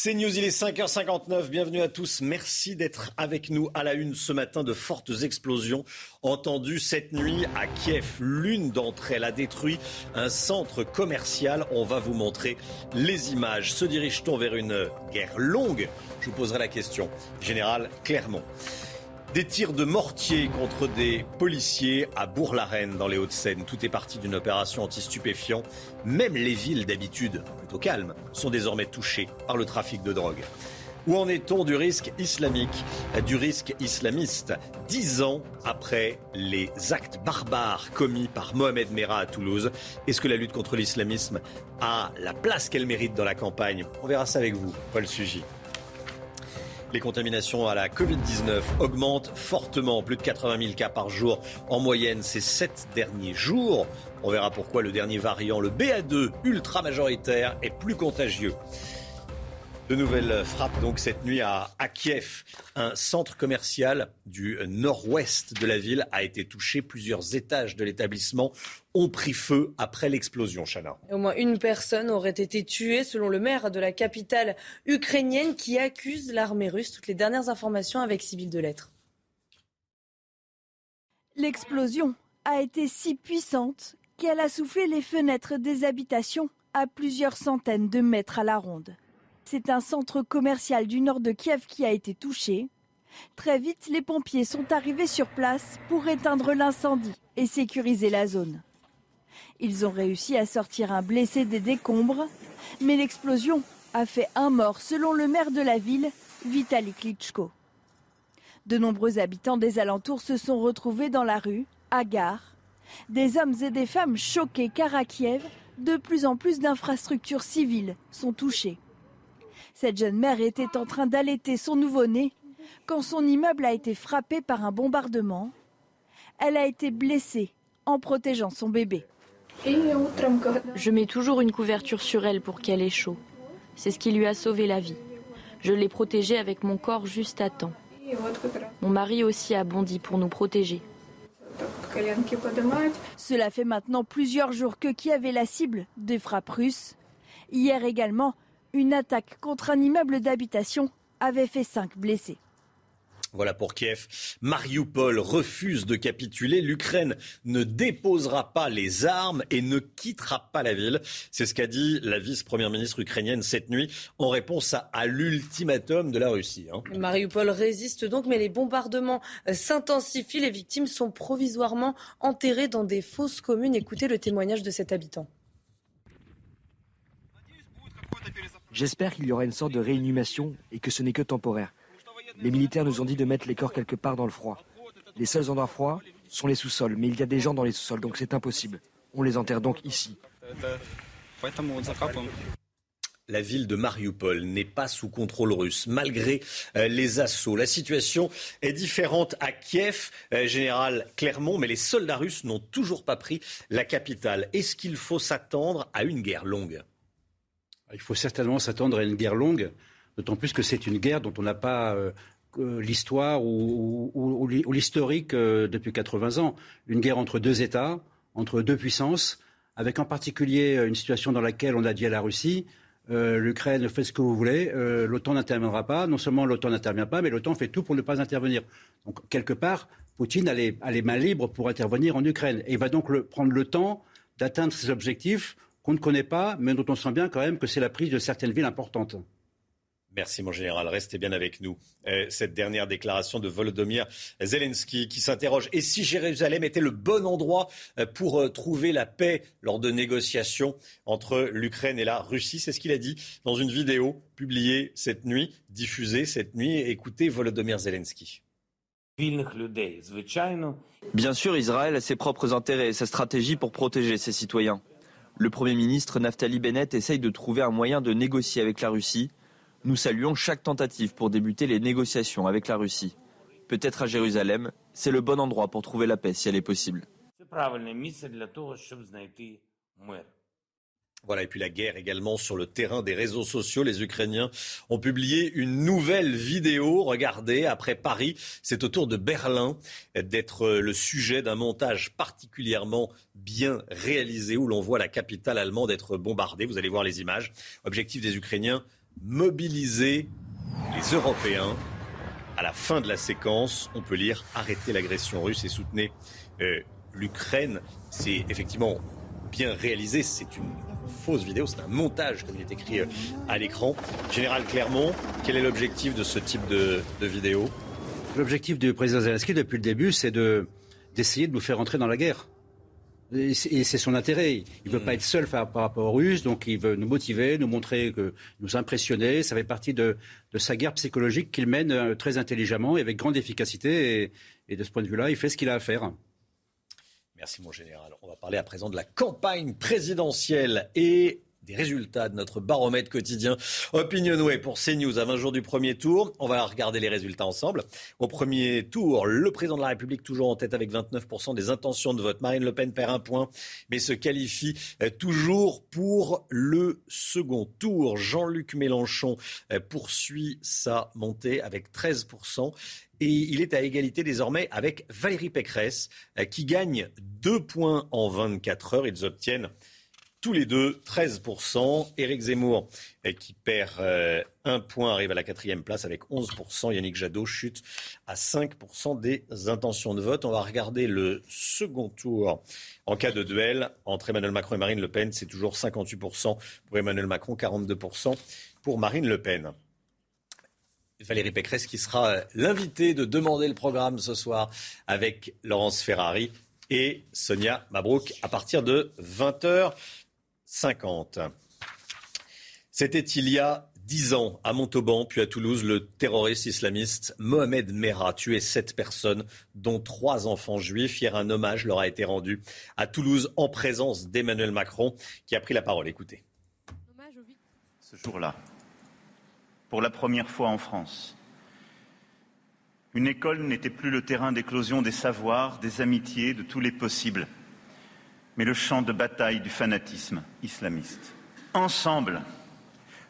C'est News, il est 5h59. Bienvenue à tous. Merci d'être avec nous à la une ce matin de fortes explosions entendues cette nuit à Kiev. L'une d'entre elles a détruit un centre commercial. On va vous montrer les images. Se dirige-t-on vers une guerre longue? Je vous poserai la question. Général Clermont. Des tirs de mortier contre des policiers à Bourg-la-Reine dans les Hauts-de-Seine. Tout est parti d'une opération anti-stupéfiant. Même les villes d'habitude plutôt calmes sont désormais touchées par le trafic de drogue. Où en est-on du risque islamique, du risque islamiste Dix ans après les actes barbares commis par Mohamed Merah à Toulouse, est-ce que la lutte contre l'islamisme a la place qu'elle mérite dans la campagne? On verra ça avec vous, Paul Sugy. Les contaminations à la Covid-19 augmentent fortement, plus de 80 000 cas par jour en moyenne ces sept derniers jours. On verra pourquoi le dernier variant, le BA2 ultra majoritaire, est plus contagieux. De nouvelles frappes donc cette nuit à, Kiev. Un centre commercial du nord-ouest de la ville a été touché. Plusieurs étages de l'établissement ont pris feu après l'explosion, Chana. Au moins une personne aurait été tuée, selon le maire de la capitale ukrainienne, qui accuse l'armée russe. Toutes les dernières informations avec Sybille Delettre. L'explosion a été si puissante qu'elle a soufflé les fenêtres des habitations à plusieurs centaines de mètres à la ronde. C'est un centre commercial du nord de Kiev qui a été touché. Très vite, les pompiers sont arrivés sur place pour éteindre l'incendie et sécuriser la zone. Ils ont réussi à sortir un blessé des décombres, mais l'explosion a fait un mort selon le maire de la ville, Vitaly Klitschko. De nombreux habitants des alentours se sont retrouvés dans la rue, à gare. Des hommes et des femmes choqués car à Kiev, de plus en plus d'infrastructures civiles sont touchées. Cette jeune mère était en train d'allaiter son nouveau-né quand son immeuble a été frappé par un bombardement. Elle a été blessée en protégeant son bébé. Je mets toujours une couverture sur elle pour qu'elle ait chaud. C'est ce qui lui a sauvé la vie. Je l'ai protégée avec mon corps juste à temps. Mon mari aussi a bondi pour nous protéger. Cela fait maintenant plusieurs jours que Kiev est la cible des frappes russes. Hier également, une attaque contre un immeuble d'habitation avait fait cinq blessés. Voilà pour Kiev. Mariupol refuse de capituler. L'Ukraine ne déposera pas les armes et ne quittera pas la ville. C'est ce qu'a dit la vice-première ministre ukrainienne cette nuit en réponse à, l'ultimatum de la Russie. Hein. Mariupol résiste donc, mais les bombardements s'intensifient. Les victimes sont provisoirement enterrées dans des fosses communes. Écoutez le témoignage de cet habitant. J'espère qu'il y aura une sorte de réinhumation et que ce n'est que temporaire. Les militaires nous ont dit de mettre les corps quelque part dans le froid. Les seuls endroits froids sont les sous-sols, mais il y a des gens dans les sous-sols, donc c'est impossible. On les enterre donc ici. La ville de Mariupol n'est pas sous contrôle russe, malgré euh, les assauts. La situation est différente à Kiev, euh, général Clermont, mais les soldats russes n'ont toujours pas pris la capitale. Est-ce qu'il faut s'attendre à une guerre longue? Il faut certainement s'attendre à une guerre longue, d'autant plus que c'est une guerre dont on n'a pas euh, l'histoire ou, l'historique euh, depuis 80 ans. Une guerre entre deux États, entre deux puissances, avec en particulier euh, une situation dans laquelle on a dit à la Russie l'Ukraine fait ce que vous voulez, l'OTAN n'interviendra pas. Non seulement l'OTAN n'intervient pas, mais l'OTAN fait tout pour ne pas intervenir. Donc, quelque part, Poutine a les, mains libres pour intervenir en Ukraine. Et il va donc prendre le temps d'atteindre ses objectifs qu'on ne connaît pas, mais dont on sent bien quand même que c'est la prise de certaines villes importantes. Merci mon général, restez bien avec nous. Euh, cette dernière déclaration de Volodymyr Zelensky qui s'interroge et si Jérusalem était le bon endroit euh, pour euh, trouver la paix lors de négociations entre l'Ukraine et la Russie, c'est ce qu'il a dit dans une vidéo publiée cette nuit, diffusée cette nuit. Écoutez Volodymyr Zelensky. Bien sûr, Israël a ses propres intérêts et sa stratégie pour protéger ses citoyens. Le Premier ministre Naftali Bennett essaye de trouver un moyen de négocier avec la Russie. Nous saluons chaque tentative pour débuter les négociations avec la Russie. Peut-être à Jérusalem, c'est le bon endroit pour trouver la paix si elle est possible. Voilà, et puis la guerre également sur le terrain des réseaux sociaux. Les Ukrainiens ont publié une nouvelle vidéo. Regardez, après Paris, c'est au tour de Berlin d'être le sujet d'un montage particulièrement bien réalisé où l'on voit la capitale allemande être bombardée. Vous allez voir les images. Objectif des Ukrainiens, mobiliser les Européens. À la fin de la séquence, on peut lire arrêter l'agression russe et soutenez euh, l'Ukraine. C'est effectivement bien réalisé. C'est une fausse vidéo, c'est un montage, comme il est écrit euh, à l'écran. Général Clermont, quel est l'objectif de ce type de, vidéo? L'objectif du président Zelensky depuis le début, c'est de, d'essayer de nous faire entrer dans la guerre. Et c'est son intérêt. Il ne veut pas être seul par, rapport aux Russes, donc il veut nous motiver, nous montrer, que, nous impressionner. Ça fait partie de, sa guerre psychologique qu'il mène euh, très intelligemment et avec grande efficacité. Et, et de ce point de vue-là, il fait ce qu'il a à faire. Merci mon général. On va parler à présent de la campagne présidentielle et des résultats de notre baromètre quotidien Opinionway pour CNews à 20 jours du premier tour. On va regarder les résultats ensemble. Au premier tour, le président de la République toujours en tête avec 29% des intentions de vote. Marine Le Pen perd un point, mais se qualifie euh, toujours pour le second tour. Jean-Luc Mélenchon euh, poursuit sa montée avec 13%. Et il est à égalité désormais avec Valérie Pécresse, euh, qui gagne deux points en 24 heures. Ils obtiennent tous les deux 13%. Éric Zemmour, euh, qui perd euh, un point, arrive à la quatrième place avec 11%. Yannick Jadot chute à 5% des intentions de vote. On va regarder le second tour en cas de duel entre Emmanuel Macron et Marine Le Pen. C'est toujours 58% pour Emmanuel Macron, 42% pour Marine Le Pen. Valérie Pécresse qui sera euh, l'invitée de demander le programme ce soir avec Laurence Ferrari et Sonia Mabrouk à partir de 20h50. C'était il y a dix ans à Montauban, puis à Toulouse, le terroriste islamiste Mohamed Merah tué sept personnes, dont trois enfants juifs. Hier, un hommage leur a été rendu à Toulouse en présence d'Emmanuel Macron, qui a pris la parole. Écoutez. Ce jour-là, pour la première fois en France. Une école n'était plus le terrain d'éclosion des savoirs, des amitiés, de tous les possibles, mais le champ de bataille du fanatisme islamiste. Ensemble,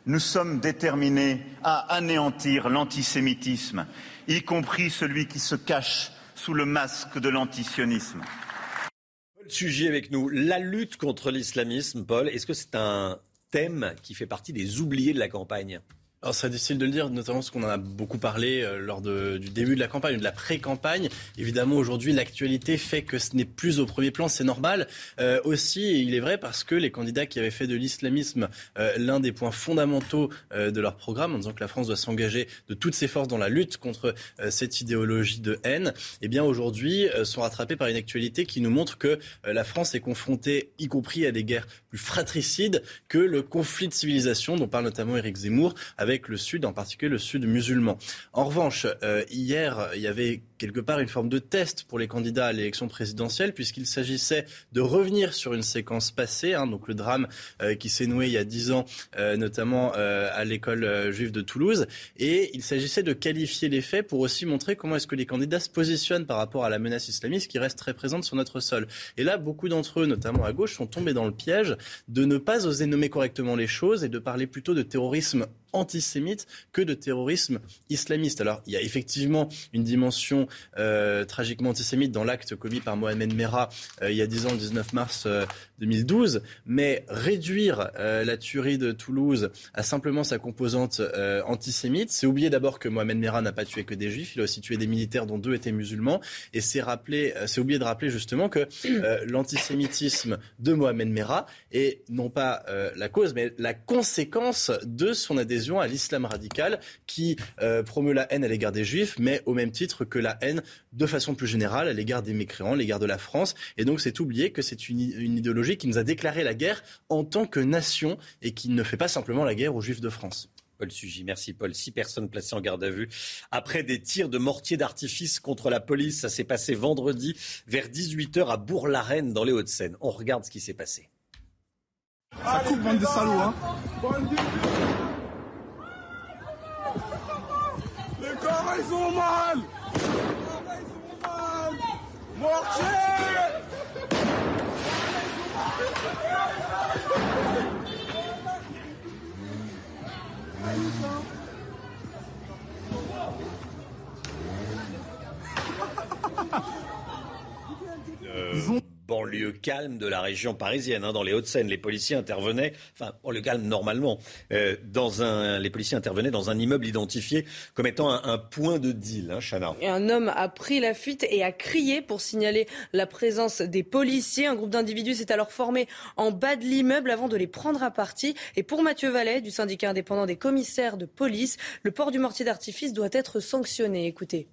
nous sommes déterminés à anéantir l'antisémitisme, y compris celui qui se cache sous le masque de l'antisionisme. Paul Sujet avec nous. La lutte contre l'islamisme, Paul, est-ce que c'est un thème qui fait partie des oubliés de la campagne? Alors, c'est difficile de le dire, notamment parce qu'on en a beaucoup parlé euh, lors du début de la campagne, de la pré-campagne. Évidemment, aujourd'hui, l'actualité fait que ce n'est plus au premier plan, c'est normal. Euh, aussi, il est vrai parce que les candidats qui avaient fait de l'islamisme euh, l'un des points fondamentaux de leur programme, en disant que la France doit s'engager de toutes ses forces dans la lutte contre cette idéologie de haine, eh bien aujourd'hui, sont rattrapés par une actualité qui nous montre que la France est confrontée, y compris à des guerres plus fratricides que le conflit de civilisation dont parle notamment Éric Zemmour le Sud, en particulier le Sud musulman. En revanche, euh, hier, il y avait quelque part une forme de test pour les candidats à l'élection présidentielle, puisqu'il s'agissait de revenir sur une séquence passée, hein, donc le drame euh, qui s'est noué il y a dix ans, euh, notamment à l'école juive de Toulouse, et il s'agissait de qualifier les faits pour aussi montrer comment est-ce que les candidats se positionnent par rapport à la menace islamiste qui reste très présente sur notre sol. Et là, beaucoup d'entre eux, notamment à gauche, sont tombés dans le piège de ne pas oser nommer correctement les choses et de parler plutôt de terrorisme antisémite que de terrorisme islamiste. Alors, il y a effectivement une dimension euh, tragiquement antisémite dans l'acte commis par Mohamed Merah euh, il y a 10 ans, le 19 mars 2012, euh, mais réduire la tuerie de Toulouse à simplement sa composante antisémite, c'est oublier d'abord que Mohamed Merah n'a pas tué que des juifs, il a aussi tué des militaires dont deux étaient musulmans, et c'est rappeler, c'est oublier de rappeler justement que l'antisémitisme de Mohamed Merah est non pas la cause, mais la conséquence de son adhésion à l'islam radical qui euh, promeut la haine à l'égard des juifs, mais au même titre que la haine de façon plus générale à l'égard des mécréants, à l'égard de la France. Et donc c'est oublier que c'est une, idéologie qui nous a déclaré la guerre en tant que nation et qui ne fait pas simplement la guerre aux juifs de France. Paul Sugy, merci Paul. Six personnes placées en garde à vue après des tirs de mortier d'artifice contre la police. Ça s'est passé vendredi vers 18h à Bourg-la-Reine dans les Hauts-de-Seine. On regarde ce qui s'est passé. Ça coupe, bande de salauds, hein ils ont mal Mortier Le banlieue calme de la région parisienne. Hein, dans les Hauts-de-Seine, les policiers intervenaient, enfin, le calme normalement, euh, dans un, les policiers intervenaient dans un immeuble identifié comme étant un, point de deal, hein, Chana. Et un homme a pris la fuite et a crié pour signaler la présence des policiers. Un groupe d'individus s'est alors formé en bas de l'immeuble avant de les prendre à partie. Et pour Mathieu Vallet, du syndicat indépendant des commissaires de police, le port du mortier d'artifice doit être sanctionné. Écoutez.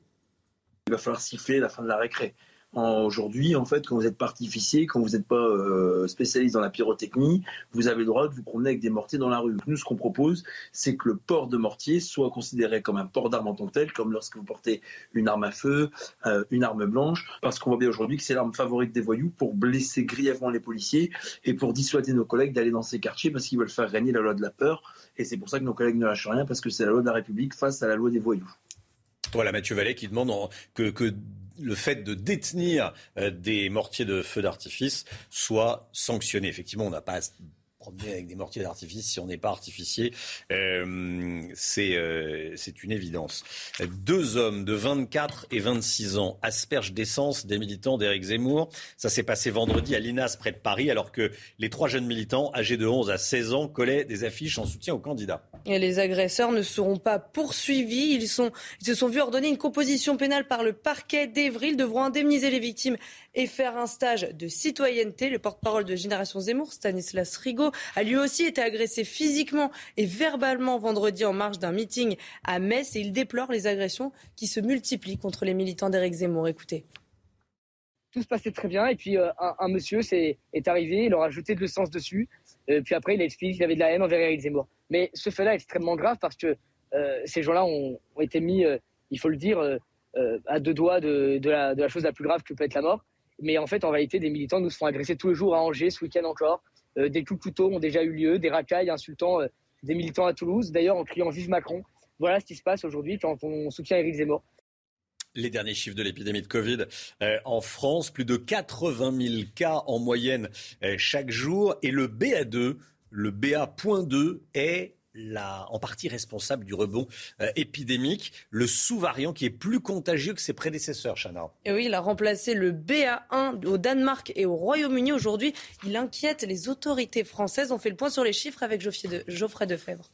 Il va falloir siffler la fin de la récré. Aujourd'hui, en fait, quand vous n'êtes pas artificier, quand vous n'êtes pas euh, spécialiste dans la pyrotechnie, vous avez le droit de vous promener avec des mortiers dans la rue. Nous, ce qu'on propose, c'est que le port de mortier soit considéré comme un port d'arme en tant que tel, comme lorsque vous portez une arme à feu, euh, une arme blanche, parce qu'on voit bien aujourd'hui que c'est l'arme favorite des voyous pour blesser grièvement les policiers et pour dissuader nos collègues d'aller dans ces quartiers parce qu'ils veulent faire régner la loi de la peur. Et c'est pour ça que nos collègues ne lâchent rien, parce que c'est la loi de la République face à la loi des voyous. Voilà Mathieu Vallet qui demande que, que le fait de détenir euh, des mortiers de feu d'artifice soit sanctionné. Effectivement, on n'a pas promener avec des mortiers d'artifice si on n'est pas artificier. Euh, euh, c'est une évidence. Deux hommes de 24 et 26 ans aspergent d'essence des militants d'Éric Zemmour. Ça s'est passé vendredi à Linas, près de Paris, alors que les trois jeunes militants, âgés de 11 à 16 ans, collaient des affiches en soutien aux candidats. Et les agresseurs ne seront pas poursuivis. Ils, se sont vus ordonner une composition pénale par le parquet d'Evry. Ils devront indemniser les victimes et faire un stage de citoyenneté. Le porte-parole de Génération Zemmour, Stanislas Rigaud, a lui aussi été agressé physiquement et verbalement vendredi en marge d'un meeting à Metz et il déplore les agressions qui se multiplient contre les militants d'Éric Zemmour. Écoutez. Tout se passait très bien et puis euh, un, monsieur est, arrivé, il leur a jeté de l'essence dessus. Euh, puis après, il a expliqué qu'il avait de la haine envers Éric Zemmour. Mais ce fait-là est extrêmement grave parce que euh, ces gens-là ont, été mis, il faut le dire, à deux doigts de, la, chose la plus grave que peut être la mort. Mais en fait, en réalité, des militants nous se font agresser tous les jours à Angers, ce week-end encore. Euh, des coups de couteau ont déjà eu lieu, des racailles insultant euh, des militants à Toulouse, d'ailleurs en criant Vive Macron. Voilà ce qui se passe aujourd'hui quand on soutient Éric Zemmour les derniers chiffres de l'épidémie de Covid euh, en France, plus de 80 000 cas en moyenne chaque jour. Et le BA2, le BA.2 est en partie responsable du rebond euh, épidémique, le sous-variant qui est plus contagieux que ses prédécesseurs, Chana. Et oui, il a remplacé le BA1 au Danemark et au Royaume-Uni. Aujourd'hui, il inquiète les autorités françaises. On fait le point sur les chiffres avec Geoffrey Defebvre.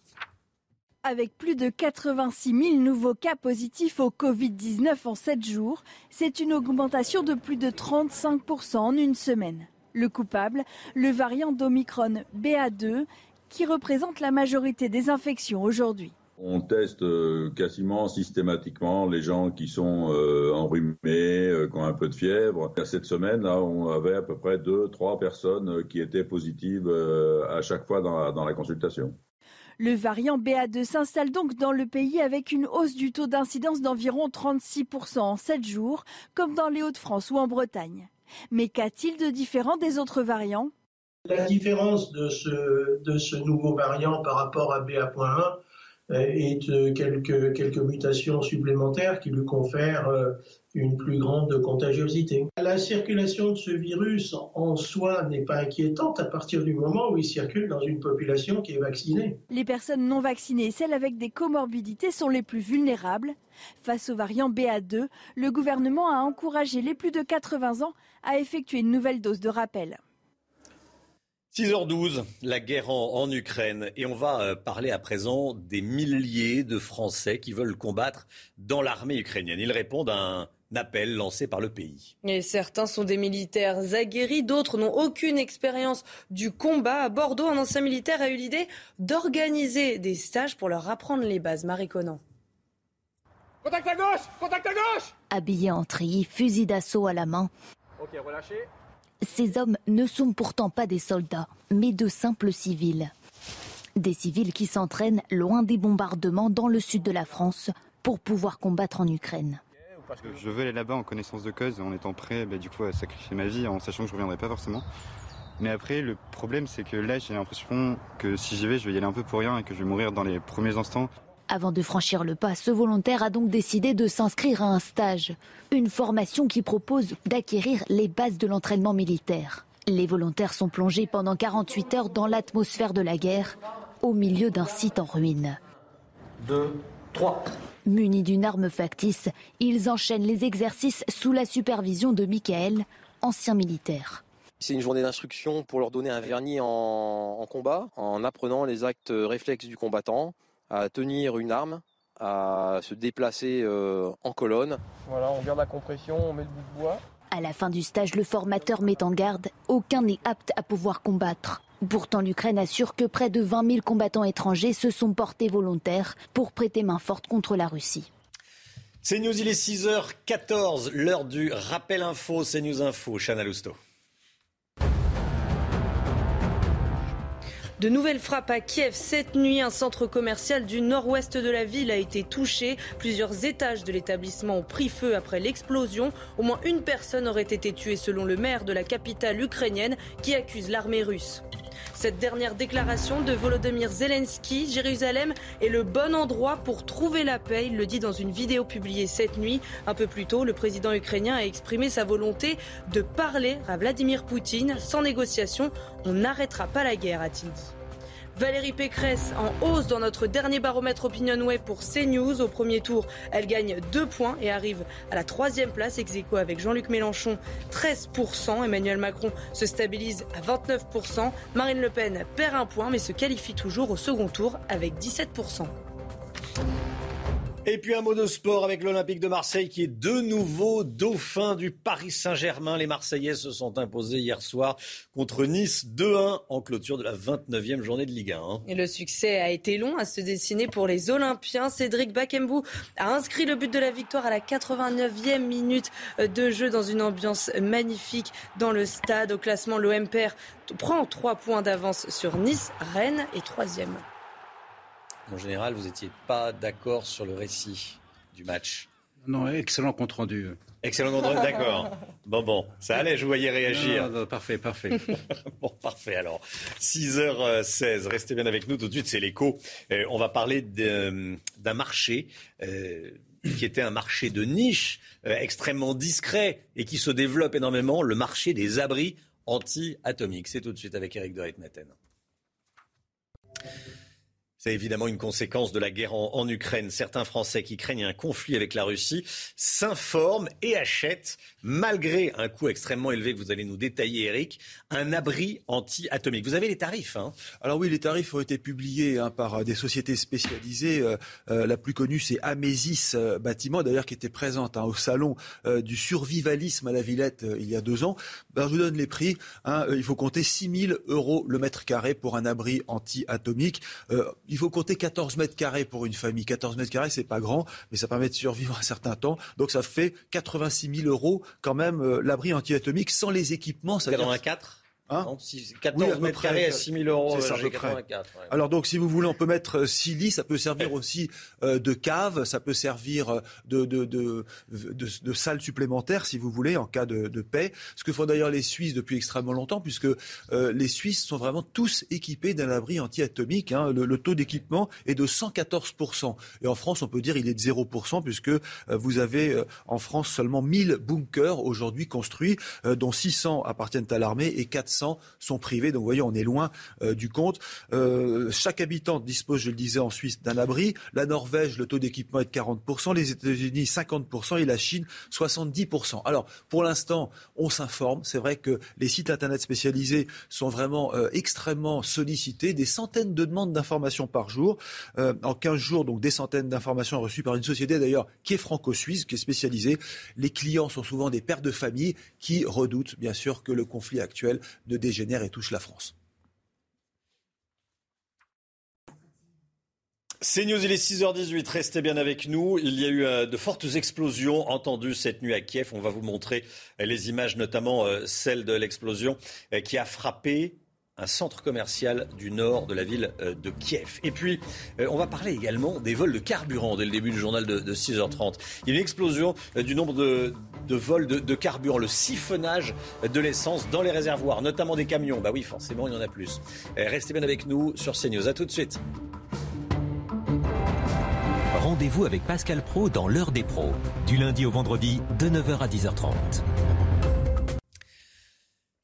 Avec plus de 86 000 nouveaux cas positifs au Covid-19 en 7 jours, c'est une augmentation de plus de 35% en une semaine. Le coupable, le variant d'Omicron BA2, qui représente la majorité des infections aujourd'hui. On teste euh, quasiment systématiquement les gens qui sont euh, enrhumés, euh, qui ont un peu de fièvre. Cette semaine, là, on avait à peu près deux, trois personnes qui étaient positives à chaque fois dans la, consultation. Le variant BA2 s'installe donc dans le pays avec une hausse du taux d'incidence d'environ 36% en 7 jours, comme dans les Hauts-de-France ou en Bretagne. Mais qu'a-t-il de différent des autres variants? La différence de ce, nouveau variant par rapport à BA.1 euh, est euh, quelques, quelques mutations supplémentaires qui lui confèrent euh, une plus grande contagiosité. La circulation de ce virus en soi n'est pas inquiétante à partir du moment où il circule dans une population qui est vaccinée. Les personnes non vaccinées et celles avec des comorbidités sont les plus vulnérables. Face au variant BA2, le gouvernement a encouragé les plus de 80 ans à effectuer une nouvelle dose de rappel. 6h12, la guerre en, Ukraine. Et on va euh, parler à présent des milliers de Français qui veulent combattre dans l'armée ukrainienne. Ils répondent à un appel lancé par le pays. Et certains sont des militaires aguerris, d'autres n'ont aucune expérience du combat. À Bordeaux, un ancien militaire a eu l'idée d'organiser des stages pour leur apprendre les bases. Marie Conan. Contact à gauche Contact à gauche Habillés en tri, fusil d'assaut à la main. Ok, relâchez. Ces hommes ne sont pourtant pas des soldats, mais de simples civils. Des civils qui s'entraînent loin des bombardements dans le sud de la France pour pouvoir combattre en Ukraine. Je veux aller là-bas en connaissance de cause, en étant prêt bah, à sacrifier ma vie, en sachant que je ne reviendrai pas forcément. Mais après, le problème, c'est que là, j'ai l'impression que si j'y vais, je vais y aller un peu pour rien et que je vais mourir dans les premiers instants. Avant de franchir le pas, ce volontaire a donc décidé de s'inscrire à un stage, une formation qui propose d'acquérir les bases de l'entraînement militaire. Les volontaires sont plongés pendant 48 heures dans l'atmosphère de la guerre, au milieu d'un site en ruine. Deux, trois. Munis d'une arme factice, ils enchaînent les exercices sous la supervision de Michael, ancien militaire. C'est une journée d'instruction pour leur donner un vernis en, combat, en apprenant les actes réflexes du combattant, à tenir une arme, à se déplacer euh, en colonne. Voilà, on garde la compression, on met le bout de bois. À la fin du stage, le formateur met en garde aucun n'est apte à pouvoir combattre. Pourtant, l'Ukraine assure que près de 20 000 combattants étrangers se sont portés volontaires pour prêter main forte contre la Russie. C'est News, il est 6h14, l'heure du rappel info, c'est News Info, Chana Lousteau. De nouvelles frappes à Kiev cette nuit. Un centre commercial du nord-ouest de la ville a été touché. Plusieurs étages de l'établissement ont pris feu après l'explosion. Au moins une personne aurait été tuée selon le maire de la capitale ukrainienne qui accuse l'armée russe. Cette dernière déclaration de Volodymyr Zelensky, Jérusalem est le bon endroit pour trouver la paix. Il le dit dans une vidéo publiée cette nuit. Un peu plus tôt, le président ukrainien a exprimé sa volonté de parler à Vladimir Poutine. Sans négociation, on n'arrêtera pas la guerre, a-t-il dit. Valérie Pécresse en hausse dans notre dernier baromètre Opinion pour CNews. Au premier tour, elle gagne 2 points et arrive à la troisième place, ex avec Jean-Luc Mélenchon, 13%. Emmanuel Macron se stabilise à 29%. Marine Le Pen perd un point mais se qualifie toujours au second tour avec 17%. Et puis un mot de sport avec l'Olympique de Marseille qui est de nouveau dauphin du Paris Saint-Germain. Les Marseillais se sont imposés hier soir contre Nice 2-1 en clôture de la 29e journée de Ligue 1. Hein. Et le succès a été long à se dessiner pour les Olympiens. Cédric Bakembou a inscrit le but de la victoire à la 89e minute de jeu dans une ambiance magnifique dans le stade. Au classement, l'OMPR prend 3 points d'avance sur Nice. Rennes est troisième. En général, vous n'étiez pas d'accord sur le récit du match. Non, excellent compte rendu. Excellent compte rendu, d'accord. Bon, bon, ça allait, je voyais réagir. parfait, parfait. bon, parfait alors. 6h16, restez bien avec nous. Tout de suite, c'est l'écho. Euh, on va parler d'un marché. Euh, qui était un marché de niche euh, extrêmement discret et qui se développe énormément, le marché des abris anti-atomiques. C'est tout de suite avec Eric de Reitmaten. C'est évidemment une conséquence de la guerre en, Ukraine. Certains Français qui craignent un conflit avec la Russie s'informent et achètent, malgré un coût extrêmement élevé que vous allez nous détailler, Eric, un abri anti-atomique. Vous avez les tarifs hein Alors oui, les tarifs ont été publiés hein, par euh, des sociétés spécialisées. Euh, euh, la plus connue, c'est Amesis Bâtiment, d'ailleurs, qui était présente hein, au salon du survivalisme à la Villette il y a deux ans. Ben, je vous donne les prix. il faut compter 6 000 euros le mètre carré pour un abri anti-atomique il faut compter 14 mètres carrés pour une famille. 14 mètres carrés, c'est pas grand, mais ça permet de survivre un certain temps. Donc ça fait 86 000 euros quand même euh, l'abri anti-atomique sans les équipements. 84 Hein 14 mètres carrés à 6 000 euros. C'est ça, euh, Alors donc, si vous voulez, on peut mettre 6 euh, lits. Ça peut servir aussi euh, de cave. Ça peut servir de, de, de, de, salle supplémentaire, si vous voulez, en cas de, de paix. Ce que font d'ailleurs les Suisses depuis extrêmement longtemps, puisque les Suisses sont vraiment tous équipés d'un abri anti-atomique. Hein. Le, taux d'équipement est de 114% Et en France, on peut dire il est de 0% puisque vous avez en France seulement 1000 bunkers aujourd'hui construits, dont 600 appartiennent à l'armée et 400 sont privés. Donc vous voyez, on est loin euh, du compte. Euh, chaque habitant dispose, je le disais, en Suisse d'un abri. La Norvège, le taux d'équipement est de 40%, les États-Unis 50% et la Chine 70%. Alors pour l'instant, on s'informe. C'est vrai que les sites Internet spécialisés sont vraiment euh, extrêmement sollicités. Des centaines de demandes d'informations par jour. en 15 jours, donc des centaines d'informations reçues par une société d'ailleurs qui est franco-suisse, qui est spécialisée. Les clients sont souvent des pères de famille qui redoutent bien sûr que le conflit actuel dégénère et touche la France. C'est News, il est 6h18, restez bien avec nous. Il y a eu euh, de fortes explosions entendues cette nuit à Kiev. On va vous montrer euh, les images, notamment euh, celle de l'explosion qui a frappé un centre commercial du nord de la ville euh, de Kiev. Et puis, euh, on va parler également des vols de carburant dès le début du journal de, 6h30. Il y a une explosion euh, du nombre de, vols de, carburant, le siphonnage de l'essence dans les réservoirs, notamment des camions. Bah oui, forcément, il y en a plus. Restez bien avec nous sur CNews. À tout de suite. Rendez-vous avec Pascal Pro dans l'heure des pros, du lundi au vendredi de 9h à 10h30.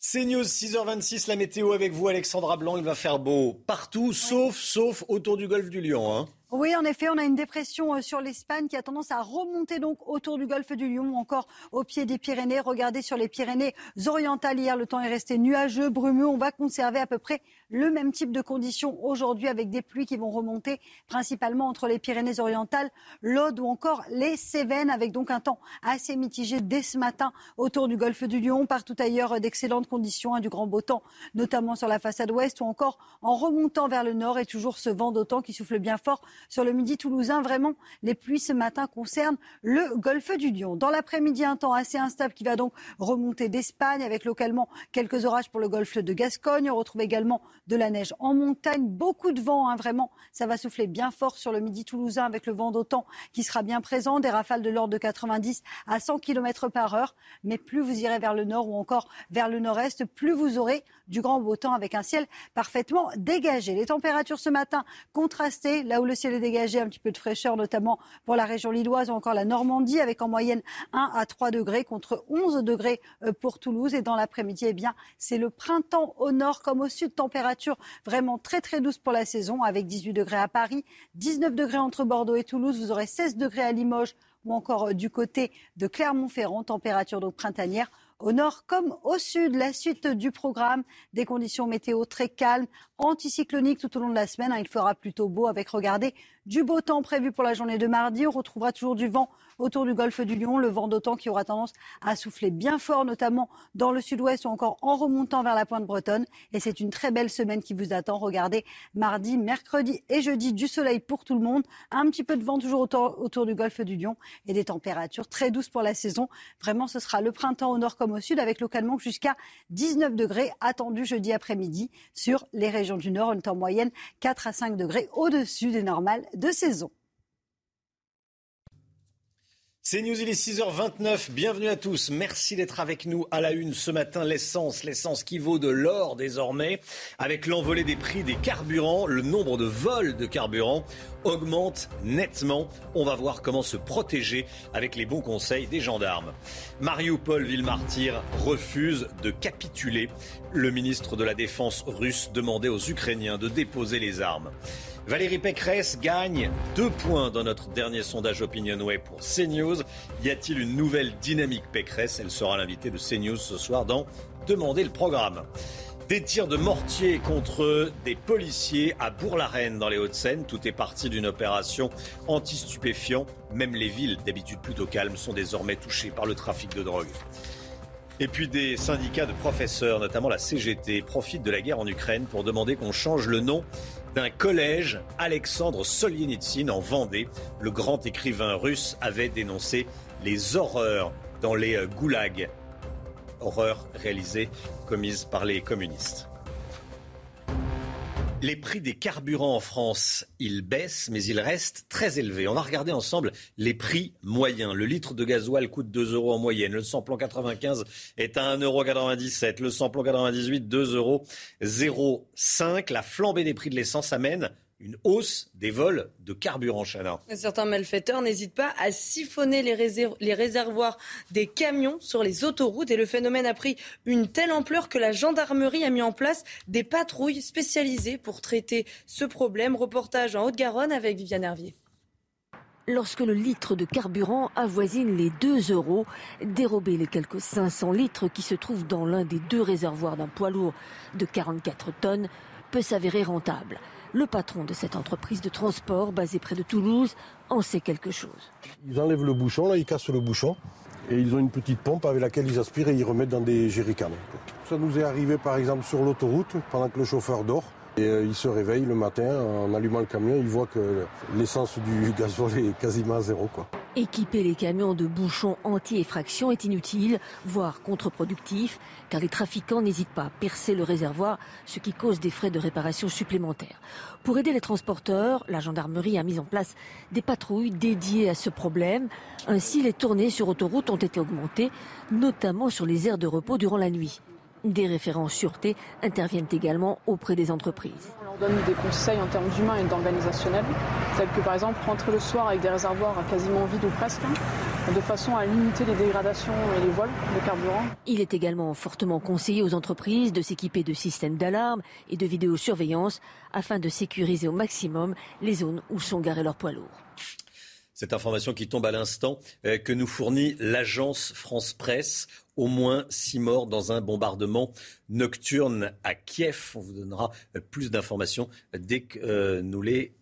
C'est News 6h26, la météo avec vous Alexandra Blanc. Il va faire beau partout, sauf, sauf autour du golfe du Lion. Hein. Oui, en effet, on a une dépression euh, sur l'Espagne qui a tendance à remonter donc autour du golfe du Lion ou encore au pied des Pyrénées. Regardez sur les Pyrénées orientales hier, le temps est resté nuageux, brumeux. On va conserver à peu près le même type de conditions aujourd'hui avec des pluies qui vont remonter principalement entre les Pyrénées orientales, l'Aude ou encore les Cévennes avec donc un temps assez mitigé dès ce matin autour du golfe du Lion. Partout ailleurs, euh, d'excellentes conditions, hein, du grand beau temps, notamment sur la façade ouest ou encore en remontant vers le nord et toujours ce vent d'autant qui souffle bien fort sur le midi toulousain. Vraiment, les pluies ce matin concernent le golfe du Lion. Dans l'après-midi, un temps assez instable qui va donc remonter d'Espagne avec localement quelques orages pour le golfe de Gascogne. On retrouve également de la neige en montagne, beaucoup de vent, hein, vraiment. Ça va souffler bien fort sur le midi toulousain avec le vent d'autant qui sera bien présent, des rafales de l'ordre de 90 à 100 km par heure. Mais plus vous irez vers le nord ou encore vers le nord-est, plus vous aurez du grand beau temps avec un ciel parfaitement dégagé. Les températures ce matin contrastées, là où le ciel est dégagé, un petit peu de fraîcheur, notamment pour la région lilloise ou encore la Normandie, avec en moyenne 1 à 3 degrés contre 11 degrés euh, pour Toulouse. Et dans l'après-midi, eh bien, c'est le printemps au nord comme au sud. Température vraiment très très douce pour la saison, avec 18 degrés à Paris, 19 degrés entre Bordeaux et Toulouse. Vous aurez 16 degrés à Limoges ou encore euh, du côté de Clermont-Ferrand. Température donc printanière au nord comme au sud. La suite du programme, des conditions météo très calmes, anticycloniques tout au long de la semaine. Hein. Il fera plutôt beau avec, regardez, du beau temps prévu pour la journée de mardi. On retrouvera toujours du vent autour du golfe du Lion, le vent d'autant qui aura tendance à souffler bien fort, notamment dans le sud-ouest ou encore en remontant vers la pointe bretonne. Et c'est une très belle semaine qui vous attend. Regardez, mardi, mercredi et jeudi, du soleil pour tout le monde. Un petit peu de vent toujours autour, du golfe du Lion et des températures très douces pour la saison. Vraiment, ce sera le printemps au nord comme au sud, avec localement jusqu'à 19 degrés attendus jeudi après-midi sur les régions du nord. Une temps moyenne 4 à 5 degrés au-dessus des normales de saison. C'est News, il est 6h29. Bienvenue à tous. Merci d'être avec nous à la une ce matin. L'essence, l'essence qui vaut de l'or désormais. Avec l'envolée des prix des carburants, le nombre de vols de carburant augmente nettement. On va voir comment se protéger avec les bons conseils des gendarmes. Mariupol, ville martyre, refuse de capituler. Le ministre de la Défense russe demandait aux Ukrainiens de déposer les armes. Valérie Pécresse gagne deux points dans notre dernier sondage OpinionWay pour CNews. Y a-t-il une nouvelle dynamique Pécresse? Elle sera l'invitée de CNews ce soir dans Demander le programme. Des tirs de mortier contre des policiers à Bourg-la-Reine dans les Hauts-de-Seine. Tout est parti d'une opération anti-stupéfiant. Même les villes, d'habitude plutôt calmes, sont désormais touchées par le trafic de drogue. Et puis des syndicats de professeurs, notamment la CGT, profitent de la guerre en Ukraine pour demander qu'on change le nom d'un collège, Alexandre Solzhenitsyn en Vendée. Le grand écrivain russe avait dénoncé les horreurs dans les euh, goulags, horreurs réalisées, commises par les communistes. Les prix des carburants en France, ils baissent, mais ils restent très élevés. On va regarder ensemble les prix moyens. Le litre de gasoil coûte 2 euros en moyenne. Le samplon 95 est à 1,97 euros. Le samplon 98, 2,05 euros. La flambée des prix de l'essence amène une hausse des vols de carburant, Chana. Certains malfaiteurs n'hésitent pas à siphonner les, les, réservoirs des camions sur les autoroutes et le phénomène a pris une telle ampleur que la gendarmerie a mis en place des patrouilles spécialisées pour traiter ce problème. Reportage en Haute-Garonne avec Viviane Hervier. Lorsque le litre de carburant avoisine les 2 euros, dérober les quelques 500 litres qui se trouvent dans l'un des deux réservoirs d'un poids lourd de 44 tonnes peut s'avérer rentable. Le patron de cette entreprise de transport basée près de Toulouse en sait quelque chose. Ils enlèvent le bouchon, là, ils cassent le bouchon et ils ont une petite pompe avec laquelle ils aspirent et ils remettent dans des jerrycans. Ça nous est arrivé par exemple sur l'autoroute pendant que le chauffeur dort. Euh, il se réveille le matin en allumant le camion, il voit que l'essence du gasoil est quasiment à zéro. Équiper les camions de bouchons anti-effraction est inutile, voire contre-productif, car les trafiquants n'hésitent pas à percer le réservoir, ce qui cause des frais de réparation supplémentaires. Pour aider les transporteurs, la gendarmerie a mis en place des patrouilles dédiées à ce problème. Ainsi, les tournées sur autoroute ont été augmentées, notamment sur les aires de repos durant la nuit. Des référents sûreté interviennent également auprès des entreprises. On leur donne des conseils en termes d'humains et d'organisationnel, tels que par exemple rentrer le soir avec des réservoirs quasiment vides ou presque, hein, de façon à limiter les dégradations et les vols de carburant. Il est également fortement conseillé aux entreprises de s'équiper de systèmes d'alarme et de vidéosurveillance afin de sécuriser au maximum les zones où sont garés leurs poids lourds. Cette information qui tombe à l'instant euh, que nous fournit l'agence France Presse. Au moins six morts dans un bombardement nocturne à Kiev. On vous donnera euh, plus d'informations dès que euh, nous les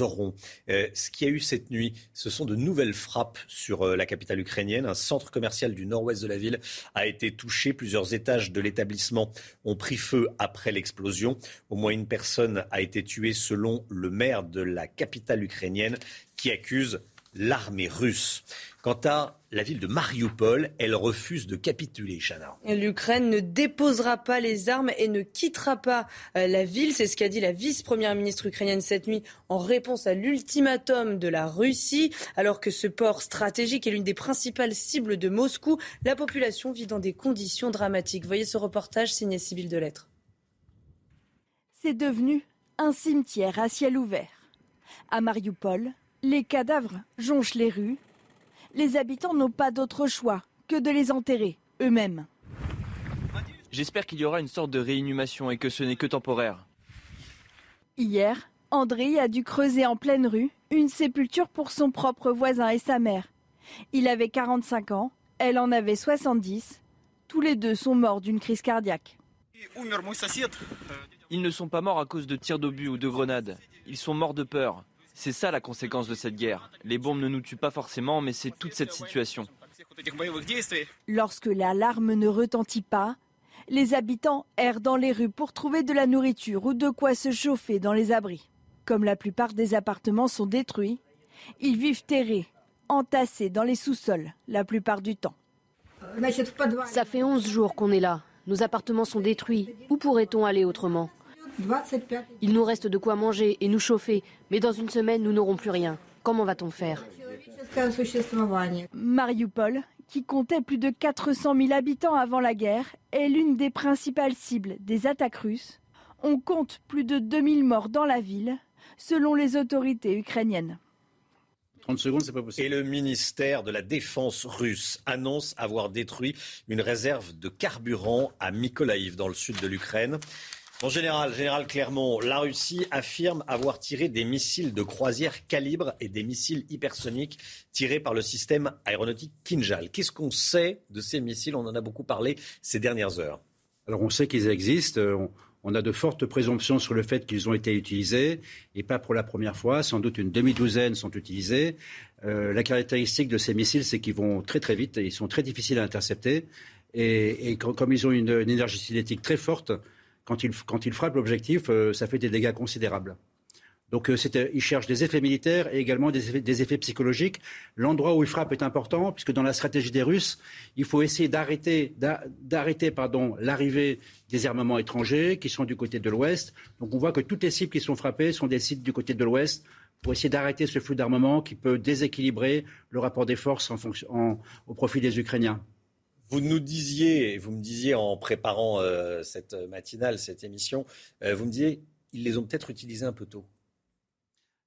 aurons. ce qu'il y a eu cette nuit, ce sont de nouvelles frappes sur la capitale ukrainienne. Un centre commercial du nord-ouest de la ville a été touché. Plusieurs étages de l'établissement ont pris feu après l'explosion. Au moins une personne a été tuée selon le maire de la capitale ukrainienne qui accuse l'armée russe. Quant à la ville de Mariupol, elle refuse de capituler, Chana. L'Ukraine ne déposera pas les armes et ne quittera pas euh, la ville. C'est ce qu'a dit la vice-première ministre ukrainienne cette nuit en réponse à l'ultimatum de la Russie. Alors que ce port stratégique est l'une des principales cibles de Moscou, la population vit dans des conditions dramatiques. Voyez ce reportage signé Sibylle Delettre. C'est devenu un cimetière à ciel ouvert. À Mariupol, les cadavres jonchent les rues. Les habitants n'ont pas d'autre choix que de les enterrer eux-mêmes. J'espère qu'il y aura une sorte de réinhumation et que ce n'est que temporaire. Hier, André a dû creuser en pleine rue une sépulture pour son propre voisin et sa mère. Il avait 45 ans, elle en avait 70. Tous les deux sont morts d'une crise cardiaque. Ils ne sont pas morts à cause de tirs d'obus ou de grenades. Ils sont morts de peur. C'est ça la conséquence de cette guerre. Les bombes ne nous tuent pas forcément, mais c'est toute cette situation. Lorsque l'alarme ne retentit pas, les habitants errent dans les rues pour trouver de la nourriture ou de quoi se chauffer dans les abris. Comme la plupart des appartements sont détruits, ils vivent terrés, entassés dans les sous-sols la plupart du temps. Ça fait 11 jours qu'on est là. Nos appartements sont détruits. Où pourrait-on aller autrement? Il nous reste de quoi manger et nous chauffer, mais dans une semaine, nous n'aurons plus rien. Comment va-t-on faire Mariupol, qui comptait plus de 400 000 habitants avant la guerre, est l'une des principales cibles des attaques russes. On compte plus de 2000 morts dans la ville, selon les autorités ukrainiennes. 30 secondes, c'est pas possible. Et le ministère de la Défense russe annonce avoir détruit une réserve de carburant à Mykolaïv, dans le sud de l'Ukraine. En général, général Clermont, la Russie affirme avoir tiré des missiles de croisière calibre et des missiles hypersoniques tirés par le système aéronautique Kinjal. Qu'est-ce qu'on sait de ces missiles? On en a beaucoup parlé ces dernières heures. Alors on sait qu'ils existent. On, a de fortes présomptions sur le fait qu'ils ont été utilisés, et pas pour la première fois. Sans doute une demi-douzaine sont utilisés. Euh, la caractéristique de ces missiles, c'est qu'ils vont très très vite et ils sont très difficiles à intercepter. Et, comme ils ont une énergie cinétique très forte, quand il, quand il frappe l'objectif, euh, ça fait des dégâts considérables. Donc euh, il cherche des effets militaires et également des effets, psychologiques. L'endroit où il frappe est important puisque dans la stratégie des Russes, il faut essayer d'arrêter, l'arrivée des armements étrangers qui sont du côté de l'Ouest. Donc on voit que toutes les cibles qui sont frappées sont des sites du côté de l'Ouest pour essayer d'arrêter ce flux d'armement qui peut déséquilibrer le rapport des forces au profit des Ukrainiens. Vous nous disiez, vous me disiez en préparant euh, cette matinale, cette émission, euh, vous me disiez, ils les ont peut-être utilisés un peu tôt.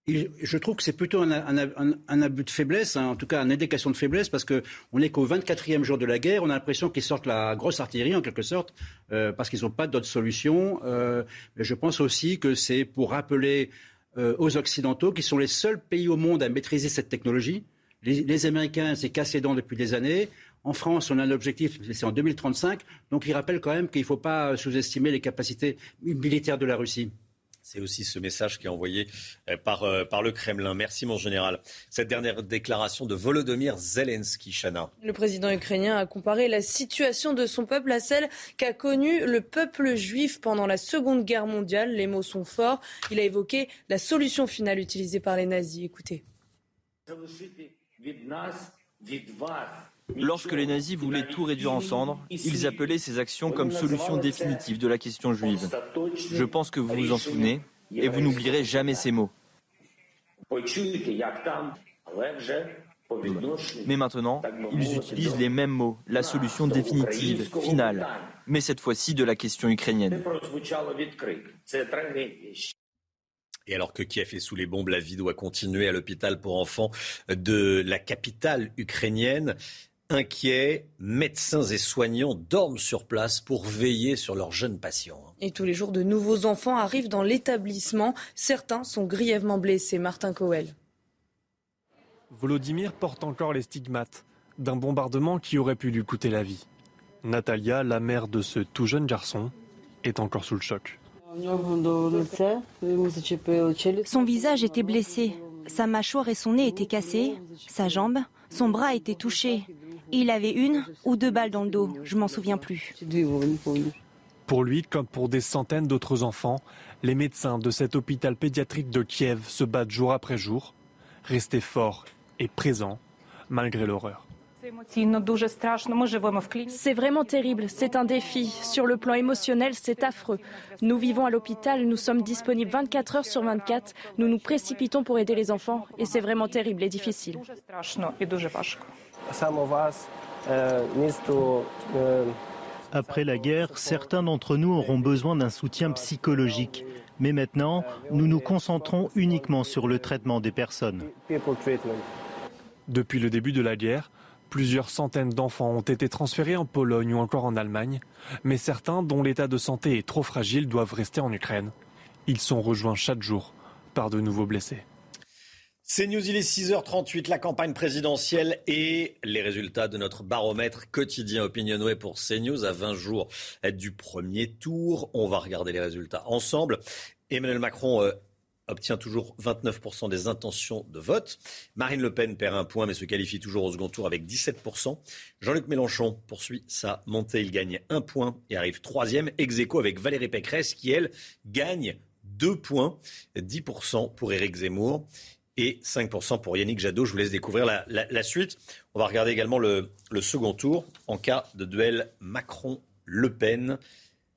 je trouve que c'est plutôt un, abus de faiblesse, hein, en tout cas une indication de faiblesse, parce qu'on n'est qu'au 24e jour de la guerre, on a l'impression qu'ils sortent la grosse artillerie en quelque sorte, euh, parce qu'ils n'ont pas d'autre solution. mais je pense aussi que c'est pour rappeler aux Occidentaux, qui sont les seuls pays au monde à maîtriser cette technologie. Les, les Américains, c'est cassé dents depuis des années. En France, on a un objectif, c'est en 2035. Donc il rappelle quand même qu'il ne faut pas sous-estimer les capacités militaires de la Russie. C'est aussi ce message qui est envoyé euh, par, euh, par, le Kremlin. Merci, mon général. Cette dernière déclaration de Volodymyr Zelensky, Chana. Le président ukrainien a comparé la situation de son peuple à celle qu'a connue le peuple juif pendant la Seconde Guerre mondiale. Les mots sont forts. Il a évoqué la solution finale utilisée par les nazis. Écoutez. Lorsque les nazis voulaient tout réduire en cendres, ils appelaient ces actions comme solution définitive de la question juive. Je pense que vous vous en souvenez et vous n'oublierez jamais ces mots. Mais maintenant, ils utilisent les mêmes mots, la solution définitive, finale. mais cette fois-ci de la question ukrainienne. Et alors que Kiev est sous les bombes, la vie doit continuer à l'hôpital pour enfants de la capitale ukrainienne. Inquiets, médecins et soignants dorment sur place pour veiller sur leurs jeunes patients. Et tous les jours, de nouveaux enfants arrivent dans l'établissement. Certains sont grièvement blessés. Martin Coel. Volodymyr porte encore les stigmates d'un bombardement qui aurait pu lui coûter la vie. Natalia, la mère de ce tout jeune garçon, est encore sous le choc. Son visage était blessé, sa mâchoire et son nez étaient cassés, sa jambe, son bras était touché. Il avait une ou deux balles dans le dos, je m'en souviens plus. Pour lui, comme pour des centaines d'autres enfants, les médecins de cet hôpital pédiatrique de Kiev se battent jour après jour, rester forts et présents malgré l'horreur. C'est vraiment terrible, c'est un défi. Sur le plan émotionnel, c'est affreux. Nous vivons à l'hôpital, nous sommes disponibles 24 heures sur 24, nous nous précipitons pour aider les enfants et c'est vraiment terrible et difficile. Après la guerre, certains d'entre nous auront besoin d'un soutien psychologique. Mais maintenant, nous nous concentrons uniquement sur le traitement des personnes. Depuis le début de la guerre, Plusieurs centaines d'enfants ont été transférés en Pologne ou encore en Allemagne, mais certains dont l'état de santé est trop fragile doivent rester en Ukraine. Ils sont rejoints chaque jour par de nouveaux blessés. C'est News, il est 6h38, la campagne présidentielle et les résultats de notre baromètre quotidien Opinionway pour CNews à 20 jours du premier tour. On va regarder les résultats ensemble. Emmanuel Macron euh, obtient toujours 29% des intentions de vote. Marine Le Pen perd un point mais se qualifie toujours au second tour avec 17%. Jean-Luc Mélenchon poursuit sa montée. Il gagne un point et arrive troisième. Ex avec Valérie Pécresse qui, elle, gagne deux points. 10% pour Éric Zemmour et 5% pour Yannick Jadot. Je vous laisse découvrir la, suite. On va regarder également le, le second tour en cas de duel Macron-Le Pen.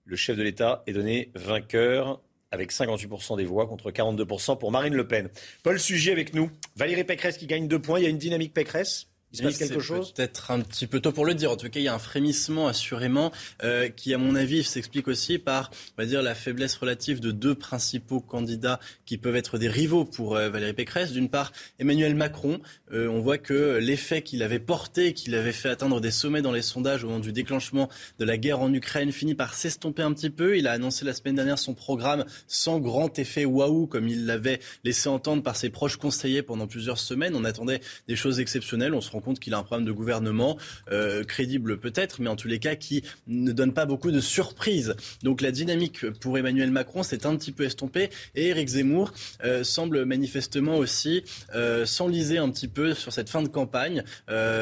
Le chef de l'État est donné vainqueur avec 58% des voix contre 42% pour Marine Le Pen. Paul Sujet avec nous. Valérie Pécresse qui gagne deux points. Il y a une dynamique Pécresse? Il se passe quelque chose Peut-être un petit peu tôt pour le dire. En tout cas, il y a un frémissement assurément euh, qui, à mon avis, s'explique aussi par, on va dire, la faiblesse relative de deux principaux candidats qui peuvent être des rivaux pour euh, Valérie Pécresse. D'une part, Emmanuel Macron. Euh, on voit que l'effet qu'il avait porté, qu'il avait fait atteindre des sommets dans les sondages au moment du déclenchement de la guerre en Ukraine, finit par s'estomper un petit peu. Il a annoncé la semaine dernière son programme sans grand effet waouh, comme il l'avait laissé entendre par ses proches conseillers pendant plusieurs semaines. On attendait des choses exceptionnelles. On se rend compte qu'il a un programme de gouvernement euh, crédible peut-être, mais en tous les cas qui ne donne pas beaucoup de surprises. Donc la dynamique pour Emmanuel Macron s'est un petit peu estompée et Éric Zemmour euh, semble manifestement aussi euh, s'enliser un petit peu sur cette fin de campagne.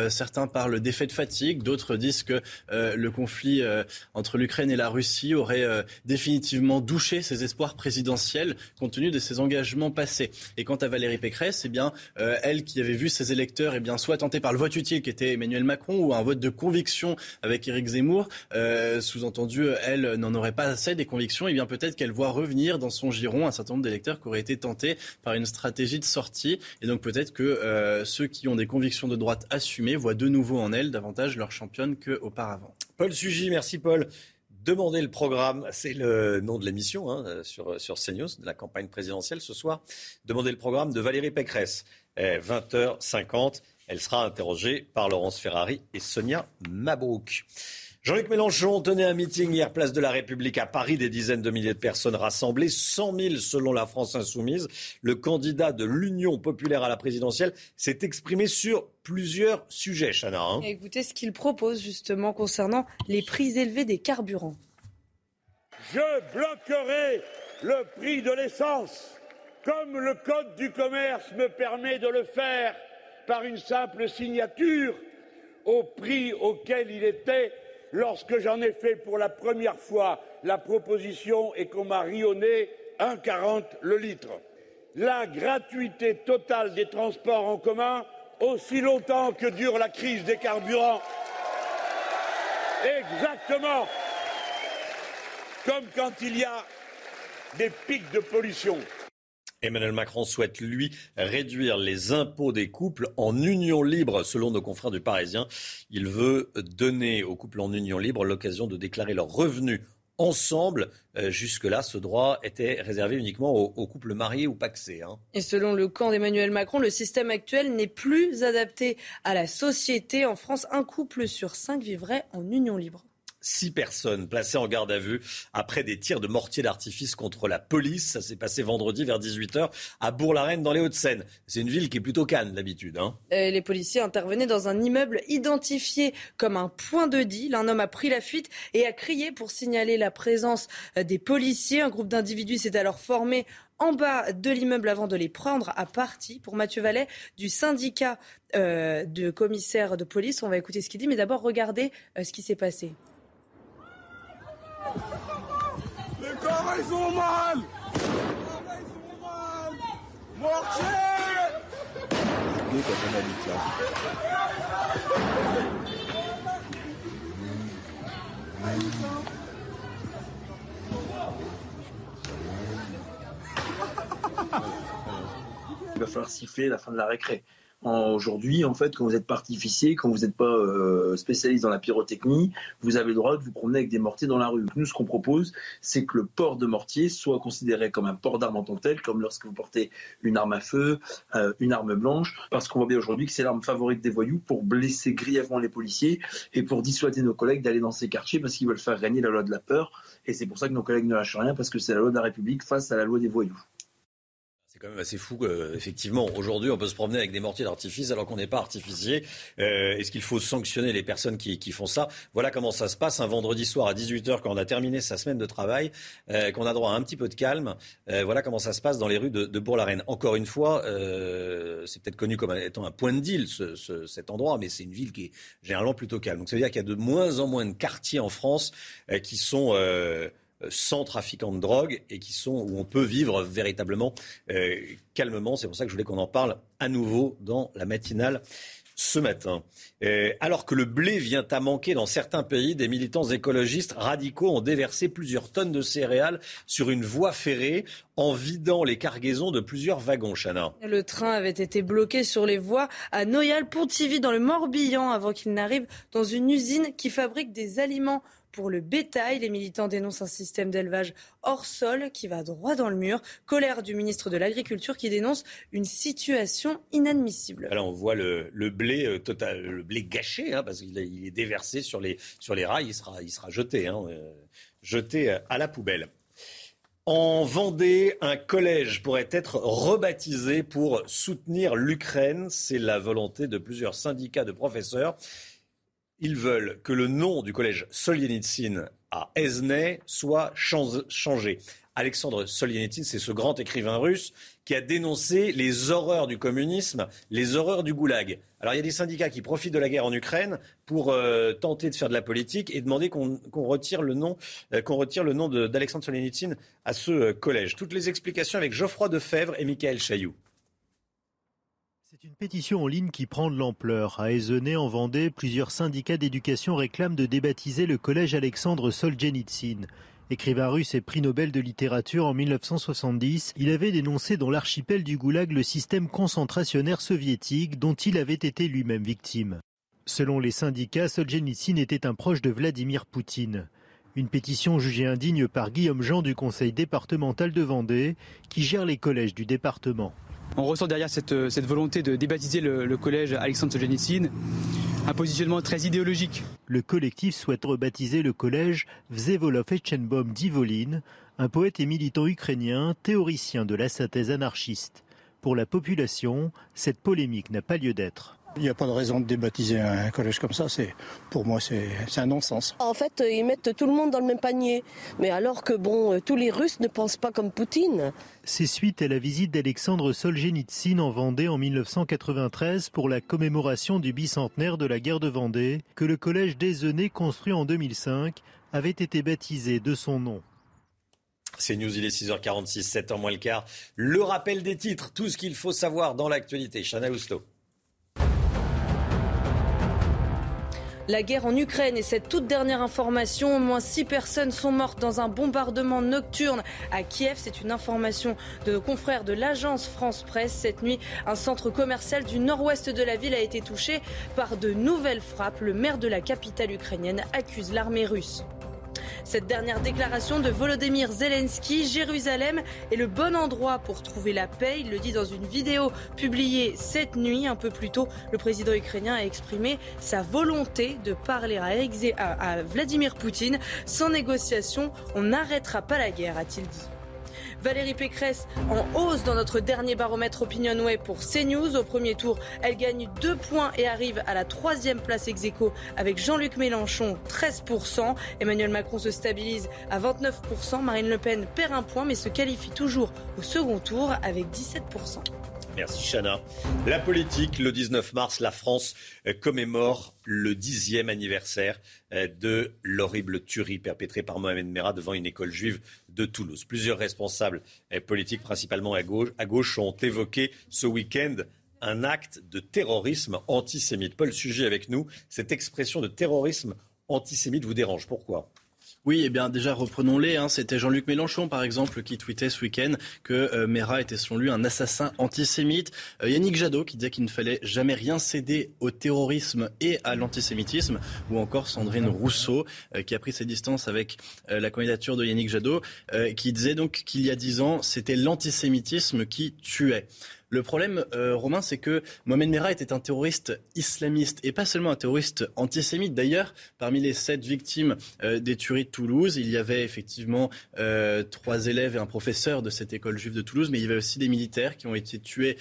certains parlent d'effet de fatigue, d'autres disent que le conflit entre l'Ukraine et la Russie aurait définitivement douché ses espoirs présidentiels compte tenu de ses engagements passés. Et quant à Valérie Pécresse, eh bien, elle qui avait vu ses électeurs eh bien, soit tentée par le vote utile qui était Emmanuel Macron ou un vote de conviction avec Éric Zemmour, euh, sous-entendu, elle n'en aurait pas assez des convictions, et bien peut-être qu'elle voit revenir dans son giron un certain nombre d'électeurs qui auraient été tentés par une stratégie de sortie. Et donc peut-être que euh, ceux qui ont des convictions de droite assumées voient de nouveau en elle davantage leur championne qu'auparavant. Paul Sugy, merci Paul. Demandez le programme, c'est le nom de l'émission hein, sur, sur CNews, de la campagne présidentielle ce soir. Demandez le programme de Valérie Pécresse, 20h50. Elle sera interrogée par Laurence Ferrari et Sonia Mabrouk. Jean-Luc Mélenchon tenait un meeting hier place de la République à Paris, des dizaines de milliers de personnes rassemblées, 100 000 selon la France insoumise. Le candidat de l'Union populaire à la présidentielle s'est exprimé sur plusieurs sujets, Chana. Hein. Écoutez ce qu'il propose justement concernant les prix élevés des carburants. Je bloquerai le prix de l'essence, comme le Code du commerce me permet de le faire par une simple signature au prix auquel il était lorsque j'en ai fait pour la première fois la proposition et qu'on m'a rionné 1,40 le litre. La gratuité totale des transports en commun aussi longtemps que dure la crise des carburants. Exactement comme quand il y a des pics de pollution. Emmanuel Macron souhaite, lui, réduire les impôts des couples en union libre, selon nos confrères du Parisien. Il veut donner aux couples en union libre l'occasion de déclarer leurs revenus ensemble. Euh, jusque-là, ce droit était réservé uniquement aux, couples mariés ou paxés. Hein. Et selon le camp d'Emmanuel Macron, le système actuel n'est plus adapté à la société. En France, un couple sur cinq vivrait en union libre. Six personnes placées en garde à vue après des tirs de mortier d'artifice contre la police. Ça s'est passé vendredi vers 18h à Bourg-la-Reine dans les Hauts-de-Seine. C'est une ville qui est plutôt calme d'habitude. Hein. Les policiers intervenaient dans un immeuble identifié comme un point de deal. Un homme a pris la fuite et a crié pour signaler la présence euh, des policiers. Un groupe d'individus s'est alors formé en bas de l'immeuble avant de les prendre à partie. Pour Mathieu Vallet, du syndicat euh, de commissaires de police, on va écouter ce qu'il dit, mais d'abord regardez euh, ce qui s'est passé. Les gars, ils ont mal Mortier Il va falloir siffler la fin de la récré. Aujourd'hui, en fait, quand vous êtes partificier, quand vous n'êtes pas euh, spécialiste dans la pyrotechnie, vous avez le droit de vous promener avec des mortiers dans la rue. Nous, ce qu'on propose, c'est que le port de mortier soit considéré comme un port d'arme en tant que tel, comme lorsque vous portez une arme à feu, euh, une arme blanche, parce qu'on voit bien aujourd'hui que c'est l'arme favorite des voyous pour blesser grièvement les policiers et pour dissuader nos collègues d'aller dans ces quartiers parce qu'ils veulent faire régner la loi de la peur. Et c'est pour ça que nos collègues ne lâchent rien, parce que c'est la loi de la République face à la loi des voyous. Quand même assez fou. effectivement, aujourd'hui, on peut se promener avec des mortiers d'artifice alors qu'on n'est pas artificier. Euh, est-ce qu'il faut sanctionner les personnes qui, font ça? Voilà comment ça se passe un vendredi soir à 18h quand on a terminé sa semaine de travail, euh, qu'on a droit à un petit peu de calme. Euh, voilà comment ça se passe dans les rues de, Bourg-la-Reine. Encore une fois, c'est peut-être connu comme étant un point de deal, cet endroit, mais c'est une ville qui est généralement plutôt calme. Donc ça veut dire qu'il y a de moins en moins de quartiers en France qui sont euh, sans trafiquants de drogue et qui sont où on peut vivre véritablement euh, calmement. C'est pour ça que je voulais qu'on en parle à nouveau dans la matinale ce matin. Euh, alors que le blé vient à manquer dans certains pays, des militants écologistes radicaux ont déversé plusieurs tonnes de céréales sur une voie ferrée en vidant les cargaisons de plusieurs wagons, Chana. Le train avait été bloqué sur les voies à Noyal-Pontivy dans le Morbihan avant qu'il n'arrive dans une usine qui fabrique des aliments pour le bétail. Les militants dénoncent un système d'élevage hors sol qui va droit dans le mur. Colère du ministre de l'Agriculture qui dénonce une situation inadmissible. Alors on voit le, blé euh, total, le blé gâché, hein, parce qu'il est déversé sur les, sur les rails, il sera, il sera jeté, hein, euh, jeté euh, à la poubelle. En Vendée, un collège pourrait être rebaptisé pour soutenir l'Ukraine. C'est la volonté de plusieurs syndicats de professeurs. Ils veulent que le nom du collège Solzhenitsyn à Esnay soit changé. Alexandre Solzhenitsyn, c'est ce grand écrivain russe qui a dénoncé les horreurs du communisme, les horreurs du goulag. Alors il y a des syndicats qui profitent de la guerre en Ukraine pour euh, tenter de faire de la politique et demander qu'on retire le nom, euh, qu'on retire le nom d'Alexandre Solzhenitsyn à ce euh, collège. Toutes les explications avec Geoffroy Defebvre et Michael Chailloux. Une pétition en ligne qui prend de l'ampleur. À Aizenay, en Vendée, plusieurs syndicats d'éducation réclament de débaptiser le collège Alexandre Solzhenitsyn. Écrivain russe et prix Nobel de littérature en 1970, il avait dénoncé dans l'archipel du Goulag le système concentrationnaire soviétique dont il avait été lui-même victime. Selon les syndicats, Solzhenitsyn était un proche de Vladimir Poutine. Une pétition jugée indigne par Guillaume Jean du conseil départemental de Vendée, qui gère les collèges du département. On ressent derrière cette, volonté de débaptiser le, collège Alexandre Solzhenitsyn un positionnement très idéologique. Le collectif souhaite rebaptiser le collège Vsevolov Echenbom d'Ivolin, un poète et militant ukrainien, théoricien de la synthèse anarchiste. Pour la population, cette polémique n'a pas lieu d'être. Il n'y a pas de raison de débaptiser un collège comme ça. C'est, pour moi, c'est, un non-sens. En fait, ils mettent tout le monde dans le même panier. Mais alors que, bon, tous les Russes ne pensent pas comme Poutine. C'est suite à la visite d'Alexandre Solzhenitsyn en Vendée en 1993 pour la commémoration du bicentenaire de la guerre de Vendée que le collège Désenay, construit en 2005, avait été baptisé de son nom. C'est News, il est 6h46, 7 h moins le quart. Le rappel des titres, tout ce qu'il faut savoir dans l'actualité. Chana Housteau. La guerre en Ukraine et cette toute dernière information, au moins six personnes sont mortes dans un bombardement nocturne à Kiev. C'est une information de nos confrères de l'agence France Presse. Cette nuit, un centre commercial du nord-ouest de la ville a été touché par de nouvelles frappes. Le maire de la capitale ukrainienne accuse l'armée russe. Cette dernière déclaration de Volodymyr Zelensky, Jérusalem est le bon endroit pour trouver la paix. Il le dit dans une vidéo publiée cette nuit. Un peu plus tôt, le président ukrainien a exprimé sa volonté de parler à, Vladimir Poutine. Sans négociation, on n'arrêtera pas la guerre, a-t-il dit. Valérie Pécresse en hausse dans notre dernier baromètre Opinionway pour CNews. Au premier tour, elle gagne deux points et arrive à la troisième place ex avec Jean-Luc Mélenchon, 13%. Emmanuel Macron se stabilise à 29%. Marine Le Pen perd un point mais se qualifie toujours au second tour avec 17%. Merci Chana. La politique, le 19 mars, la France euh, commémore le dixième anniversaire euh, de l'horrible tuerie perpétrée par Mohamed Merah devant une école juive de Toulouse. Plusieurs responsables euh, politiques, principalement à gauche, à gauche ont évoqué ce week-end un acte de terrorisme antisémite. Paul Sujet avec nous. Cette expression de terrorisme antisémite vous dérange. Pourquoi? Oui, eh bien déjà reprenons-les. Hein. C'était Jean-Luc Mélenchon, par exemple, qui tweetait ce week-end que euh, Mera était selon lui un assassin antisémite. Euh, Yannick Jadot qui disait qu'il ne fallait jamais rien céder au terrorisme et à l'antisémitisme. Ou encore Sandrine Rousseau euh, qui a pris ses distances avec la candidature de Yannick Jadot, qui disait donc qu'il y a dix ans, c'était l'antisémitisme qui tuait. Le problème, euh, Romain, c'est que Mohamed Merah était un terroriste islamiste et pas seulement un terroriste antisémite. D'ailleurs, parmi les sept victimes euh, des tueries de Toulouse, il y avait effectivement euh, trois élèves et un professeur de cette école juive de Toulouse, mais il y avait aussi des militaires qui ont été tués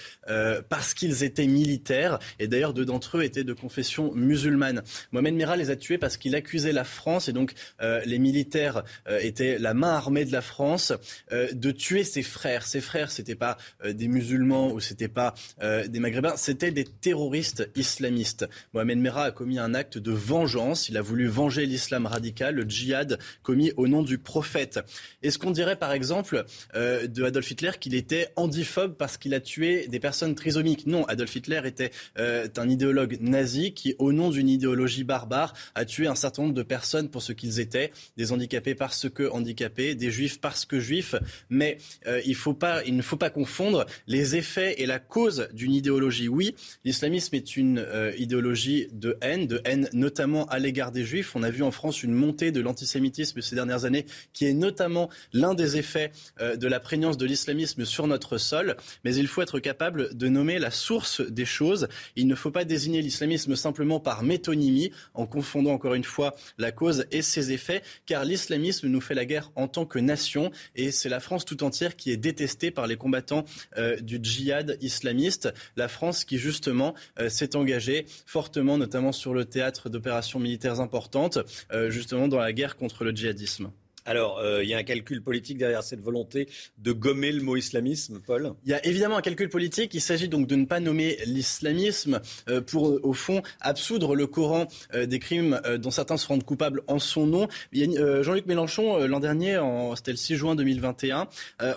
parce qu'ils étaient militaires. Et d'ailleurs, deux d'entre eux étaient de confession musulmane. Mohamed Merah les a tués parce qu'il accusait la France, et donc les militaires étaient la main armée de la France, de tuer ses frères. Ses frères, c'était pas des musulmans ou c'était pas euh, des Maghrébins, c'était des terroristes islamistes. Mohamed Merah a commis un acte de vengeance. Il a voulu venger l'islam radical, le djihad commis au nom du prophète. Est-ce qu'on dirait par exemple euh, de Adolf Hitler qu'il était handiphobe parce qu'il a tué des personnes trisomiques? Non, Adolf Hitler était euh, un idéologue nazi qui, au nom d'une idéologie barbare, a tué un certain nombre de personnes pour ce qu'ils étaient, des handicapés parce que handicapés, des juifs parce que juifs. Mais il, faut pas, il ne faut pas confondre les effets et la cause d'une idéologie. Oui, l'islamisme est une euh, idéologie de haine, de haine notamment à l'égard des juifs. On a vu en France une montée de l'antisémitisme ces dernières années, qui est notamment l'un des effets euh, de la prégnance de l'islamisme sur notre sol. Mais il faut être capable de nommer la source des choses. Il ne faut pas désigner l'islamisme simplement par métonymie, en confondant encore une fois la cause et ses effets, car l'islamisme nous fait la guerre en tant que nation, et c'est la France tout entière qui est détestée par les combattants euh, du djihad islamiste. La France qui justement euh, s'est engagée fortement, notamment sur le théâtre d'opérations militaires importantes, euh, justement dans la guerre contre le djihadisme. Alors, euh, il y a un calcul politique derrière cette volonté de gommer le mot islamisme, Paul? Il y a évidemment un calcul politique. Il s'agit donc de ne pas nommer l'islamisme euh, pour, au fond, absoudre le Coran euh, des crimes dont certains se rendent coupables en son nom. Jean-Luc Mélenchon, l'an dernier, c'était le 6 juin 2021,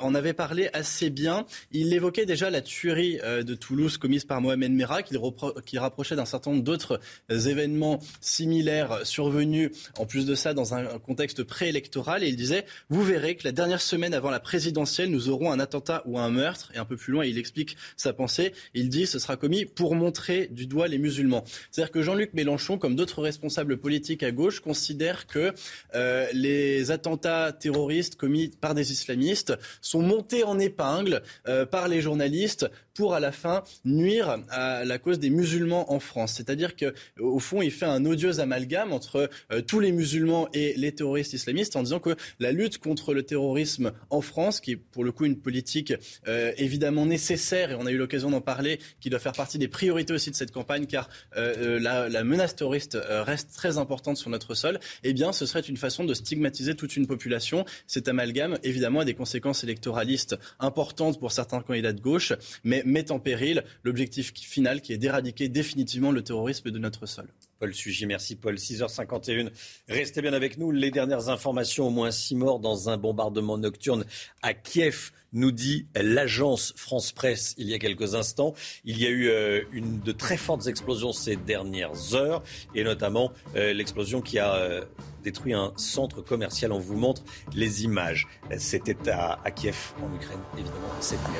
en avait parlé assez bien. Il évoquait déjà la tuerie de Toulouse commise par Mohamed Merah, qu'il rapprochait d'un certain nombre d'autres événements similaires survenus, en plus de ça, dans un contexte préélectoral et il disait Vous verrez que la dernière semaine avant la présidentielle, nous aurons un attentat ou un meurtre. Et un peu plus loin, il explique sa pensée. Il dit Ce sera commis pour montrer du doigt les musulmans. C'est-à-dire que Jean-Luc Mélenchon, comme d'autres responsables politiques à gauche, considère que euh, les attentats terroristes commis par des islamistes sont montés en épingle euh, par les journalistes pour à la fin nuire à la cause des musulmans en France. C'est-à-dire qu'au fond, il fait un odieux amalgame entre euh, tous les musulmans et les terroristes islamistes en disant que la lutte contre le terrorisme en France, qui est pour le coup une politique euh, évidemment nécessaire, et on a eu l'occasion d'en parler, qui doit faire partie des priorités aussi de cette campagne, car euh, la, la, menace terroriste reste très importante sur notre sol, eh bien ce serait une façon de stigmatiser toute une population. Cet amalgame, évidemment, a des conséquences électoralistes importantes pour certains candidats de gauche, mais met en péril l'objectif final qui est d'éradiquer définitivement le terrorisme de notre sol. Paul Sugy, merci Paul. 6h51, restez bien avec nous. Les dernières informations, au moins six morts dans un bombardement nocturne à Kiev, nous dit l'agence France Presse il y a quelques instants. Il y a eu euh, de très fortes explosions ces dernières heures, et notamment euh, l'explosion qui a euh, détruit un centre commercial. On vous montre les images. C'était à, Kiev, en Ukraine, évidemment.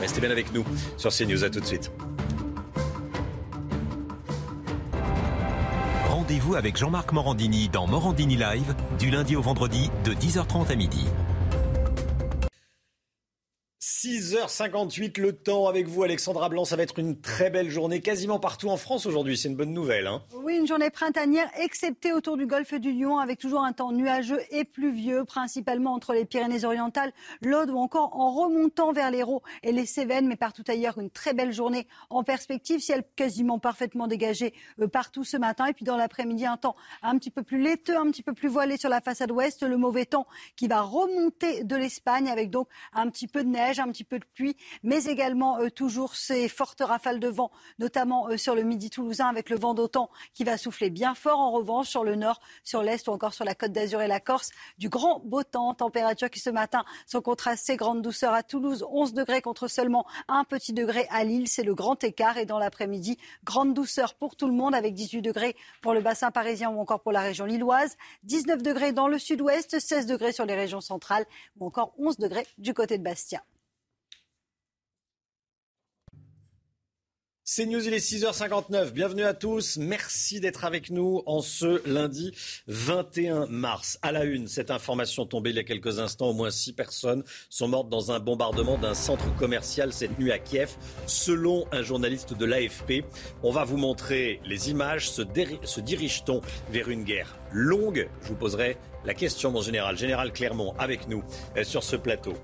Restez bien avec nous sur CNews. À tout de suite. Rendez-vous avec Jean-Marc Morandini dans Morandini Live du lundi au vendredi de 10h30 à midi. 6h58, le temps avec vous, Alexandra Blanc. Ça va être une très belle journée quasiment partout en France aujourd'hui. C'est une bonne nouvelle. Hein oui, une journée printanière, excepté autour du golfe du Lion, avec toujours un temps nuageux et pluvieux, principalement entre les Pyrénées-Orientales, l'Aude ou encore en remontant vers l'Hérault et les Cévennes. Mais partout ailleurs, une très belle journée en perspective. Ciel quasiment parfaitement dégagé euh, partout ce matin. Et puis dans l'après-midi, un temps un petit peu plus laiteux, un petit peu plus voilé sur la façade ouest. Le mauvais temps qui va remonter de l'Espagne avec donc un petit peu de neige, un petit peu de pluie, mais également euh, toujours ces fortes rafales de vent, notamment euh, sur le midi toulousain avec le vent d'autant qui va souffler bien fort. En revanche, sur le nord, sur l'est ou encore sur la côte d'Azur et la Corse, du grand beau temps. Température qui ce matin sont contrastées, grande douceur à Toulouse, 11 degrés contre seulement un petit degré à Lille. C'est le grand écart. Et dans l'après-midi, grande douceur pour tout le monde avec 18 degrés pour le bassin parisien ou encore pour la région lilloise, 19 degrés dans le sud-ouest, 16 degrés sur les régions centrales ou encore 11 degrés du côté de Bastia. C'est News, il est 6h59. Bienvenue à tous. Merci d'être avec nous en ce lundi 21 mars. À la une, cette information tombée il y a quelques instants, au moins six personnes sont mortes dans un bombardement d'un centre commercial cette nuit à Kiev, selon un journaliste de l'AFP. On va vous montrer les images. Se, se dirige-t-on vers une guerre longue? Je vous poserai la question, mon général. Général Clermont, avec nous euh, sur ce plateau.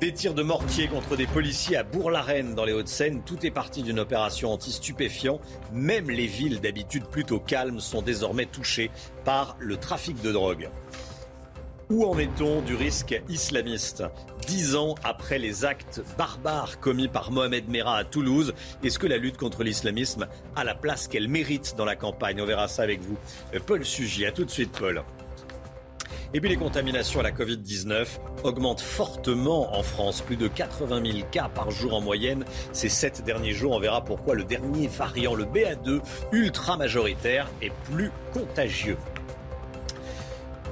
Des tirs de mortier contre des policiers à Bourg-la-Reine dans les Hauts-de-Seine. Tout est parti d'une opération anti-stupéfiants. Même les villes d'habitude plutôt calmes sont désormais touchées par le trafic de drogue. Où en est-on du risque islamiste? Dix ans après les actes barbares commis par Mohamed Merah à Toulouse, est-ce que la lutte contre l'islamisme a la place qu'elle mérite dans la campagne? On verra ça avec vous. Paul Sugy, à tout de suite Paul. Et puis les contaminations à la Covid-19 augmentent fortement en France. Plus de 80 000 cas par jour en moyenne ces sept derniers jours. On verra pourquoi le dernier variant, le BA2, ultra majoritaire, est plus contagieux.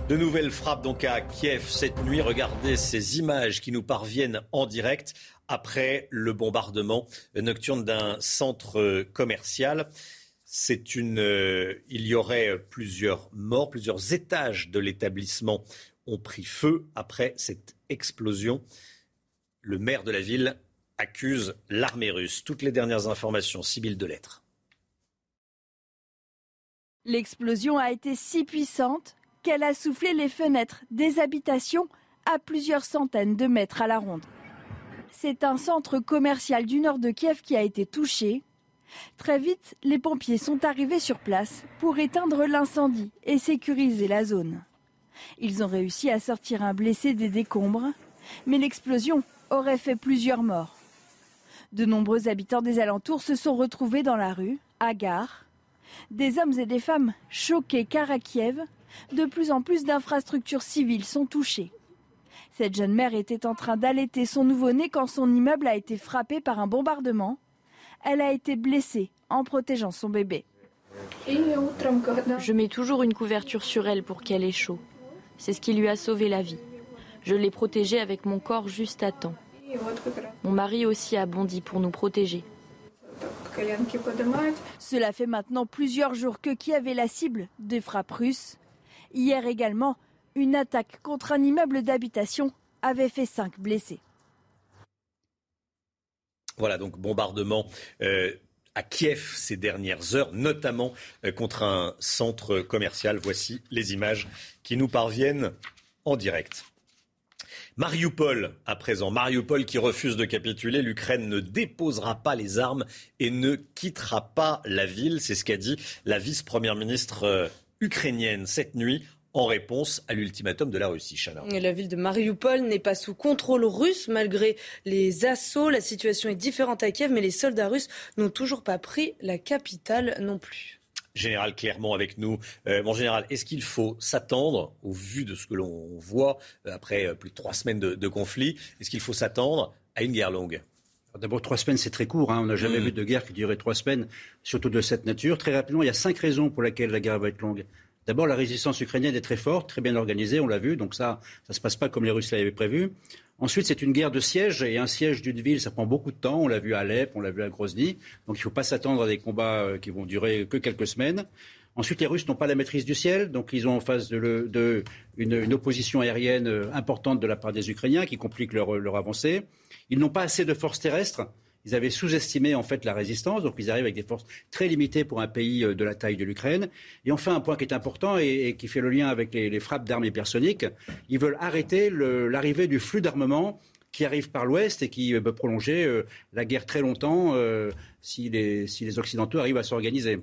De nouvelles frappes donc à Kiev cette nuit. Regardez ces images qui nous parviennent en direct après le bombardement nocturne d'un centre commercial. Euh, il y aurait plusieurs morts, plusieurs étages de l'établissement ont pris feu après cette explosion. Le maire de la ville accuse l'armée russe. Toutes les dernières informations, Sibylle de Lettres. L'explosion a été si puissante qu'elle a soufflé les fenêtres des habitations à plusieurs centaines de mètres à la ronde. C'est un centre commercial du nord de Kiev qui a été touché. Très vite, les pompiers sont arrivés sur place pour éteindre l'incendie et sécuriser la zone. Ils ont réussi à sortir un blessé des décombres, mais l'explosion aurait fait plusieurs morts. De nombreux habitants des alentours se sont retrouvés dans la rue, à gare. Des hommes et des femmes choqués car à Kiev, de plus en plus d'infrastructures civiles sont touchées. Cette jeune mère était en train d'allaiter son nouveau-né quand son immeuble a été frappé par un bombardement elle a été blessée en protégeant son bébé. Je mets toujours une couverture sur elle pour qu'elle ait chaud. C'est ce qui lui a sauvé la vie. Je l'ai protégée avec mon corps juste à temps. Mon mari aussi a bondi pour nous protéger. Cela fait maintenant plusieurs jours que Kiev est la cible des frappes russes. Hier également, une attaque contre un immeuble d'habitation avait fait cinq blessés. Voilà, donc bombardement. Euh, à Kiev ces dernières heures, notamment euh, contre un centre commercial. Voici les images qui nous parviennent en direct. Mariupol, à présent, Mariupol qui refuse de capituler, l'Ukraine ne déposera pas les armes et ne quittera pas la ville, c'est ce qu'a dit la vice-première ministre euh, ukrainienne cette nuit en réponse à l'ultimatum de la Russie. La ville de Mariupol n'est pas sous contrôle russe malgré les assauts. La situation est différente à Kiev, mais les soldats russes n'ont toujours pas pris la capitale non plus. Général Clermont avec nous. mon général, est-ce qu'il faut s'attendre, au vu de ce que l'on voit après plus de trois semaines de, conflit, est-ce qu'il faut s'attendre à une guerre longue? D'abord, trois semaines, c'est très court. Hein. On n'a jamais mm. vu de guerre qui durait trois semaines, surtout de cette nature. Très rapidement, il y a cinq raisons pour lesquelles la guerre va être longue. D'abord, la résistance ukrainienne est très forte, très bien organisée, on l'a vu, donc ça, ça ne se passe pas comme les Russes l'avaient prévu. Ensuite, c'est une guerre de siège, et un siège d'une ville, ça prend beaucoup de temps. On l'a vu à Alep, on l'a vu à Grozny. Donc il ne faut pas s'attendre à des combats euh, qui vont durer que quelques semaines. Ensuite, les Russes n'ont pas la maîtrise du ciel, donc ils ont en face de, une, opposition aérienne euh, importante de la part des Ukrainiens qui complique leur avancée. Ils n'ont pas assez de forces terrestres. Ils avaient sous-estimé en fait la résistance, donc ils arrivent avec des forces très limitées pour un pays euh, de la taille de l'Ukraine. Et enfin, un point qui est important et, qui fait le lien avec les, frappes d'armes hypersoniques, ils veulent arrêter l'arrivée du flux d'armement qui arrive par l'Ouest et qui euh, peut prolonger euh, la guerre très longtemps si les Occidentaux arrivent à s'organiser.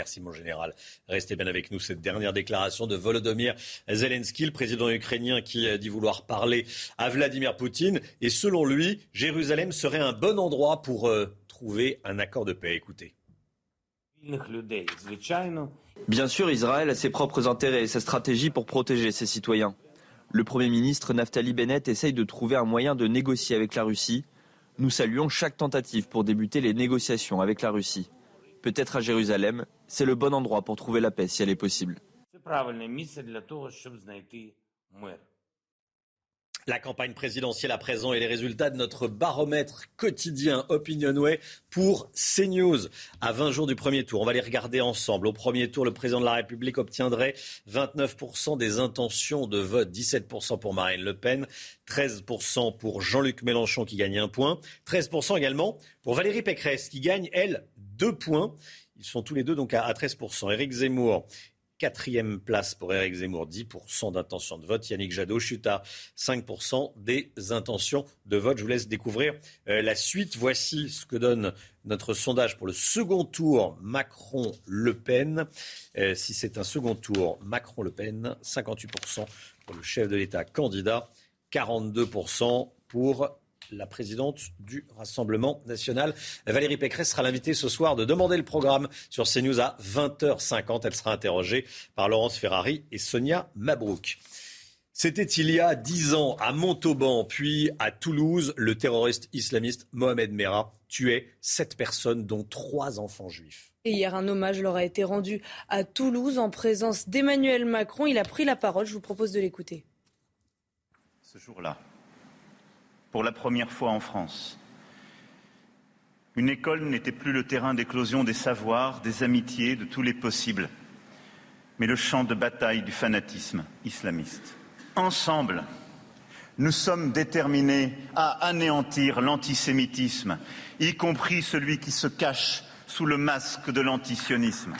Merci mon général. Restez bien avec nous. Cette dernière déclaration de Volodymyr Zelensky, le président ukrainien qui a dit vouloir parler à Vladimir Poutine. Et selon lui, Jérusalem serait un bon endroit pour euh, trouver un accord de paix. Écoutez. Bien sûr, Israël a ses propres intérêts et sa stratégie pour protéger ses citoyens. Le Premier ministre Naftali Bennett essaye de trouver un moyen de négocier avec la Russie. Nous saluons chaque tentative pour débuter les négociations avec la Russie peut-être à Jérusalem, c'est le bon endroit pour trouver la paix si elle est possible. La campagne présidentielle à présent et les résultats de notre baromètre quotidien Opinionway pour CNews. À 20 jours du premier tour, on va les regarder ensemble. Au premier tour, le président de la République obtiendrait 29% des intentions de vote, 17% pour Marine Le Pen, 13% pour Jean-Luc Mélenchon qui gagne un point, 13% également pour Valérie Pécresse qui gagne, elle, deux points. Ils sont tous les deux à 13%. Éric Zemmour, quatrième place pour Éric Zemmour, 10% d'intention de vote. Yannick Jadot chute à 5% des intentions de vote. Je vous laisse découvrir euh, la suite. Voici ce que donne notre sondage pour le second tour Macron-Le Pen. Euh, si c'est un second tour Macron-Le Pen, 58% pour le chef de l'État candidat, 42% pour la présidente du Rassemblement national. Valérie Pécresse sera l'invitée ce soir de demander le programme sur CNews à 20h50. Elle sera interrogée par Laurence Ferrari et Sonia Mabrouk. C'était il y a dix ans à Montauban, puis à Toulouse, le terroriste islamiste Mohamed Merah tuait sept personnes, dont trois enfants juifs. Et hier, un hommage leur a été rendu à Toulouse en présence d'Emmanuel Macron. Il a pris la parole. Je vous propose de l'écouter. Ce jour-là, pour la première fois en France. Une école n'était plus le terrain d'éclosion des savoirs, des amitiés, de tous les possibles, mais le champ de bataille du fanatisme islamiste. Ensemble, nous sommes déterminés à anéantir l'antisémitisme, y compris celui qui se cache sous le masque de l'antisionisme.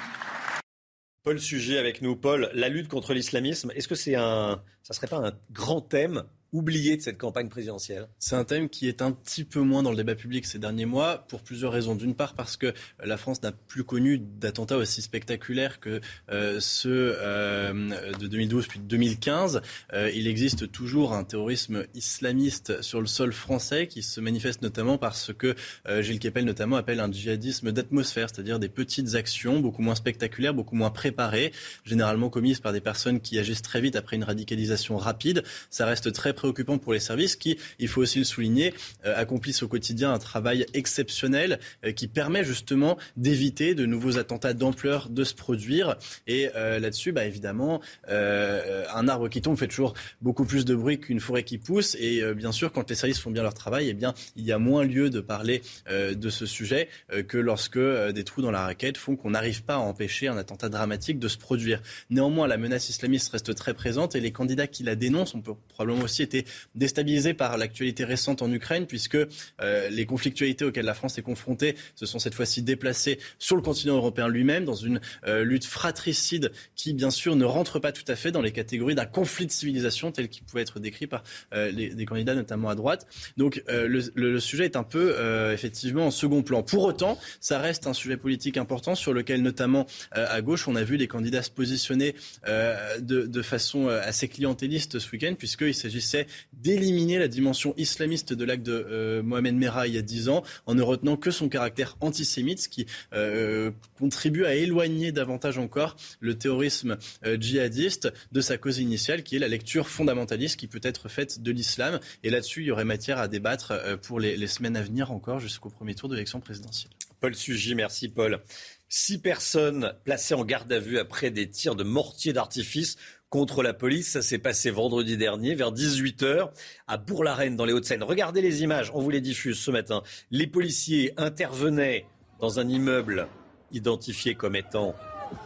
Paul Sujet avec nous. Paul, la lutte contre l'islamisme, est-ce que c'est un, ça serait pas un grand thème oublié de cette campagne présidentielle C'est un thème qui est un petit peu moins dans le débat public ces derniers mois, pour plusieurs raisons. D'une part, parce que la France n'a plus connu d'attentats aussi spectaculaires que euh, ceux euh, de 2012 puis de 2015. Euh, il existe toujours un terrorisme islamiste sur le sol français qui se manifeste notamment par ce que Gilles Kepel notamment appelle un djihadisme d'atmosphère, c'est-à-dire des petites actions beaucoup moins spectaculaires, beaucoup moins préparées, généralement commises par des personnes qui agissent très vite après une radicalisation rapide. Ça reste très préoccupant pour les services qui, il faut aussi le souligner, euh, accomplissent au quotidien un travail exceptionnel euh, qui permet justement d'éviter de nouveaux attentats d'ampleur de se produire. Et euh, là-dessus, bah, évidemment, un arbre qui tombe fait toujours beaucoup plus de bruit qu'une forêt qui pousse. Et bien sûr, quand les services font bien leur travail, eh bien, il y a moins lieu de parler de ce sujet que lorsque des trous dans la raquette font qu'on n'arrive pas à empêcher un attentat dramatique de se produire. Néanmoins, la menace islamiste reste très présente et les candidats qui la dénoncent, on peut probablement aussi été déstabilisé par l'actualité récente en Ukraine, puisque euh, les conflictualités auxquelles la France est confrontée se sont cette fois-ci déplacées sur le continent européen lui-même, dans une euh, lutte fratricide qui, bien sûr, ne rentre pas tout à fait dans les catégories d'un conflit de civilisation tel qu'il pouvait être décrit par euh, les, des candidats, notamment à droite. Donc le, sujet est un peu, effectivement, en second plan. Pour autant, ça reste un sujet politique important sur lequel, notamment à gauche, on a vu les candidats se positionner de façon assez clientéliste ce week-end, puisqu'il s'agissait d'éliminer la dimension islamiste de l'acte de euh, Mohamed Merah il y a dix ans en ne retenant que son caractère antisémite, ce qui euh, contribue à éloigner davantage encore le terrorisme euh, djihadiste de sa cause initiale, qui est la lecture fondamentaliste qui peut être faite de l'islam. Et là-dessus, il y aurait matière à débattre pour les, les semaines à venir encore jusqu'au premier tour de l'élection présidentielle. Paul Sugy, merci Paul. Six personnes placées en garde à vue après des tirs de mortier d'artifice contre la police. Ça s'est passé vendredi dernier vers 18h à Bourg-la-Reine dans les Hauts-de-Seine. Regardez les images, on vous les diffuse ce matin. Les policiers intervenaient dans un immeuble identifié comme étant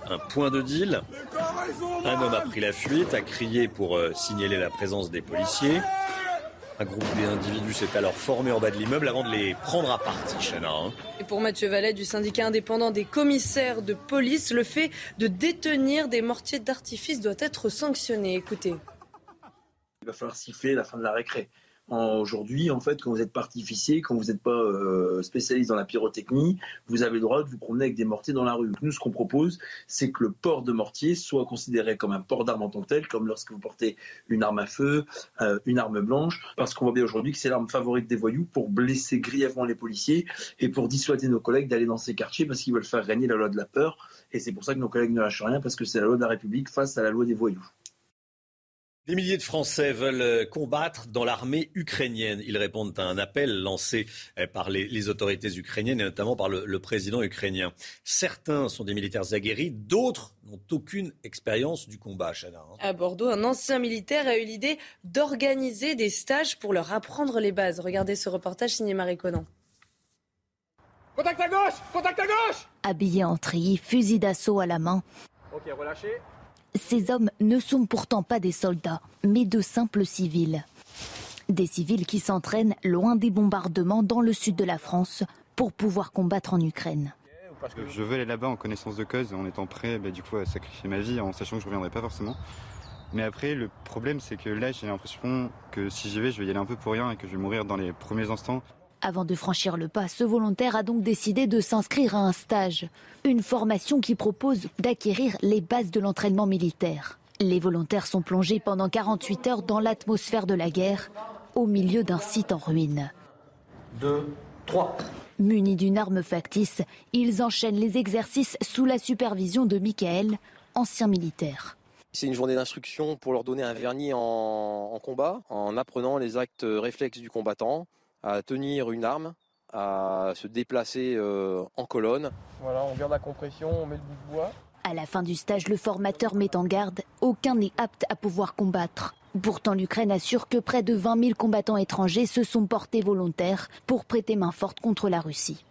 un point de deal. Un homme a pris la fuite, a crié pour euh, signaler la présence des policiers. Un groupe d'individus s'est alors formé en bas de l'immeuble avant de les prendre à partie, Chana. Hein. Et pour Mathieu Vallet du syndicat indépendant des commissaires de police, le fait de détenir des mortiers d'artifice doit être sanctionné. Écoutez. Il va falloir siffler la fin de la récré. Aujourd'hui, en fait, quand vous êtes partificier, quand vous n'êtes pas euh, spécialiste dans la pyrotechnie, vous avez le droit de vous promener avec des mortiers dans la rue. Nous, ce qu'on propose, c'est que le port de mortier soit considéré comme un port d'arme en tant que tel, comme lorsque vous portez une arme à feu, euh, une arme blanche, parce qu'on voit bien aujourd'hui que c'est l'arme favorite des voyous pour blesser grièvement les policiers et pour dissuader nos collègues d'aller dans ces quartiers parce qu'ils veulent faire régner la loi de la peur. Et c'est pour ça que nos collègues ne lâchent rien, parce que c'est la loi de la République face à la loi des voyous. Des milliers de Français veulent euh, combattre dans l'armée ukrainienne. Ils répondent à un appel lancé euh, par les, autorités ukrainiennes et notamment par le, président ukrainien. Certains sont des militaires aguerris, d'autres n'ont aucune expérience du combat. Chana, hein. À Bordeaux, un ancien militaire a eu l'idée d'organiser des stages pour leur apprendre les bases. Regardez ce reportage signé Marie Conan. Contact à gauche Contact à gauche Habillés en tri, fusil d'assaut à la main. Ok, relâchez. Ces hommes ne sont pourtant pas des soldats, mais de simples civils. Des civils qui s'entraînent loin des bombardements dans le sud de la France pour pouvoir combattre en Ukraine. Je veux aller là-bas en connaissance de cause, en étant prêt bah, à sacrifier ma vie, en sachant que je ne reviendrai pas forcément. Mais après, le problème, c'est que là, j'ai l'impression que si j'y vais, je vais y aller un peu pour rien et que je vais mourir dans les premiers instants. Avant de franchir le pas, ce volontaire a donc décidé de s'inscrire à un stage, une formation qui propose d'acquérir les bases de l'entraînement militaire. Les volontaires sont plongés pendant 48 heures dans l'atmosphère de la guerre, au milieu d'un site en ruine. Deux, trois. Munis d'une arme factice, ils enchaînent les exercices sous la supervision de Michael, ancien militaire. C'est une journée d'instruction pour leur donner un vernis en, en, combat, en apprenant les actes réflexes du combattant, à tenir une arme, à se déplacer euh, en colonne. Voilà, on garde la compression, on met le bout de bois. À la fin du stage, le formateur met en garde aucun n'est apte à pouvoir combattre. Pourtant, l'Ukraine assure que près de 20 000 combattants étrangers se sont portés volontaires pour prêter main forte contre la Russie.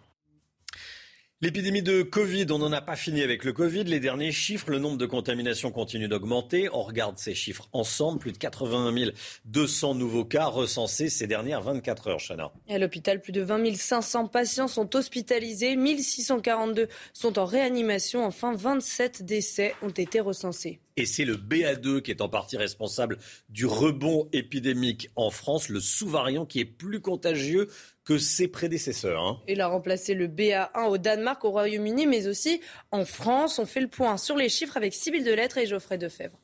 L'épidémie de Covid, on n'en a pas fini avec le Covid. Les derniers chiffres, le nombre de contaminations continue d'augmenter. On regarde ces chiffres ensemble. Plus de 81 200 nouveaux cas recensés ces dernières 24 heures, Chana. À l'hôpital, plus de 20 500 patients sont hospitalisés. 1642 sont en réanimation. Enfin, 27 décès ont été recensés. Et c'est le BA2 qui est en partie responsable du rebond épidémique en France, le sous-variant qui est plus contagieux que ses prédécesseurs. Hein. Il a remplacé le BA1 au Danemark, au Royaume-Uni, mais aussi en France. On fait le point sur les chiffres avec Sybille Delettre et Geoffrey Defebvre.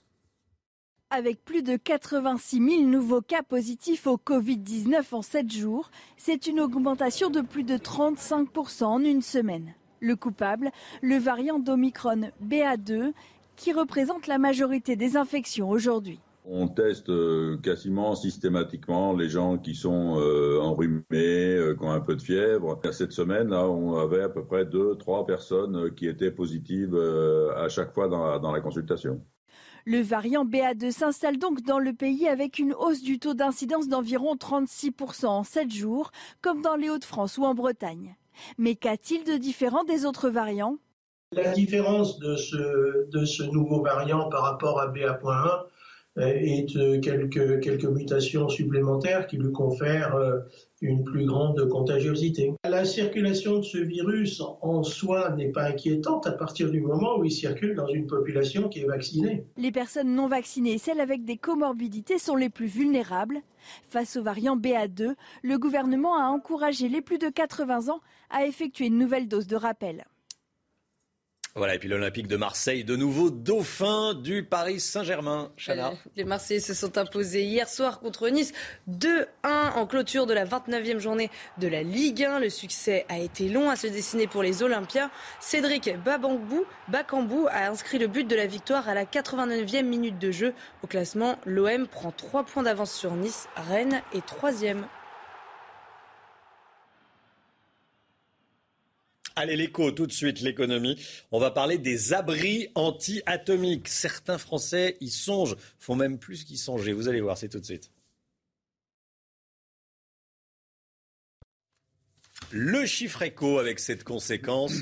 Avec plus de 86 000 nouveaux cas positifs au Covid-19 en 7 jours, c'est une augmentation de plus de 35% en une semaine. Le coupable, le variant d'Omicron BA2, qui représente la majorité des infections aujourd'hui. On teste euh, quasiment systématiquement les gens qui sont euh, enrhumés, euh, qui ont un peu de fièvre. Cette semaine, là, on avait à peu près deux, trois personnes qui étaient positives à chaque fois dans la, dans la consultation. Le variant BA2 s'installe donc dans le pays avec une hausse du taux d'incidence d'environ 36% en 7 jours, comme dans les Hauts-de-France ou en Bretagne. Mais qu'a-t-il de différent des autres variants? La différence de ce, de ce nouveau variant par rapport à BA.1 euh, est quelques, quelques mutations supplémentaires qui lui confèrent euh, une plus grande contagiosité. La circulation de ce virus en soi n'est pas inquiétante à partir du moment où il circule dans une population qui est vaccinée. Les personnes non vaccinées et celles avec des comorbidités sont les plus vulnérables. Face au variant BA2, le gouvernement a encouragé les plus de 80 ans à effectuer une nouvelle dose de rappel. Voilà, et puis l'Olympique de Marseille, de nouveau dauphin du Paris Saint-Germain. Les Marseillais se sont imposés hier soir contre Nice 2-1 en clôture de la 29e journée de la Ligue 1. Le succès a été long à se dessiner pour les Olympiens. Cédric Babambou, Bakambou a inscrit le but de la victoire à la 89e minute de jeu. Au classement, l'OM prend 3 points d'avance sur Nice. Rennes est 3e. Allez, l'écho, tout de suite, l'économie. On va parler des abris anti-atomiques. Certains Français y songent, font même plus qu'y songer. Vous allez voir, c'est tout de suite. Le chiffre écho avec cette conséquence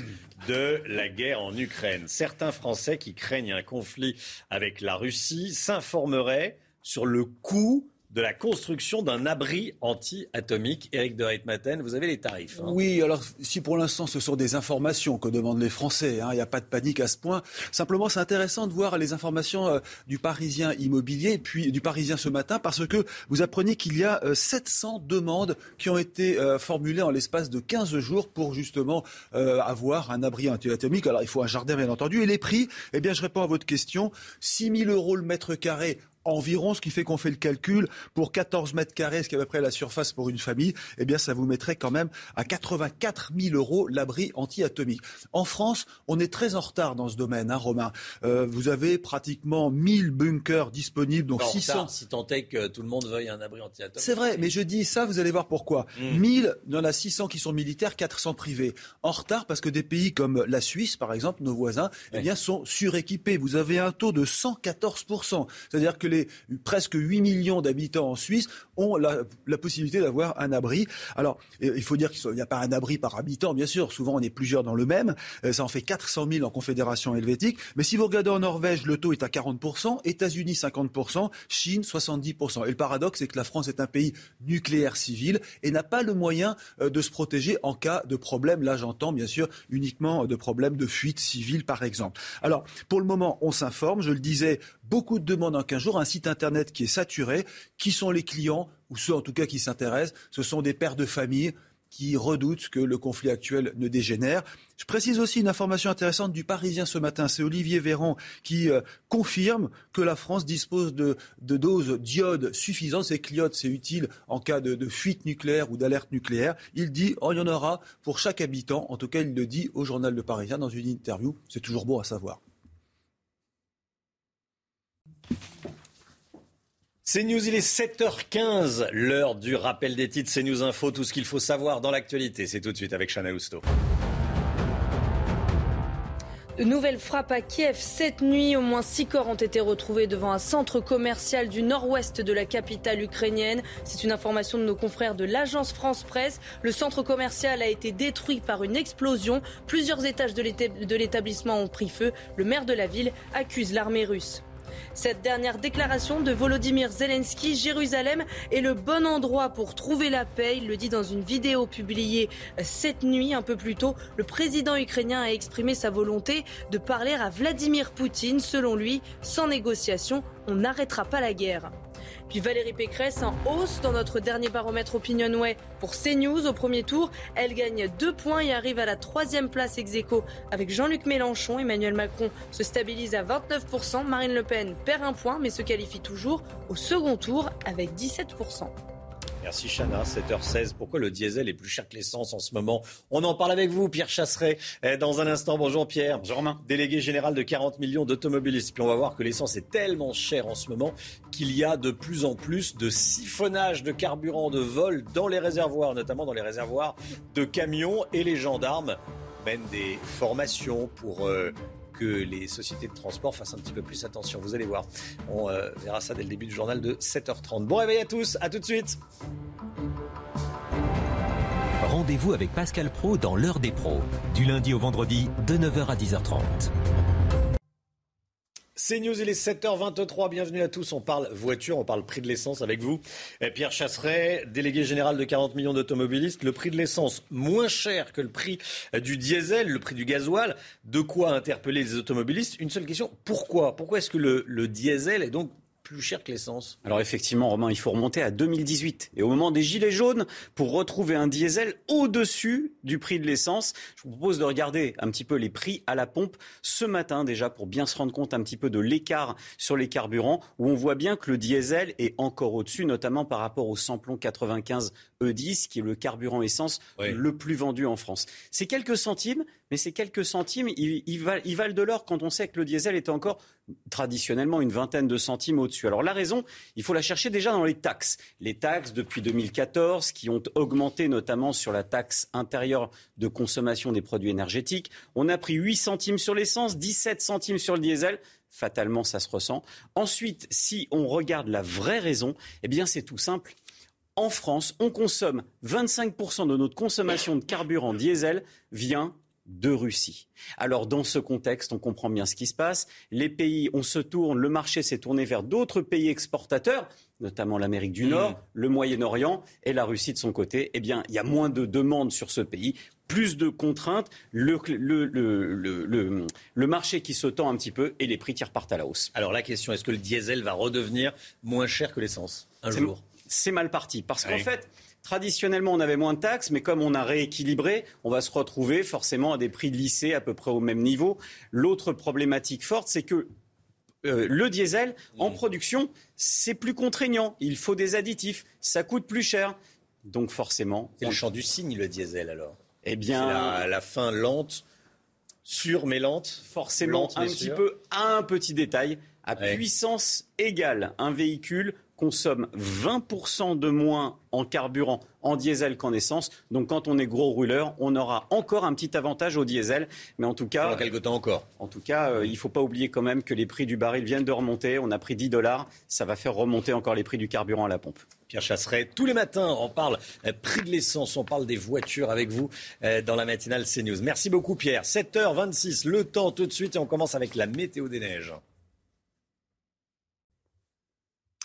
de la guerre en Ukraine. Certains Français qui craignent un conflit avec la Russie s'informeraient sur le coût de la construction d'un abri anti-atomique. Éric de Reitmaten, vous avez les tarifs. hein. Oui, alors si pour l'instant ce sont des informations que demandent les Français, hein, il n'y a pas de panique à ce point. Simplement, c'est intéressant de voir les informations euh, du Parisien immobilier puis du Parisien ce matin parce que vous apprenez qu'il y a euh, 700 demandes qui ont été euh, formulées en l'espace de 15 jours pour justement euh, avoir un abri anti-atomique. Alors il faut un jardin bien entendu. Et les prix, eh bien je réponds à votre question. 6 000 euros le mètre carré environ, ce qui fait qu'on fait le calcul pour 14 mètres carrés, ce qui est à peu près la surface pour une famille, eh bien, ça vous mettrait quand même à 84 000 euros l'abri anti-atomique. En France, on est très en retard dans ce domaine, hein, Romain. Euh, vous avez pratiquement 1000 bunkers disponibles, donc En 600. retard, si tant est que tout le monde veuille un abri anti-atomique. C'est vrai, mais je dis ça, vous allez voir pourquoi. Mm. 1000, il y en a 600 qui sont militaires, 400 privés. En retard parce que des pays comme la Suisse, par exemple, nos voisins, eh bien, sont suréquipés. Vous avez un taux de 114%. C'est-à-dire que les presque 8 millions d'habitants en Suisse ont la, la possibilité d'avoir un abri. Alors, euh, il faut dire qu'il n'y a pas un abri par habitant, bien sûr. Souvent, on est plusieurs dans le même. Euh, Ça en fait 400 000 en Confédération helvétique. Mais si vous regardez en Norvège, le taux est à 40%, États-Unis 50%, Chine 70%. Et le paradoxe, c'est que la France est un pays nucléaire civil et n'a pas le moyen euh, de se protéger en cas de problème. Là, j'entends bien sûr uniquement de problèmes de fuite civile, par exemple. Alors, pour le moment, on s'informe. Je le disais, beaucoup de demandes en 15 jours, un site internet qui est saturé. Qui sont les clients, ou ceux en tout cas qui s'intéressent? Ce sont des pères de famille qui redoutent que le conflit actuel ne dégénère. Je précise aussi une information intéressante du Parisien ce matin. C'est Olivier Véran qui euh, confirme que la France dispose de, doses d'iode suffisantes. C'est que c'est utile en cas de, de fuite nucléaire ou d'alerte nucléaire. Il dit, oh, il y en aura pour chaque habitant. En tout cas, il le dit au journal Le Parisien dans une interview. C'est toujours bon à savoir. C'est News, il est 7h15, l'heure du rappel des titres. C'est News Info, tout ce qu'il faut savoir dans l'actualité. C'est tout de suite avec Chana Lousteau. De nouvelles frappes à Kiev. Cette nuit, au moins six corps ont été retrouvés devant un centre commercial du nord-ouest de la capitale ukrainienne. C'est une information de nos confrères de l'agence France Presse. Le centre commercial a été détruit par une explosion. Plusieurs étages de l'établissement ont pris feu. Le maire de la ville accuse l'armée russe. Cette dernière déclaration de Volodymyr Zelensky, Jérusalem est le bon endroit pour trouver la paix. Il le dit dans une vidéo publiée cette nuit, un peu plus tôt. Le président ukrainien a exprimé sa volonté de parler à Vladimir Poutine. Selon lui, sans négociation, on n'arrêtera pas la guerre. Puis Valérie Pécresse en hausse dans notre dernier baromètre Opinionway pour CNews au premier tour. Elle gagne deux points et arrive à la troisième place ex aequo avec Jean-Luc Mélenchon. Emmanuel Macron se stabilise à 29%. Marine Le Pen perd un point mais se qualifie toujours au second tour avec 17%. Merci Chana, 7h16. Pourquoi le diesel est plus cher que l'essence en ce moment? On en parle avec vous, Pierre Chasseret, eh, dans un instant. Bonjour Pierre. Bonjour Romain. Délégué général de 40 millions d'automobilistes. Puis on va voir que l'essence est tellement chère en ce moment qu'il y a de plus en plus de siphonnage de carburant de vol dans les réservoirs, notamment dans les réservoirs de camions. Et les gendarmes mènent des formations pour... euh, que les sociétés de transport fassent un petit peu plus attention. Vous allez voir. On euh, verra ça dès le début du journal de 7h30. Bon réveil à tous, à tout de suite. Rendez-vous avec Pascal Pro dans l'heure des pros, du lundi au vendredi de 9h à 10h30. C'est News, il est 7h23. Bienvenue à tous. On parle voiture, on parle prix de l'essence avec vous. Et Pierre Chasseret, délégué général de 40 millions d'automobilistes. Le prix de l'essence moins cher que le prix du diesel, le prix du gasoil. De quoi interpeller les automobilistes? Une seule question pourquoi? Pourquoi est-ce que le diesel est donc Alors effectivement, Romain, il faut remonter à 2018 et au moment des gilets jaunes pour retrouver un diesel au-dessus du prix de l'essence. Je vous propose de regarder un petit peu les prix à la pompe ce matin déjà pour bien se rendre compte un petit peu de l'écart sur les carburants où on voit bien que le diesel est encore au-dessus, notamment par rapport au samplon 95 E10 qui est le carburant essence le plus vendu en France. C'est quelques centimes, mais ces quelques centimes, ils, valent, ils valent de l'or quand on sait que le diesel est encore traditionnellement une vingtaine de centimes au-dessus. Alors la raison, il faut la chercher déjà dans les taxes. Les taxes depuis 2014 qui ont augmenté notamment sur la taxe intérieure de consommation des produits énergétiques. On a pris 8 centimes sur l'essence, 17 centimes sur le diesel. Fatalement, ça se ressent. Ensuite, si on regarde la vraie raison, eh bien c'est tout simple. En France, on consomme 25% de notre consommation de carburant diesel vient de Russie. Alors dans ce contexte, on comprend bien ce qui se passe. Les pays, on se tourne, le marché s'est tourné vers d'autres pays exportateurs, notamment l'Amérique du Nord, mm. le Moyen-Orient et la Russie de son côté. Eh bien, il y a moins de demandes sur ce pays, plus de contraintes, le, le, marché qui se tend un petit peu et les prix qui repartent à la hausse. Alors la question, est-ce que le diesel va redevenir moins cher que l'essence un jour? C'est mal parti parce qu'en fait Traditionnellement, on avait moins de taxes, mais comme on a rééquilibré, on va se retrouver forcément à des prix de lycée à peu près au même niveau. L'autre problématique forte, c'est que euh, le diesel en mmh. production, c'est plus contraignant. Il faut des additifs, ça coûte plus cher. Donc forcément. C'est le champ du cygne, le diesel alors Eh bien. La, la, fin lente, sûre mais lente. Forcément, un petit peu, un petit détail. À puissance égale, un véhicule consomme 20% de moins en carburant en diesel qu'en essence. Donc quand on est gros rouleur, on aura encore un petit avantage au diesel. Mais en tout cas, quelques temps encore. En tout cas, euh, il ne faut pas oublier quand même que les prix du baril viennent de remonter. On a pris 10 dollars, ça va faire remonter encore les prix du carburant à la pompe. Pierre Chasseret, tous les matins, on parle euh, prix de l'essence, on parle des voitures avec vous euh, dans la matinale CNews. Merci beaucoup Pierre. 7h26, le temps tout de suite et on commence avec la météo des neiges.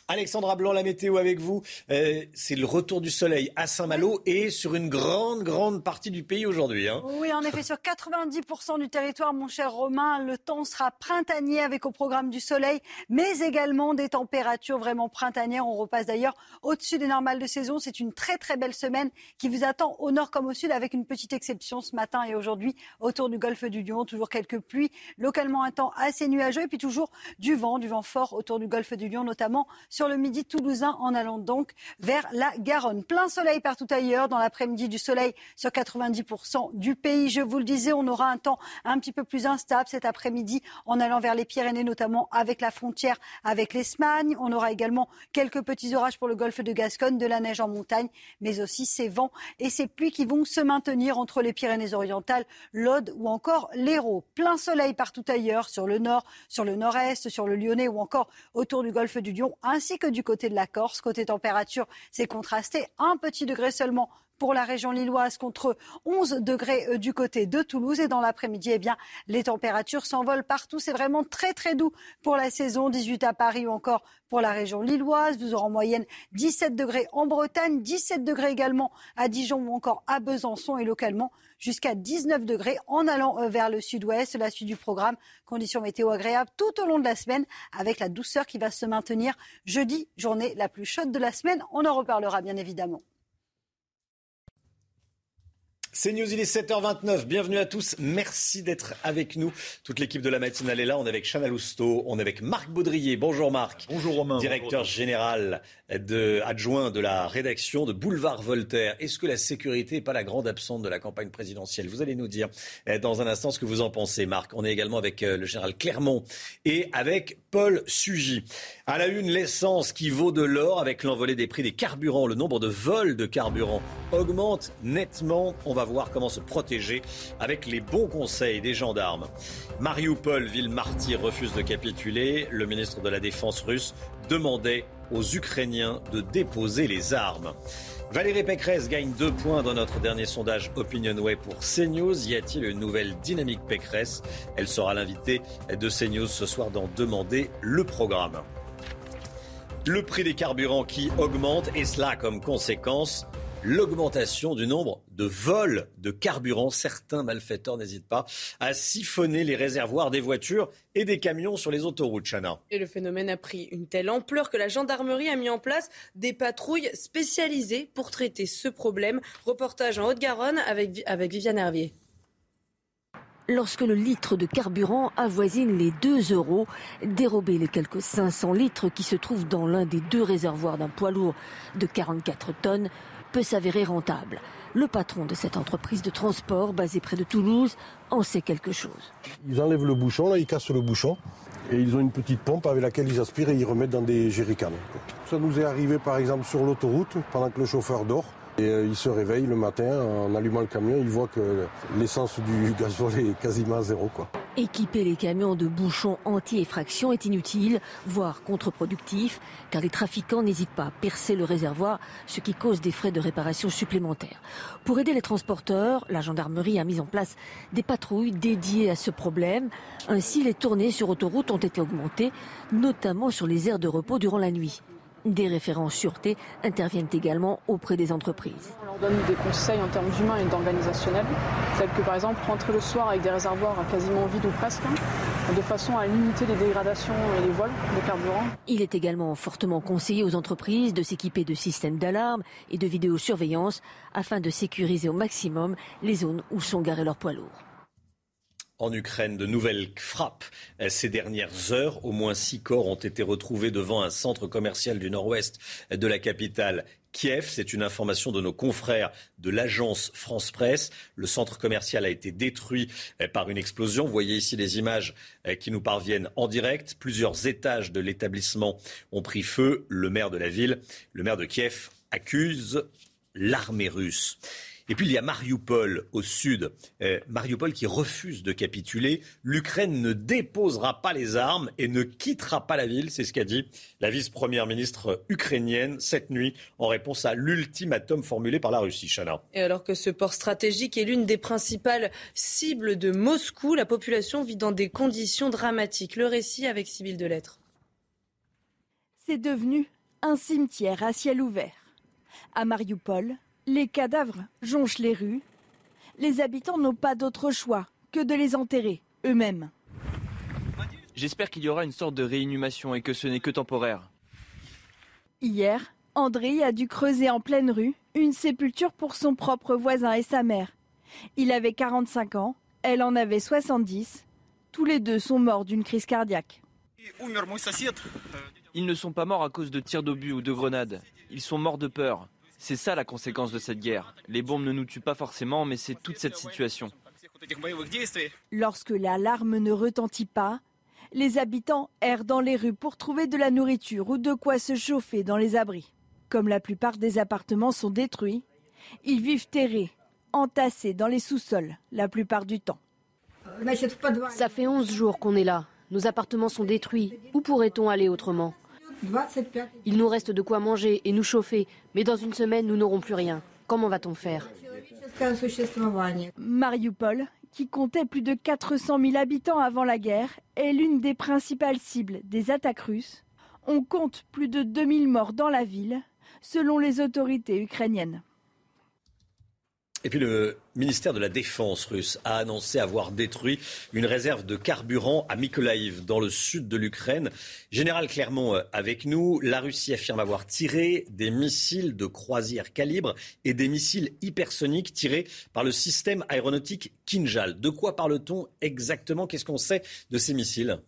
Alexandra Blanc, la météo avec vous. Euh, c'est le retour du soleil à Saint-Malo et sur une grande, grande partie du pays aujourd'hui. Hein. Oui, en effet, sur 90% du territoire, mon cher Romain, le temps sera printanier avec au programme du soleil, mais également des températures vraiment printanières. On repasse d'ailleurs au-dessus des normales de saison. C'est une très, très belle semaine qui vous attend au nord comme au sud, avec une petite exception ce matin et aujourd'hui autour du golfe du Lion. Toujours quelques pluies, localement un temps assez nuageux et puis toujours du vent, du vent fort autour du golfe du Lion, notamment sur le midi toulousain en allant donc vers la Garonne. Plein soleil partout ailleurs. Dans l'après-midi, du soleil sur 90% du pays. Je vous le disais, on aura un temps un petit peu plus instable cet après-midi en allant vers les Pyrénées, notamment avec la frontière avec l'Espagne. On aura également quelques petits orages pour le golfe de Gascogne, de la neige en montagne, mais aussi ces vents et ces pluies qui vont se maintenir entre les Pyrénées-Orientales, l'Aude ou encore l'Hérault. Plein soleil partout ailleurs, sur le nord, sur le nord-est, sur le Lyonnais ou encore autour du golfe du Lion, ainsi que du côté de la Corse. Côté température, c'est contrasté. Un petit degré seulement pour la région lilloise contre 11 degrés euh, du côté de Toulouse. Et dans l'après-midi, eh bien, les températures s'envolent partout. C'est vraiment très, très doux pour la saison. 18 à Paris ou encore pour la région lilloise. Vous aurez en moyenne 17 degrés en Bretagne, 17 degrés également à Dijon ou encore à Besançon et localement jusqu'à 19 degrés en allant euh, vers le sud-ouest. La suite du programme, conditions météo agréables tout au long de la semaine avec la douceur qui va se maintenir jeudi, journée la plus chaude de la semaine. On en reparlera bien évidemment. C'est News, il est 7h29. Bienvenue à tous. Merci d'être avec nous. Toute l'équipe de la matinale est là. On est avec Chana Lousteau, on est avec Marc Baudrier. Bonjour Marc. Bonjour Romain. Directeur général de, adjoint de la rédaction de Boulevard Voltaire. Est-ce que la sécurité n'est pas la grande absente de la campagne présidentielle? Vous allez nous dire eh, dans un instant ce que vous en pensez, Marc. On est également avec euh, le général Clermont et avec Paul Sugy. À la une, l'essence qui vaut de l'or avec l'envolée des prix des carburants. Le nombre de vols de carburant augmente nettement. On voir comment se protéger avec les bons conseils des gendarmes. Mariupol, ville martyre, refuse de capituler. Le ministre de la Défense russe demandait aux Ukrainiens de déposer les armes. Valérie Pécresse gagne deux points dans notre dernier sondage OpinionWay pour CNews. Y a-t-il une nouvelle dynamique Pécresse? Elle sera l'invitée de CNews ce soir d'en demander le programme. Le prix des carburants qui augmente et cela comme conséquence l'augmentation du nombre de vols de carburant. Certains malfaiteurs n'hésitent pas à siphonner les réservoirs des voitures et des camions sur les autoroutes, Chana. Et le phénomène a pris une telle ampleur que la gendarmerie a mis en place des patrouilles spécialisées pour traiter ce problème. Reportage en Haute-Garonne avec, avec Viviane Hervier. Lorsque le litre de carburant avoisine les 2 euros, dérober les quelques 500 litres qui se trouvent dans l'un des deux réservoirs d'un poids lourd de 44 tonnes peut s'avérer rentable. Le patron de cette entreprise de transport basée près de Toulouse en sait quelque chose. Ils enlèvent le bouchon, là ils cassent le bouchon et ils ont une petite pompe avec laquelle ils aspirent et ils remettent dans des jerrycans. Ça nous est arrivé par exemple sur l'autoroute pendant que le chauffeur dort. Et euh, il se réveille le matin en allumant le camion, il voit que l'essence du gasoil est quasiment à zéro. Quoi. Équiper les camions de bouchons anti-effraction est inutile, voire contre-productif, car les trafiquants n'hésitent pas à percer le réservoir, ce qui cause des frais de réparation supplémentaires. Pour aider les transporteurs, la gendarmerie a mis en place des patrouilles dédiées à ce problème. Ainsi, les tournées sur autoroute ont été augmentées, notamment sur les aires de repos durant la nuit. Des référents sûreté interviennent également auprès des entreprises. On leur donne des conseils en termes humains et d'organisationnel, tels que par exemple rentrer le soir avec des réservoirs quasiment vides ou presque, de façon à limiter les dégradations et les vols de carburant. Il est également fortement conseillé aux entreprises de s'équiper de systèmes d'alarme et de vidéosurveillance afin de sécuriser au maximum les zones où sont garés leurs poids lourds en Ukraine. De nouvelles frappes ces dernières heures. Au moins six corps ont été retrouvés devant un centre commercial du nord-ouest de la capitale. Kiev, c'est une information de nos confrères de l'agence France Presse. Le centre commercial a été détruit par une explosion. Vous voyez ici les images qui nous parviennent en direct. Plusieurs étages de l'établissement ont pris feu. Le maire de la ville, le maire de Kiev, accuse l'armée russe. Et puis il y a Mariupol au sud. Euh, Mariupol qui refuse de capituler. L'Ukraine ne déposera pas les armes et ne quittera pas la ville. C'est ce qu'a dit la vice-première ministre ukrainienne cette nuit en réponse à l'ultimatum formulé par la Russie. Chana. Et alors que ce port stratégique est l'une des principales cibles de Moscou, la population vit dans des conditions dramatiques. Le récit avec Sybille Delettre. C'est devenu un cimetière à ciel ouvert. À Mariupol, les cadavres jonchent les rues. Les habitants n'ont pas d'autre choix que de les enterrer eux-mêmes. J'espère qu'il y aura une sorte de réinhumation et que ce n'est que temporaire. Hier, André a dû creuser en pleine rue une sépulture pour son propre voisin et sa mère. Il avait 45 ans, elle en avait 70. Tous les deux sont morts d'une crise cardiaque. Ils ne sont pas morts à cause de tirs d'obus ou de grenades. Ils sont morts de peur. C'est ça la conséquence de cette guerre. Les bombes ne nous tuent pas forcément, mais c'est toute cette situation. Lorsque l'alarme ne retentit pas, les habitants errent dans les rues pour trouver de la nourriture ou de quoi se chauffer dans les abris. Comme la plupart des appartements sont détruits, ils vivent terrés, entassés dans les sous-sols la plupart du temps. Ça fait 11 jours qu'on est là. Nos appartements sont détruits. Où pourrait-on aller autrement? Il nous reste de quoi manger et nous chauffer, mais dans une semaine, nous n'aurons plus rien. Comment va-t-on faire? Mariupol, qui comptait plus de 400 000 habitants avant la guerre, est l'une des principales cibles des attaques russes. On compte plus de 2000 morts dans la ville, selon les autorités ukrainiennes. Et puis le ministère de la Défense russe a annoncé avoir détruit une réserve de carburant à Mykolaiv, dans le sud de l'Ukraine. Général Clermont euh, avec nous. La Russie affirme avoir tiré des missiles de croisière calibre et des missiles hypersoniques tirés par le système aéronautique Kinjal. De quoi parle-t-on exactement? Qu'est-ce qu'on sait de ces missiles?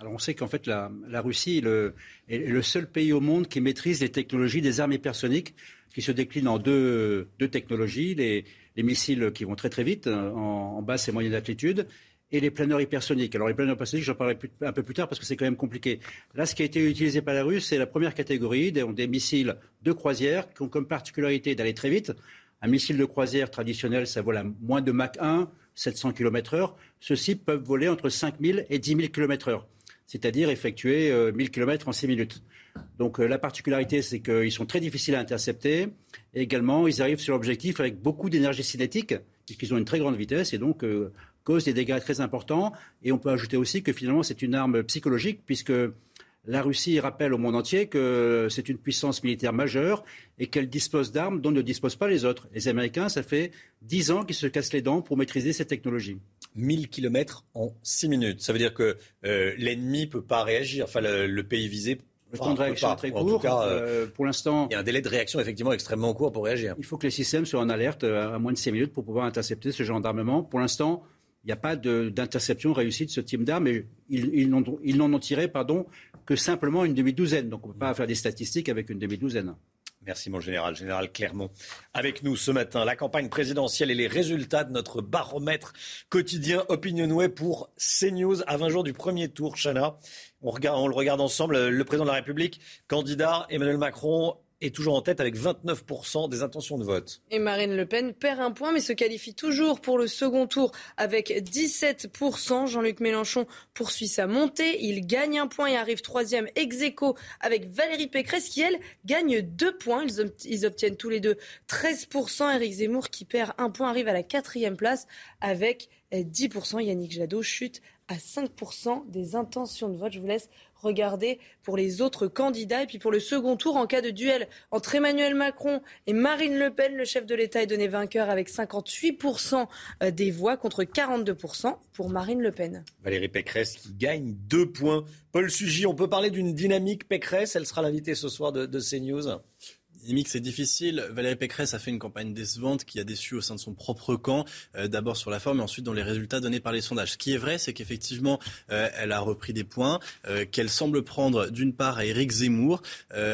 Alors on sait qu'en fait la, Russie est le, est le, seul pays au monde qui maîtrise les technologies des armes hypersoniques qui se décline en deux, technologies, les, missiles qui vont très très vite euh, en, basse et moyenne altitude et les planeurs hypersoniques. Alors les planeurs hypersoniques, j'en parlerai un peu plus tard parce que c'est quand même compliqué. Là, ce qui a été utilisé par la Russie, c'est la première catégorie, des, des, missiles de croisière qui ont comme particularité d'aller très vite. Un missile de croisière traditionnel, ça vole à moins de Mach 1, 700 km/h. Ceux-ci peuvent voler entre 5000 et 10 000 km/h, c'est-à-dire effectuer 1000 euh, km en 6 minutes. Donc euh, la particularité, c'est qu'ils sont très difficiles à intercepter. Et également, ils arrivent sur l'objectif avec beaucoup d'énergie cinétique, puisqu'ils ont une très grande vitesse et donc euh, causent des dégâts très importants. Et on peut ajouter aussi que finalement, c'est une arme psychologique, puisque la Russie rappelle au monde entier que c'est une puissance militaire majeure et qu'elle dispose d'armes dont ne disposent pas les autres. Les Américains, ça fait dix ans qu'ils se cassent les dents pour maîtriser cette technologie. 1000 km en 6 minutes. Ça veut dire que euh, l'ennemi ne peut pas réagir. Enfin, le, pays visé le temps de réaction est très court. Euh, pour l'instant, il y a un délai de réaction effectivement extrêmement court pour réagir. Il faut que les systèmes soient en alerte euh, à moins de 6 minutes pour pouvoir intercepter ce genre d'armement. Pour l'instant, n'y a pas d'interception réussie de ce type d'armes et ils, n'en ont tiré pardon, que simplement une demi-douzaine. Donc on ne peut pas faire des statistiques avec une demi-douzaine. Merci mon général, général Clermont. Avec nous ce matin, la campagne présidentielle et les résultats de notre baromètre quotidien Opinionway pour CNews à 20 jours du premier tour. Chana, on le regarde ensemble. Le président de la République, candidat Emmanuel Macron, est toujours en tête avec 29% des intentions de vote. Et Marine Le Pen perd un point mais se qualifie toujours pour le second tour avec 17%. Jean-Luc Mélenchon poursuit sa montée. Il gagne un point et arrive troisième ex aequo avec Valérie Pécresse qui, elle, gagne deux points. Ils, obtiennent tous les deux 13%. Éric Zemmour qui perd un point arrive à la quatrième place avec 10%. Yannick Jadot chute à 5% des intentions de vote. Je vous laisse regarder pour les autres candidats. Et puis pour le second tour, en cas de duel entre Emmanuel Macron et Marine Le Pen, le chef de l'État est donné vainqueur avec 58% euh, des voix contre 42% pour Marine Le Pen. Valérie Pécresse qui gagne deux points. Paul Sugy, on peut parler d'une dynamique Pécresse? Elle sera l'invitée ce soir de, de CNews dynamique, c'est difficile. Valérie Pécresse a fait une campagne décevante qui a déçu au sein de son propre camp, euh, d'abord sur la forme et ensuite dans les résultats donnés par les sondages. Ce qui est vrai, c'est qu'effectivement, euh, elle a repris des points euh, qu'elle semble prendre d'une part à Éric Zemmour,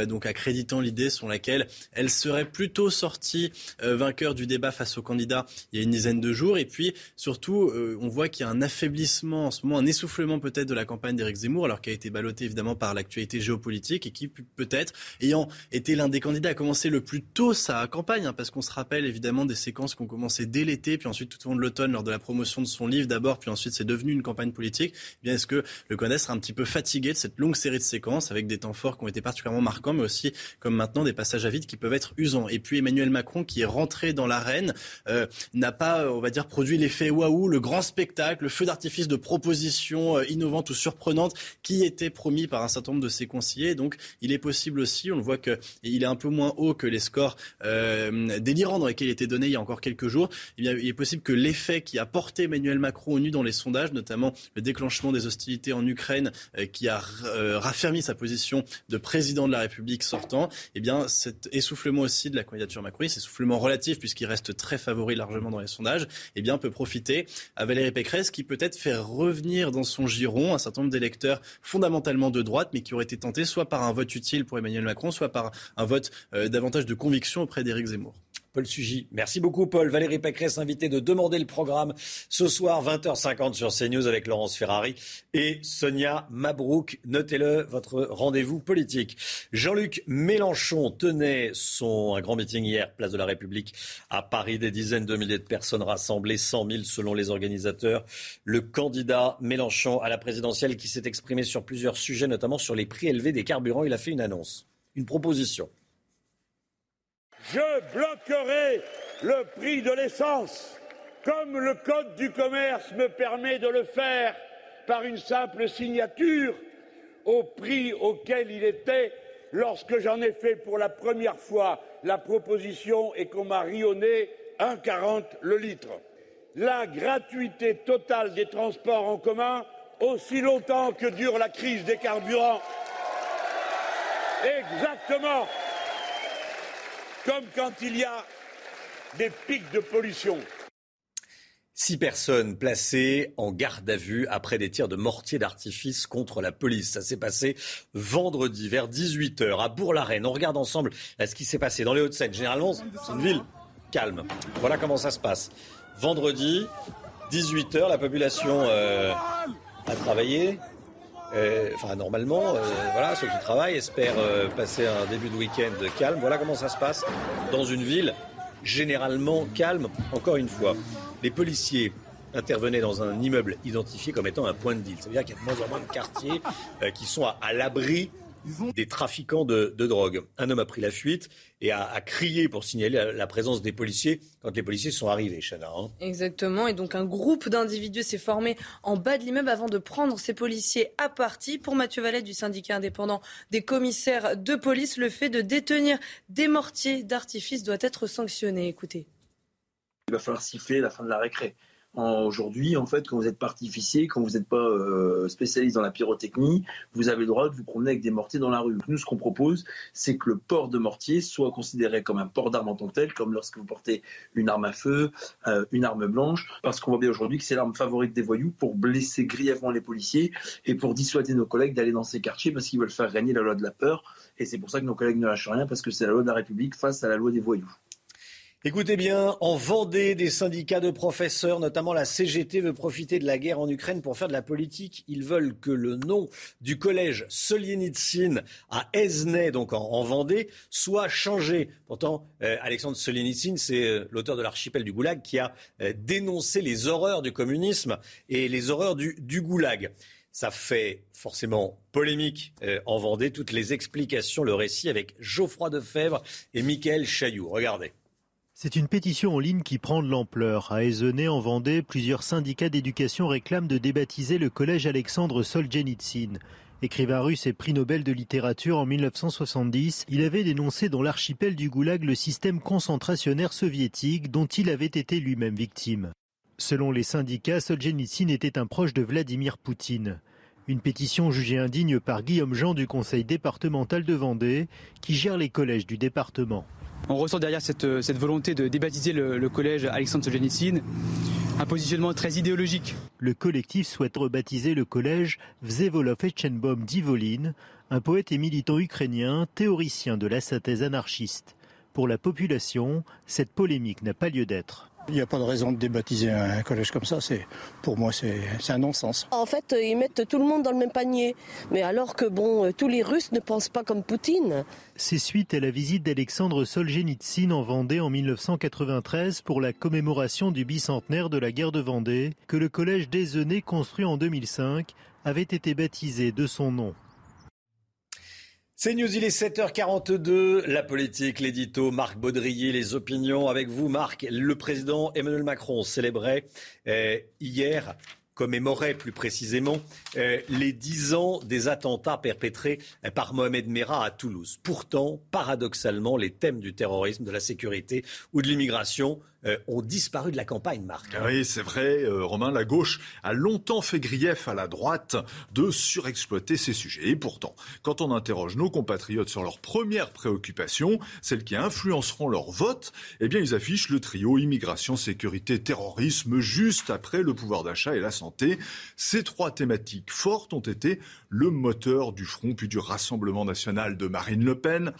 donc accréditant l'idée sur laquelle elle serait plutôt sortie vainqueur du débat face au candidat il y a une dizaine de jours. Et puis surtout, on voit qu'il y a un affaiblissement en ce moment, un essoufflement peut-être de la campagne d'Éric Zemmour, alors qu'elle a été ballottée évidemment par l'actualité géopolitique et qui peut-être, ayant été l'un des candidats a commencé le plus tôt sa campagne, hein, parce qu'on se rappelle évidemment des séquences qui ont commencé dès l'été, puis ensuite tout au long de l'automne lors de la promotion de son livre d'abord, puis ensuite c'est devenu une campagne politique. Eh bien, est-ce que le candidat sera un petit peu fatigué de cette longue série de séquences avec des temps forts qui ont été particulièrement marquants, mais aussi comme maintenant des passages à vide qui peuvent être usants? Et puis Emmanuel Macron qui est rentré dans l'arène euh, n'a pas, on va dire, produit l'effet waouh, le grand spectacle, le feu d'artifice de propositions euh, innovantes ou surprenantes qui était promis par un certain nombre de ses conseillers. Donc il est possible aussi, on le voit que il est un peu moins haut que les scores euh, délirants dans lesquels il était donné il y a encore quelques jours, eh il est possible que l'effet qui a porté Emmanuel Macron au nu dans les sondages, notamment le déclenchement des hostilités en Ukraine, euh, qui a euh, raffermi sa position de président de la République sortant, eh bien cet essoufflement aussi de la candidature Macron, cet essoufflement relatif puisqu'il reste très favori largement dans les sondages, eh bien peut profiter à Valérie Pécresse qui peut-être fait revenir dans son giron un certain nombre d'électeurs fondamentalement de droite, mais qui auraient été tentés soit par un vote utile pour Emmanuel Macron, soit par un vote davantage de conviction auprès d'Éric Zemmour. Paul Sugy. Merci beaucoup, Paul. Valérie Pécresse, invité de demander le programme ce soir, 20h50 sur CNews avec Laurence Ferrari et Sonia Mabrouk. Notez-le, votre rendez-vous politique. Jean-Luc Mélenchon tenait son, un grand meeting hier, place de la République, à Paris. Des dizaines de milliers de personnes rassemblées, 100 000 selon les organisateurs. Le candidat Mélenchon à la présidentielle qui s'est exprimé sur plusieurs sujets, notamment sur les prix élevés des carburants. Il a fait une annonce, une proposition je bloquerai le prix de l'essence, comme le Code du commerce me permet de le faire par une simple signature, au prix auquel il était lorsque j'en ai fait pour la première fois la proposition et qu'on m'a rionné 1,40 le litre. La gratuité totale des transports en commun aussi longtemps que dure la crise des carburants. Exactement comme quand il y a des pics de pollution. Six personnes placées en garde à vue après des tirs de mortier d'artifice contre la police. Ça s'est passé vendredi vers 18h à Bourg-la-Reine. On regarde ensemble ce qui s'est passé dans les Hauts-de-Seine. Généralement, c'est une ville calme. Voilà comment ça se passe. Vendredi, 18h, la population euh, a travaillé, euh, enfin, normalement, euh, voilà, ceux qui travaillent espèrent euh, passer un début de week-end calme. Voilà comment ça se passe dans une ville généralement calme. Encore une fois, les policiers intervenaient dans un immeuble identifié comme étant un point de deal. Ça veut dire qu'il y a de moins en moins de quartiers qui sont à, l'abri des trafiquants de, drogue. Un homme a pris la fuite et a, crié pour signaler la, présence des policiers quand les policiers sont arrivés, Chana. Hein. Exactement. Et donc un groupe d'individus s'est formé en bas de l'immeuble avant de prendre ces policiers à partie. Pour Mathieu Vallet du syndicat indépendant des commissaires de police, le fait de détenir des mortiers d'artifice doit être sanctionné. Écoutez. Il va falloir siffler la fin de la récré. Aujourd'hui, en fait, quand vous êtes partificier, quand vous n'êtes pas euh, spécialiste dans la pyrotechnie, vous avez le droit de vous promener avec des mortiers dans la rue. Nous, ce qu'on propose, c'est que le port de mortier soit considéré comme un port d'arme en tant que tel, comme lorsque vous portez une arme à feu, euh, une arme blanche, parce qu'on voit bien aujourd'hui que c'est l'arme favorite des voyous pour blesser grièvement les policiers et pour dissuader nos collègues d'aller dans ces quartiers parce qu'ils veulent faire régner la loi de la peur. Et c'est pour ça que nos collègues ne lâchent rien, parce que c'est la loi de la République face à la loi des voyous. Écoutez bien, en Vendée, des syndicats de professeurs, notamment la CGT, veut profiter de la guerre en Ukraine pour faire de la politique. Ils veulent que le nom du collège Solienitsyn à Esnay, donc en, Vendée, soit changé. Pourtant, euh, Alexandre Solienitsyn, c'est euh, l'auteur de l'archipel du Goulag qui a euh, dénoncé les horreurs du communisme et les horreurs du, du Goulag. Ça fait forcément polémique en Vendée. Toutes les explications, le récit avec Geoffroy Defebvre et Michael Chailloux. Regardez. C'est une pétition en ligne qui prend de l'ampleur. À Aizenay, en Vendée, plusieurs syndicats d'éducation réclament de débaptiser le collège Alexandre Solzhenitsyn. Écrivain russe et prix Nobel de littérature en 1970, il avait dénoncé dans l'archipel du Goulag le système concentrationnaire soviétique dont il avait été lui-même victime. Selon les syndicats, Solzhenitsyn était un proche de Vladimir Poutine. Une pétition jugée indigne par Guillaume Jean du conseil départemental de Vendée, qui gère les collèges du département. On ressent derrière cette, volonté de débaptiser le, collège Alexandre Solzhenitsyn un positionnement très idéologique. Le collectif souhaite rebaptiser le collège Vsevolov Echenbom d'Ivolin, un poète et militant ukrainien, théoricien de la synthèse anarchiste. Pour la population, cette polémique n'a pas lieu d'être. Il n'y a pas de raison de débaptiser un collège comme ça. C'est, pour moi, c'est, un non-sens. En fait, ils mettent tout le monde dans le même panier. Mais alors que, bon, tous les Russes ne pensent pas comme Poutine. C'est suite à la visite d'Alexandre Solzhenitsyn en Vendée en 1993 pour la commémoration du bicentenaire de la guerre de Vendée que le collège Désené, construit en 2005, avait été baptisé de son nom. C'est News, il est 7h42. La politique, l'édito, Marc Baudrier, les opinions. Avec vous, Marc, le président Emmanuel Macron célébrait euh, hier commémorait plus précisément euh, les dix ans des attentats perpétrés euh, par Mohamed Merah à Toulouse. Pourtant, paradoxalement, les thèmes du terrorisme, de la sécurité ou de l'immigration euh, ont disparu de la campagne, Marc. Oui, c'est vrai, euh, Romain. La gauche a longtemps fait grief à la droite de surexploiter ces sujets. Et pourtant, quand on interroge nos compatriotes sur leurs premières préoccupations, celles qui influenceront leur vote, eh bien, ils affichent le trio immigration, sécurité, terrorisme, juste après le pouvoir d'achat et la santé. Ces trois thématiques fortes ont été le moteur du Front puis du Rassemblement national de Marine Le Pen,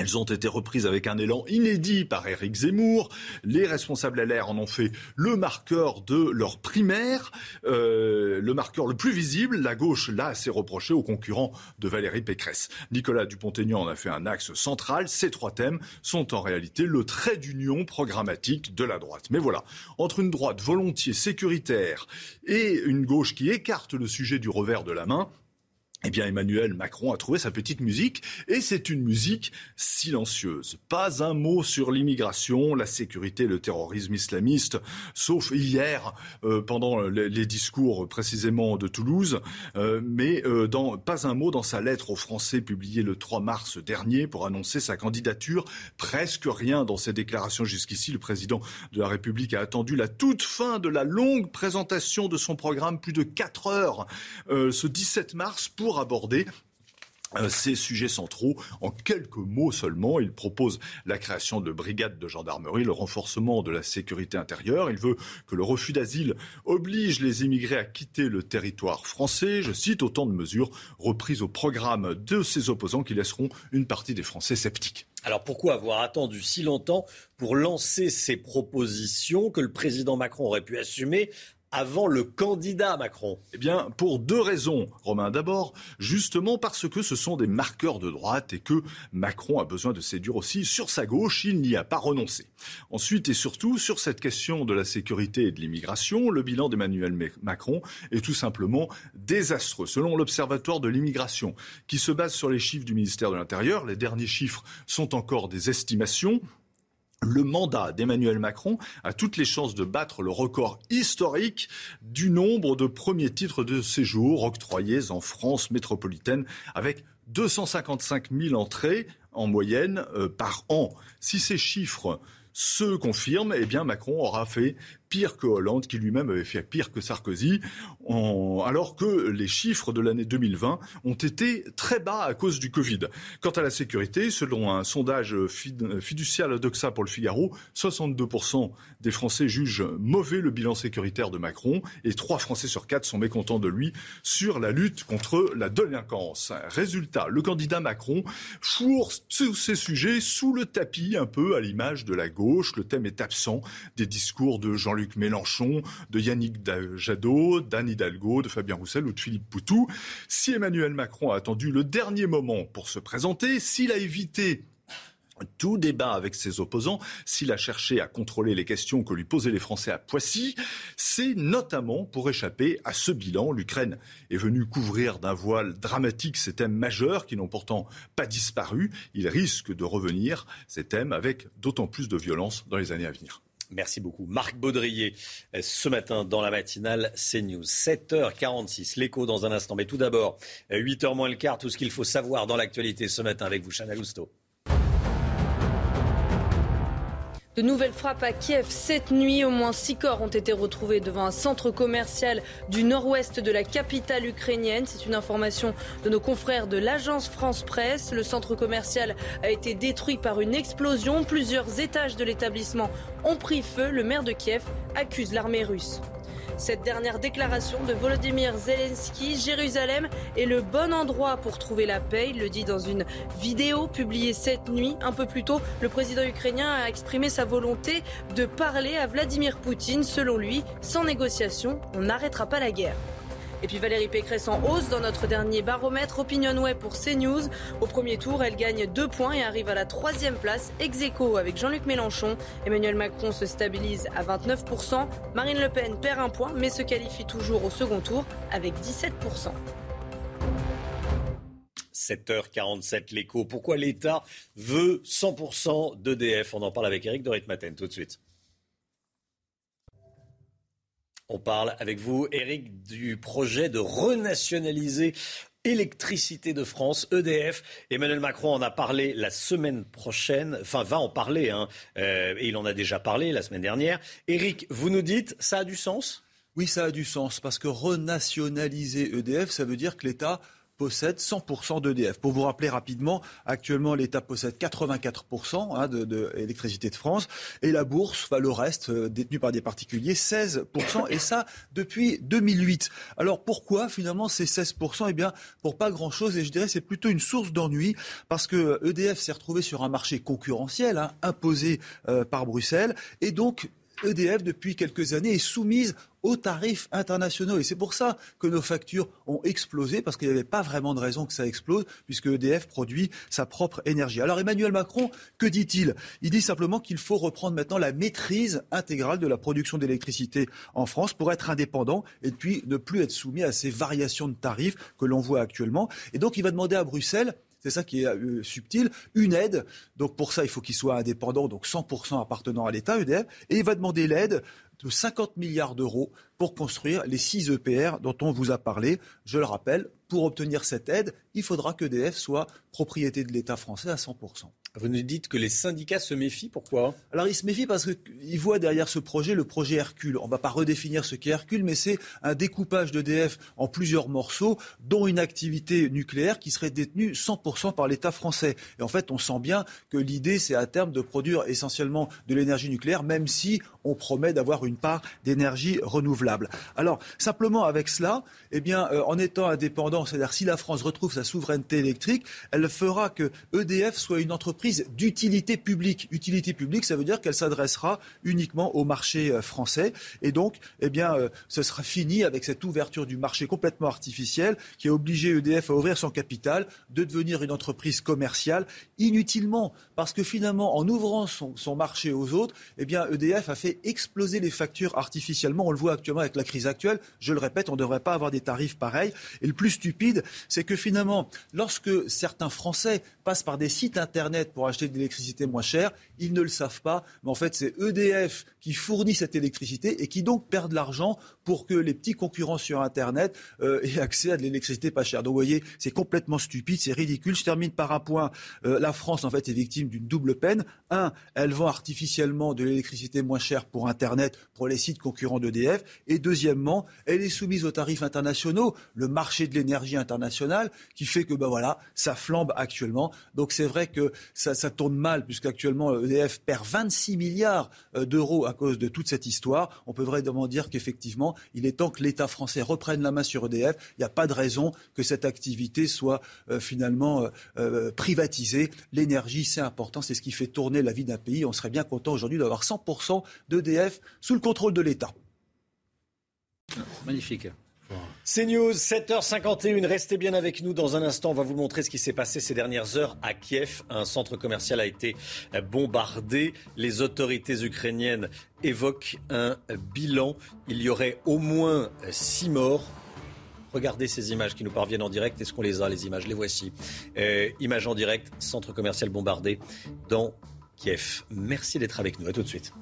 elles ont été reprises avec un élan inédit par Éric Zemmour. Les responsables LR en ont fait le marqueur de leur primaire, euh, le marqueur le plus visible. La gauche l'a assez reproché aux concurrents de Valérie Pécresse. Nicolas Dupont-Aignan en a fait un axe central. Ces trois thèmes sont en réalité le trait d'union programmatique de la droite. Mais voilà, entre une droite volontiers sécuritaire et une gauche qui écarte le sujet du revers de la main, eh bien, Emmanuel Macron a trouvé sa petite musique et c'est une musique silencieuse. Pas un mot sur l'immigration, la sécurité, le terrorisme islamiste, sauf hier euh, pendant les, discours précisément de Toulouse, euh, mais euh, pas un mot dans sa lettre aux Français publiée le 3 mars dernier pour annoncer sa candidature. Presque rien dans ses déclarations jusqu'ici. Le président de la République a attendu la toute fin de la longue présentation de son programme, plus de 4 heures, ce 17 mars pour pour aborder euh, ces sujets centraux. En quelques mots seulement, il propose la création de brigades de gendarmerie, le renforcement de la sécurité intérieure. Il veut que le refus d'asile oblige les immigrés à quitter le territoire français. Je cite autant de mesures reprises au programme de ses opposants qui laisseront une partie des Français sceptiques. Alors pourquoi avoir attendu si longtemps pour lancer ces propositions que le président Macron aurait pu assumer avant le candidat Macron Eh bien, pour deux raisons, Romain. D'abord, justement parce que ce sont des marqueurs de droite et que Macron a besoin de séduire aussi sur sa gauche. Il n'y a pas renoncé. Ensuite et surtout, sur cette question de la sécurité et de l'immigration, le bilan d'Emmanuel Macron est tout simplement désastreux. Selon l'Observatoire de l'immigration, qui se base sur les chiffres du ministère de l'Intérieur, les derniers chiffres sont encore des estimations le mandat d'Emmanuel Macron a toutes les chances de battre le record historique du nombre de premiers titres de séjour octroyés en France métropolitaine avec 255 000 entrées en moyenne euh, par an. Si ces chiffres se confirment, eh bien Macron aura fait pire que Hollande, qui lui-même avait fait pire que Sarkozy, alors que les chiffres de l'année 2020 ont été très bas à cause du Covid. Quant à la sécurité, selon un sondage fiducial Doxa pour le Figaro, 62% des Français jugent mauvais le bilan sécuritaire de Macron et 3 Français sur 4 sont mécontents de lui sur la lutte contre la délinquance. Résultat, le candidat Macron fourre tous ces sujets sous le tapis, un peu à l'image de la gauche. Le thème est absent des discours de Jean-Luc Jean-Luc Mélenchon, de Yannick Jadot, d'Anne Hidalgo, de Fabien Roussel ou de Philippe Poutou. Si Emmanuel Macron a attendu le dernier moment pour se présenter, s'il a évité tout débat avec ses opposants, s'il a cherché à contrôler les questions que lui posaient les Français à Poissy, c'est notamment pour échapper à ce bilan. L'Ukraine est venue couvrir d'un voile dramatique ces thèmes majeurs qui n'ont pourtant pas disparu. Il risque de revenir, ces thèmes, avec d'autant plus de violence dans les années à venir. Merci beaucoup. Marc Baudrier, ce matin dans la matinale CNews. 7h46, l'écho dans un instant. Mais tout d'abord, 8h moins le quart, tout ce qu'il faut savoir dans l'actualité ce matin avec vous, Chana Lousteau. De nouvelles frappes à Kiev cette nuit. Au moins six corps ont été retrouvés devant un centre commercial du nord-ouest de la capitale ukrainienne. C'est une information de nos confrères de l'agence France Presse. Le centre commercial a été détruit par une explosion. Plusieurs étages de l'établissement ont pris feu. Le maire de Kiev accuse l'armée russe. Cette dernière déclaration de Volodymyr Zelensky, Jérusalem est le bon endroit pour trouver la paix. Il le dit dans une vidéo publiée cette nuit. Un peu plus tôt, le président ukrainien a exprimé sa volonté de parler à Vladimir Poutine. Selon lui, sans négociation, on n'arrêtera pas la guerre. Et puis Valérie Pécresse en hausse dans notre dernier baromètre Opinion Web pour CNews. Au premier tour, elle gagne deux points et arrive à la troisième place, ex aequo avec Jean-Luc Mélenchon. Emmanuel Macron se stabilise à 29%. Marine Le Pen perd un point mais se qualifie toujours au second tour avec 17%. 7h47, l'écho. Pourquoi l'État veut 100% d'EDF On en parle avec Eric Dorit-Maten tout de suite. On parle avec vous, Eric, du projet de renationaliser Électricité de France, EDF. Emmanuel Macron en a parlé la semaine prochaine, enfin va en parler, hein, euh, et il en a déjà parlé la semaine dernière. Eric, vous nous dites, ça a du sens? Oui, ça a du sens, parce que renationaliser EDF, ça veut dire que l'État possède 100% d'EDF. Pour vous rappeler rapidement, actuellement l'État possède 84% hein, de, l'électricité de France. Et la bourse, enfin, le reste euh, détenu par des particuliers, 16% et ça depuis 2008. Alors pourquoi finalement ces 16% Eh bien pour pas grand-chose. Et je dirais c'est plutôt une source d'ennui. Parce que EDF s'est retrouvé sur un marché concurrentiel hein, imposé euh, par Bruxelles. Et donc EDF, depuis quelques années, est soumise aux tarifs internationaux. Et c'est pour ça que nos factures ont explosé, parce qu'il n'y avait pas vraiment de raison que ça explose, puisque EDF produit sa propre énergie. Alors Emmanuel Macron, que dit-il? Il dit simplement qu'il faut reprendre maintenant la maîtrise intégrale de la production d'électricité en France pour être indépendant et puis ne plus être soumis à ces variations de tarifs que l'on voit actuellement. Et donc il va demander à Bruxelles c'est ça qui est euh, subtil. Une aide. Donc pour ça, il faut qu'il soit indépendant, donc 100% appartenant à l'État, EDF. Et il va demander l'aide de 50 milliards d'euros pour construire les 6 EPR dont on vous a parlé. Je le rappelle, pour obtenir cette aide, il faudra que EDF soit propriété de l'État français à 100%. Vous nous dites que les syndicats se méfient, pourquoi Alors ils se méfient parce qu'ils voient derrière ce projet le projet Hercule. On ne va pas redéfinir ce qu'est Hercule, mais c'est un découpage d'EDF en plusieurs morceaux, dont une activité nucléaire qui serait détenue 100% par l'État français. Et en fait, on sent bien que l'idée, c'est à terme de produire essentiellement de l'énergie nucléaire, même si on promet d'avoir une part d'énergie renouvelable. Alors, simplement avec cela, eh bien, euh, en étant indépendant, c'est-à-dire si la France retrouve sa souveraineté électrique, elle fera que EDF soit une entreprise d'utilité publique. Utilité publique, ça veut dire qu'elle s'adressera uniquement au marché euh, français. Et donc, eh bien, euh, ce sera fini avec cette ouverture du marché complètement artificielle qui a obligé EDF à ouvrir son capital, de devenir une entreprise commerciale inutilement. Parce que finalement, en ouvrant son, marché aux autres, eh bien, EDF a fait exploser les factures artificiellement. On le voit actuellement avec la crise actuelle. Je le répète, on ne devrait pas avoir des tarifs pareils. Et le plus stupide, c'est que finalement, lorsque certains Français passent par des sites Internet pour acheter de l'électricité moins chère, ils ne le savent pas. Mais en fait, c'est EDF qui fournit cette électricité et qui donc perd de l'argent pour que les petits concurrents sur Internet euh, aient accès à de l'électricité pas chère. Donc vous voyez, c'est complètement stupide, c'est ridicule. Je termine par un point. Euh, la France, en fait, est victime d'une double peine. Un, elle vend artificiellement de l'électricité moins chère pour Internet, pour les sites concurrents d'EDF. Et deuxièmement, elle est soumise aux tarifs internationaux, le marché de l'énergie international, qui fait que, ben voilà, ça flambe actuellement. Donc c'est vrai que ça, tourne mal, puisqu'actuellement, EDF perd 26 milliards euh, d'euros à cause de toute cette histoire. On peut vraiment dire qu'effectivement, il est temps que l'État français reprenne la main sur EDF. Il n'y a pas de raison que cette activité soit euh, finalement euh, privatisée. L'énergie, c'est important, c'est ce qui fait tourner la vie d'un pays. On serait bien content aujourd'hui d'avoir 100% d'EDF sous le contrôle de l'État. Magnifique. C'est News, 7h51. Restez bien avec nous. Dans un instant, on va vous montrer ce qui s'est passé ces dernières heures à Kiev. Un centre commercial a été bombardé. Les autorités ukrainiennes évoquent un bilan. Il y aurait au moins six morts. Regardez ces images qui nous parviennent en direct. Est-ce qu'on les a, les images? Les voici. Euh, images en direct, centre commercial bombardé dans Kiev. Merci d'être avec nous. À tout de suite.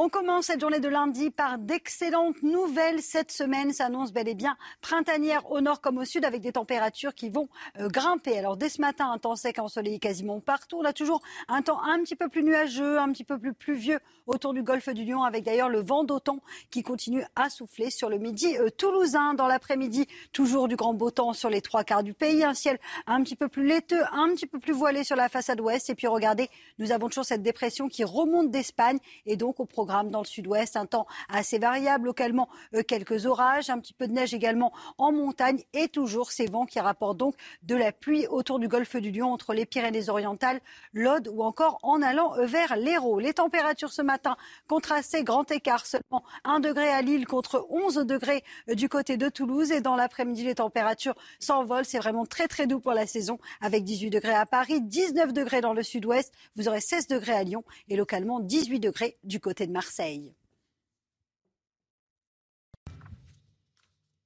On commence cette journée de lundi par d'excellentes nouvelles. Cette semaine s'annonce bel et bien printanière au nord comme au sud avec des températures qui vont euh, grimper. Alors dès ce matin, un temps sec ensoleillé quasiment partout. On a toujours un temps un petit peu plus nuageux, un petit peu plus pluvieux autour du golfe du Lion avec d'ailleurs le vent d'automne qui continue à souffler sur le midi euh, toulousain. Dans l'après-midi, toujours du grand beau temps sur les trois quarts du pays. Un ciel un petit peu plus laiteux, un petit peu plus voilé sur la façade ouest. Et puis regardez, nous avons toujours cette dépression qui remonte d'Espagne et donc au programme dans le sud-ouest. Un temps assez variable, localement euh, quelques orages, un petit peu de neige également en montagne et toujours ces vents qui rapportent donc de la pluie autour du golfe du Lion entre les Pyrénées-Orientales, l'Aude ou encore en allant euh, vers l'Hérault. Les températures ce matin contrastées, grand écart seulement 1 degré à Lille contre 11 degrés euh, du côté de Toulouse et dans l'après-midi les températures s'envolent. C'est vraiment très très doux pour la saison avec 18 degrés à Paris, 19 degrés dans le sud-ouest, vous aurez 16 degrés à Lyon et localement 18 degrés du côté de Marseille.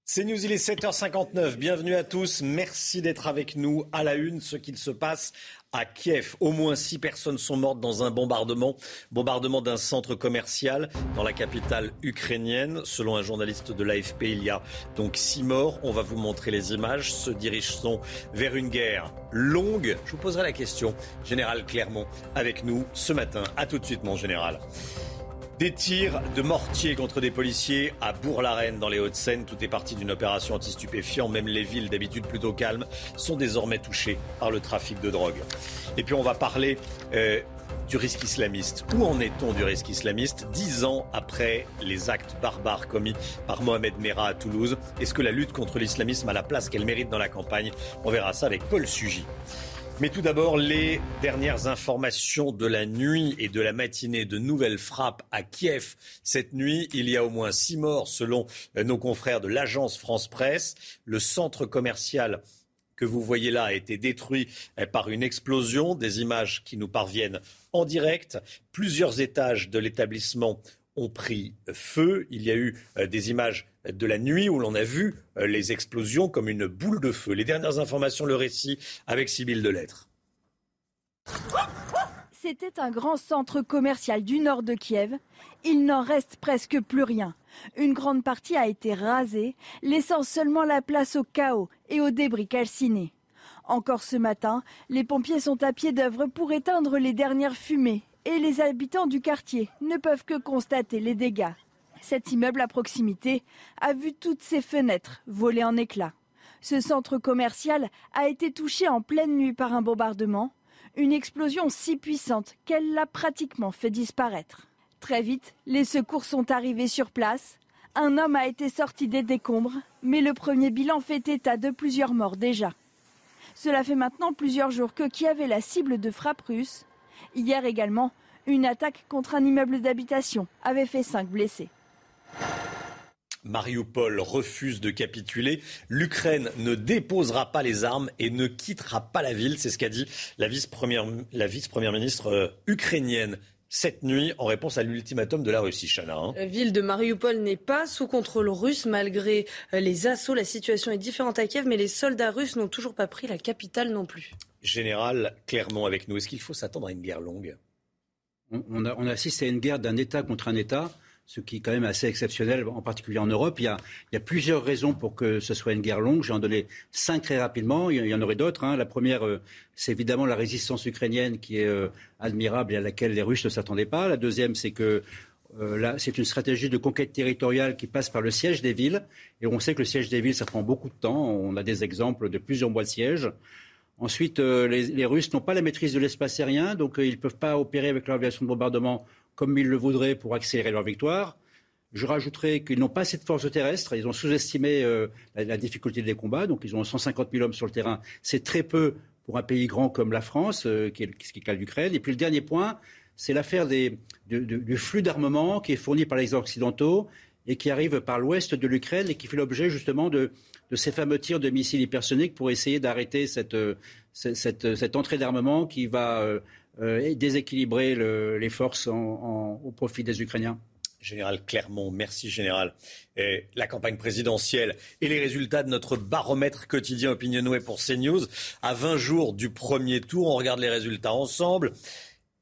C'est News, il est 7h59. Bienvenue à tous. Merci d'être avec nous à la une. Ce qu'il se passe à Kiev. Au moins six personnes sont mortes dans un bombardement, bombardement d'un centre commercial dans la capitale ukrainienne. Selon un journaliste de l'AFP, il y a donc six morts. On va vous montrer les images. Se dirigent vers une guerre longue? Je vous poserai la question. Général Clermont avec nous ce matin. À tout de suite, mon général. Des tirs de mortier contre des policiers à Bourg-la-Reine dans les Hauts-de-Seine. Tout est parti d'une opération anti-stupéfiant. Même les villes d'habitude plutôt calmes sont désormais touchées par le trafic de drogue. Et puis on va parler euh, du risque islamiste. Où en est-on du risque islamiste dix ans après les actes barbares commis par Mohamed Merah à Toulouse? Est-ce que la lutte contre l'islamisme a la place qu'elle mérite dans la campagne? On verra ça avec Paul Sugy. Mais tout d'abord, les dernières informations de la nuit et de la matinée. De nouvelles frappes à Kiev. Cette nuit, il y a au moins six morts selon nos confrères de l'agence France Presse. Le centre commercial que vous voyez là a été détruit euh, par une explosion. Des images qui nous parviennent en direct. Plusieurs étages de l'établissement ont pris feu. Il y a eu euh, des images de la nuit où l'on a vu euh, les explosions comme une boule de feu. Les dernières informations, le récit avec Sybille Delettre. C'était un grand centre commercial du nord de Kiev. Il n'en reste presque plus rien. Une grande partie a été rasée, laissant seulement la place au chaos et aux débris calcinés. Encore ce matin, les pompiers sont à pied d'œuvre pour éteindre les dernières fumées et les habitants du quartier ne peuvent que constater les dégâts. Cet immeuble à proximité a vu toutes ses fenêtres voler en éclats. Ce centre commercial a été touché en pleine nuit par un bombardement. Une explosion si puissante qu'elle l'a pratiquement fait disparaître. Très vite, les secours sont arrivés sur place. Un homme a été sorti des décombres, mais le premier bilan fait état de plusieurs morts déjà. Cela fait maintenant plusieurs jours que Kiev est la cible de frappes russes. Hier également, une attaque contre un immeuble d'habitation avait fait cinq blessés. Mariupol refuse de capituler. L'Ukraine ne déposera pas les armes et ne quittera pas la ville. C'est ce qu'a dit la vice-première, ministre euh, ukrainienne cette nuit en réponse à l'ultimatum de la Russie, Chana. Hein. La ville de Mariupol n'est pas sous contrôle russe malgré euh, les assauts. La situation est différente à Kiev, mais les soldats russes n'ont toujours pas pris la capitale non plus. Général clairement avec nous, est-ce qu'il faut s'attendre à une guerre longue? On, a, on assiste à une guerre d'un État contre un État ce qui est quand même assez exceptionnel, en particulier en Europe. Il y a, plusieurs raisons pour que ce soit une guerre longue. J'ai en donné cinq très rapidement. Il y en aurait d'autres. Hein. La première, euh, c'est évidemment la résistance ukrainienne qui est euh, admirable et à laquelle les Russes ne s'attendaient pas. La deuxième, c'est que euh, c'est une stratégie de conquête territoriale qui passe par le siège des villes. Et on sait que le siège des villes, ça prend beaucoup de temps. On a des exemples de plusieurs mois de siège. Ensuite, les, les, Russes n'ont pas la maîtrise de l'espace aérien, donc ils ne peuvent pas opérer avec leur aviation de bombardement comme ils le voudraient pour accélérer leur victoire. Je rajouterai qu'ils n'ont pas assez de force terrestre. Ils ont sous-estimé euh, la, difficulté des combats. Donc, ils ont 150 000 hommes sur le terrain. C'est très peu pour un pays grand comme la France, euh, qui est, qui est le cas d'Ukraine. Et puis, le dernier point, c'est l'affaire du flux d'armement qui est fourni par les Occidentaux et qui arrive par l'ouest de l'Ukraine et qui fait l'objet justement de, ces fameux tirs de missiles hypersoniques pour essayer d'arrêter cette, cette, entrée d'armement qui va euh, déséquilibrer les forces au profit des Ukrainiens. Général Clermont, merci Général. la campagne présidentielle et les résultats de notre baromètre quotidien Opinionway pour CNews. À 20 jours du premier tour, on regarde les résultats ensemble.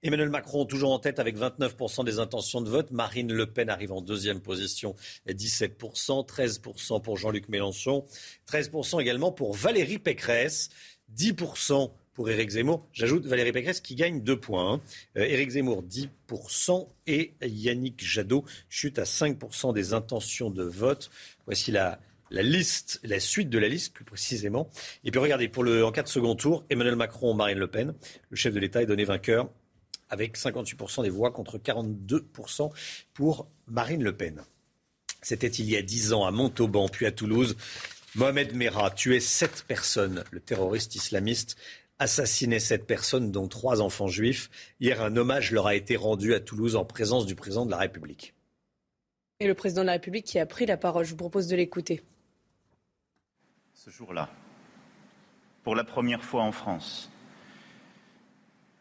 Emmanuel Macron toujours en tête avec 29% des intentions de vote. Marine Le Pen arrive en deuxième position, 17%, 13% pour Jean-Luc Mélenchon, 13% également pour Valérie Pécresse, 10% pour Éric Zemmour. J'ajoute Valérie Pécresse qui gagne deux points. Hein. Euh, Éric Zemmour 10% et Yannick Jadot chute à 5% des intentions de vote. Voici la, la liste, la suite de la liste plus précisément. Et puis regardez, pour le, en cas de second tour, Emmanuel Macron, Marine Le Pen, le chef de l'État est donné vainqueur avec 58% des voix contre 42% pour Marine Le Pen. C'était il y a 10 ans à Montauban, puis à Toulouse. Mohamed Merah tuait sept personnes. Le terroriste islamiste assassiner cette personne, dont trois enfants juifs. Hier, un hommage leur a été rendu à Toulouse en présence du président de la République. Et le président de la République qui a pris la parole, je vous propose de l'écouter. Ce jour-là, pour la première fois en France,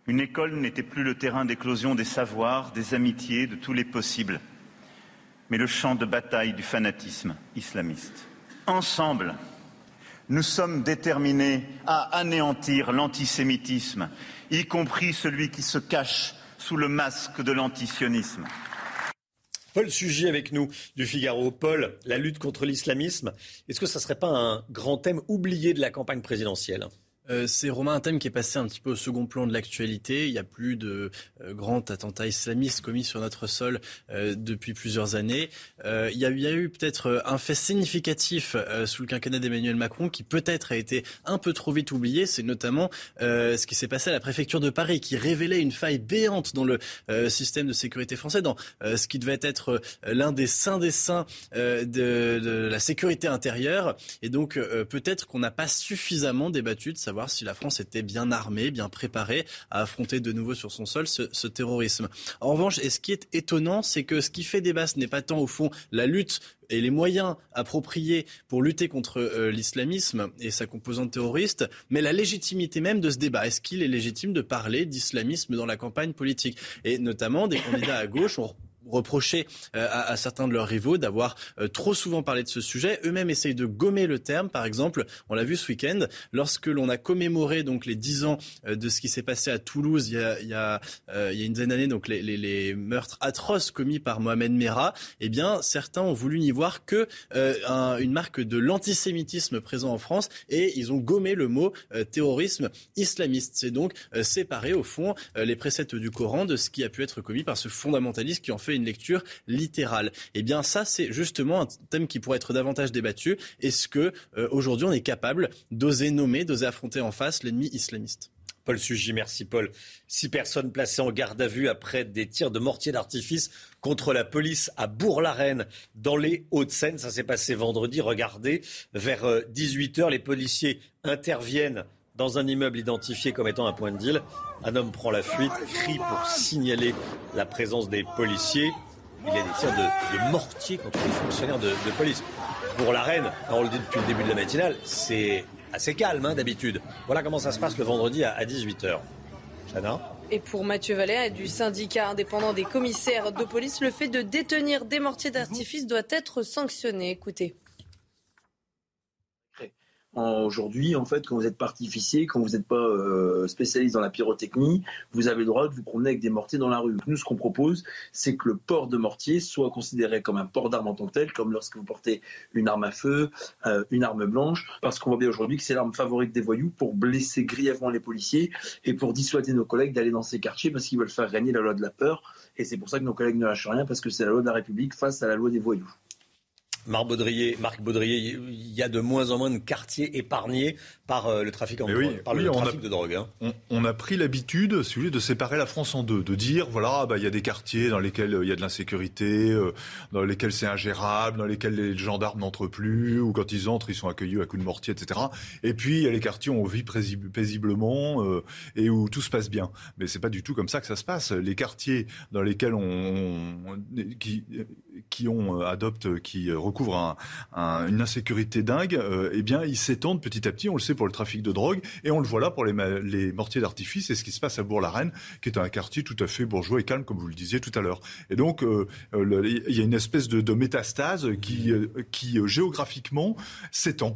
une école n'était plus le terrain d'éclosion des savoirs, des amitiés, de tous les possibles, mais le champ de bataille du fanatisme islamiste. Ensemble, nous sommes déterminés à anéantir l'antisémitisme, y compris celui qui se cache sous le masque de l'antisionisme. Paul Sugy avec nous du Figaro. Paul, la lutte contre l'islamisme, est-ce que ça ne serait pas un grand thème oublié de la campagne présidentielle? Euh, c'est Romain un thème qui est passé un petit peu au second plan de l'actualité. Il n'y a plus de euh, grands attentats islamistes commis sur notre sol euh, depuis plusieurs années. il, y a, eu peut-être un fait significatif sous le quinquennat d'Emmanuel Macron qui peut-être a été un peu trop vite oublié. C'est notamment ce qui s'est passé à la préfecture de Paris qui révélait une faille béante dans le système de sécurité français, dans ce qui devait être l'un des saints des saints de, la sécurité intérieure. Et donc peut-être qu'on n'a pas suffisamment débattu de savoir si la France était bien armée, bien préparée à affronter de nouveau sur son sol ce, terrorisme. En revanche, et ce qui est étonnant, c'est que ce qui fait débat, ce n'est pas tant au fond la lutte et les moyens appropriés pour lutter contre euh, l'islamisme et sa composante terroriste, mais la légitimité même de ce débat. Est-ce qu'il est légitime de parler d'islamisme dans la campagne politique? Et notamment des candidats à gauche ont reprocher euh, à, certains de leurs rivaux d'avoir euh, trop souvent parlé de ce sujet. Eux-mêmes essayent de gommer le terme. Par exemple, on l'a vu ce week-end, lorsque l'on a commémoré donc les dix ans euh, de ce qui s'est passé à Toulouse il y a, une dizaine d'années, donc les, meurtres atroces commis par Mohamed Merah, eh bien certains ont voulu n'y voir que un, une marque de l'antisémitisme présent en France et ils ont gommé le mot terrorisme islamiste. C'est donc séparer au fond les préceptes du Coran de ce qui a pu être commis par ce fondamentaliste qui en fait lecture littérale. Eh bien, ça, c'est justement un thème qui pourrait être davantage débattu. Est-ce que euh, aujourd'hui, on est capable d'oser nommer, d'oser affronter en face l'ennemi islamiste? Paul Sugy, merci Paul. Six personnes placées en garde à vue après des tirs de mortier d'artifice contre la police à Bourg-la-Reine, dans les Hauts-de-Seine. Ça s'est passé vendredi. Regardez, vers 18h, euh, les policiers interviennent dans un immeuble identifié comme étant un point de deal. Un homme prend la fuite, crie pour signaler la présence des policiers. Il y a des tirs de, mortier contre les fonctionnaires de, police. Pour la reine, on le dit depuis le début de la matinale, c'est assez calme hein, d'habitude. Voilà comment ça se passe le vendredi à, 18h. Chana et pour Mathieu Vallet du syndicat indépendant des commissaires de police, le fait de détenir des mortiers d'artifice doit être sanctionné. Écoutez. Aujourd'hui, en fait, quand vous êtes partificier, quand vous n'êtes pas euh, spécialiste dans la pyrotechnie, vous avez le droit de vous promener avec des mortiers dans la rue. Nous, ce qu'on propose, c'est que le port de mortier soit considéré comme un port d'arme en tant que tel, comme lorsque vous portez une arme à feu, euh, une arme blanche, parce qu'on voit bien aujourd'hui que c'est l'arme favorite des voyous pour blesser grièvement les policiers et pour dissuader nos collègues d'aller dans ces quartiers parce qu'ils veulent faire régner la loi de la peur. Et c'est pour ça que nos collègues ne lâchent rien, parce que c'est la loi de la République face à la loi des voyous. Marc Baudrier, Marc Baudrier, il y a de moins en moins de quartiers épargnés par euh, le trafic, en drogue, par le trafic de drogue. Hein. On, a pris l'habitude, si vous de séparer la France en deux, de dire voilà, bah, il y a des quartiers dans lesquels euh, il y a de l'insécurité, euh, dans lesquels c'est ingérable, dans lesquels les gendarmes n'entrent plus, ou quand ils entrent, ils sont accueillis à coups de mortier, etc. Et puis il y a les quartiers où on vit paisiblement et où tout se passe bien. Mais c'est pas du tout comme ça que ça se passe. Les quartiers dans lesquels on, qui, qui ont adoptent, qui recouvrent une insécurité dingue, eh bien ils s'étendent petit à petit. On le sait pour le trafic de drogue. Et on le voit là pour les, mortiers d'artifice. C'est ce qui se passe à Bourg-la-Reine, qui est un quartier tout à fait bourgeois et calme, comme vous le disiez tout à l'heure. Et donc, euh, euh, il y a une espèce de, métastase euh, qui géographiquement s'étend.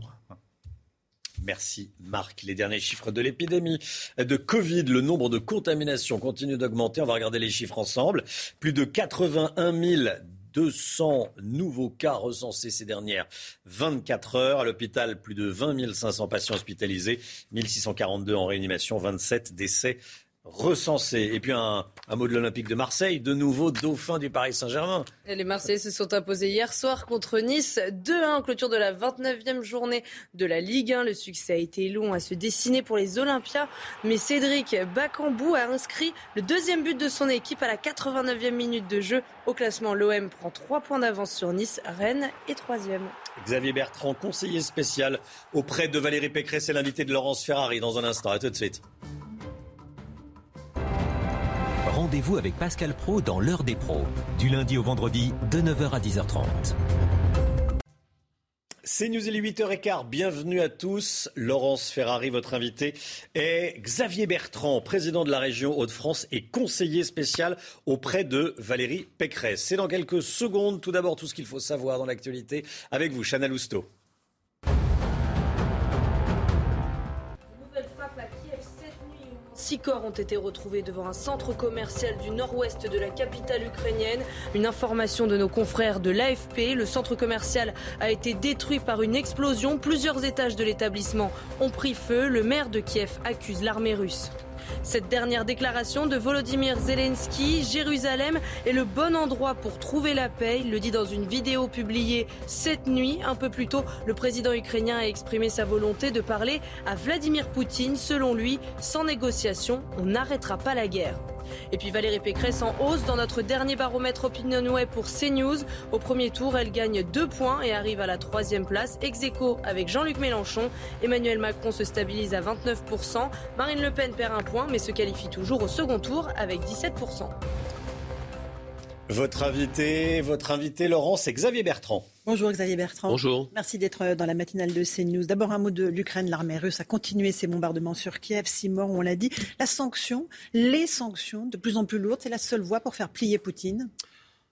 Merci Marc. Les derniers chiffres de l'épidémie de Covid, le nombre de contaminations continue d'augmenter. On va regarder les chiffres ensemble. Plus de 81 000 200 nouveaux cas recensés ces dernières 24 heures. À l'hôpital, plus de 20 500 patients hospitalisés, 1642 en réanimation, 27 décès recensé. Et puis un, mot de l'Olympique de Marseille, de nouveau dauphin du Paris Saint-Germain. Les Marseillais se sont imposés hier soir contre Nice 2-1 en clôture de la 29e journée de la Ligue 1. Le succès a été long à se dessiner pour les Olympiens, mais Cédric Bakambu a inscrit le deuxième but de son équipe à la 89e minute de jeu. Au classement, l'OM prend 3 points d'avance sur Nice, Rennes est troisième. Xavier Bertrand, conseiller spécial auprès de Valérie Pécresse, c'est l'invité de Laurence Ferrari dans un instant. À tout de suite. Rendez-vous avec Pascal Pro dans l'heure des pros, du lundi au vendredi de 9h à 10h30. C'est News, il est 8h15. Bienvenue à tous. Laurence Ferrari, votre invité, est Xavier Bertrand, président de la région Hauts-de-France et conseiller spécial auprès de Valérie Pécresse. C'est dans quelques secondes. Tout d'abord, tout ce qu'il faut savoir dans l'actualité avec vous, Chana Lousteau. Six corps ont été retrouvés devant un centre commercial du nord-ouest de la capitale ukrainienne. Une information de nos confrères de l'AFP. Le centre commercial a été détruit par une explosion. Plusieurs étages de l'établissement ont pris feu. Le maire de Kiev accuse l'armée russe. Cette dernière déclaration de Volodymyr Zelensky, Jérusalem est le bon endroit pour trouver la paix. Il le dit dans une vidéo publiée cette nuit. Un peu plus tôt, le président ukrainien a exprimé sa volonté de parler à Vladimir Poutine. Selon lui, sans négociation, on n'arrêtera pas la guerre. Et puis Valérie Pécresse en hausse dans notre dernier baromètre OpinionWay pour CNews. Au premier tour, elle gagne deux points et arrive à la troisième place, ex avec Jean-Luc Mélenchon. Emmanuel Macron se stabilise à 29%. Marine Le Pen perd un point mais se qualifie toujours au second tour avec 17%. Votre invité, votre invité Laurent, c'est Xavier Bertrand. Bonjour Xavier Bertrand. Bonjour. Merci d'être euh, dans la matinale de CNews. D'abord un mot de l'Ukraine. L'armée russe a continué ses bombardements sur Kiev. Six morts, on l'a dit. La sanction, les sanctions de plus en plus lourdes, c'est la seule voie pour faire plier Poutine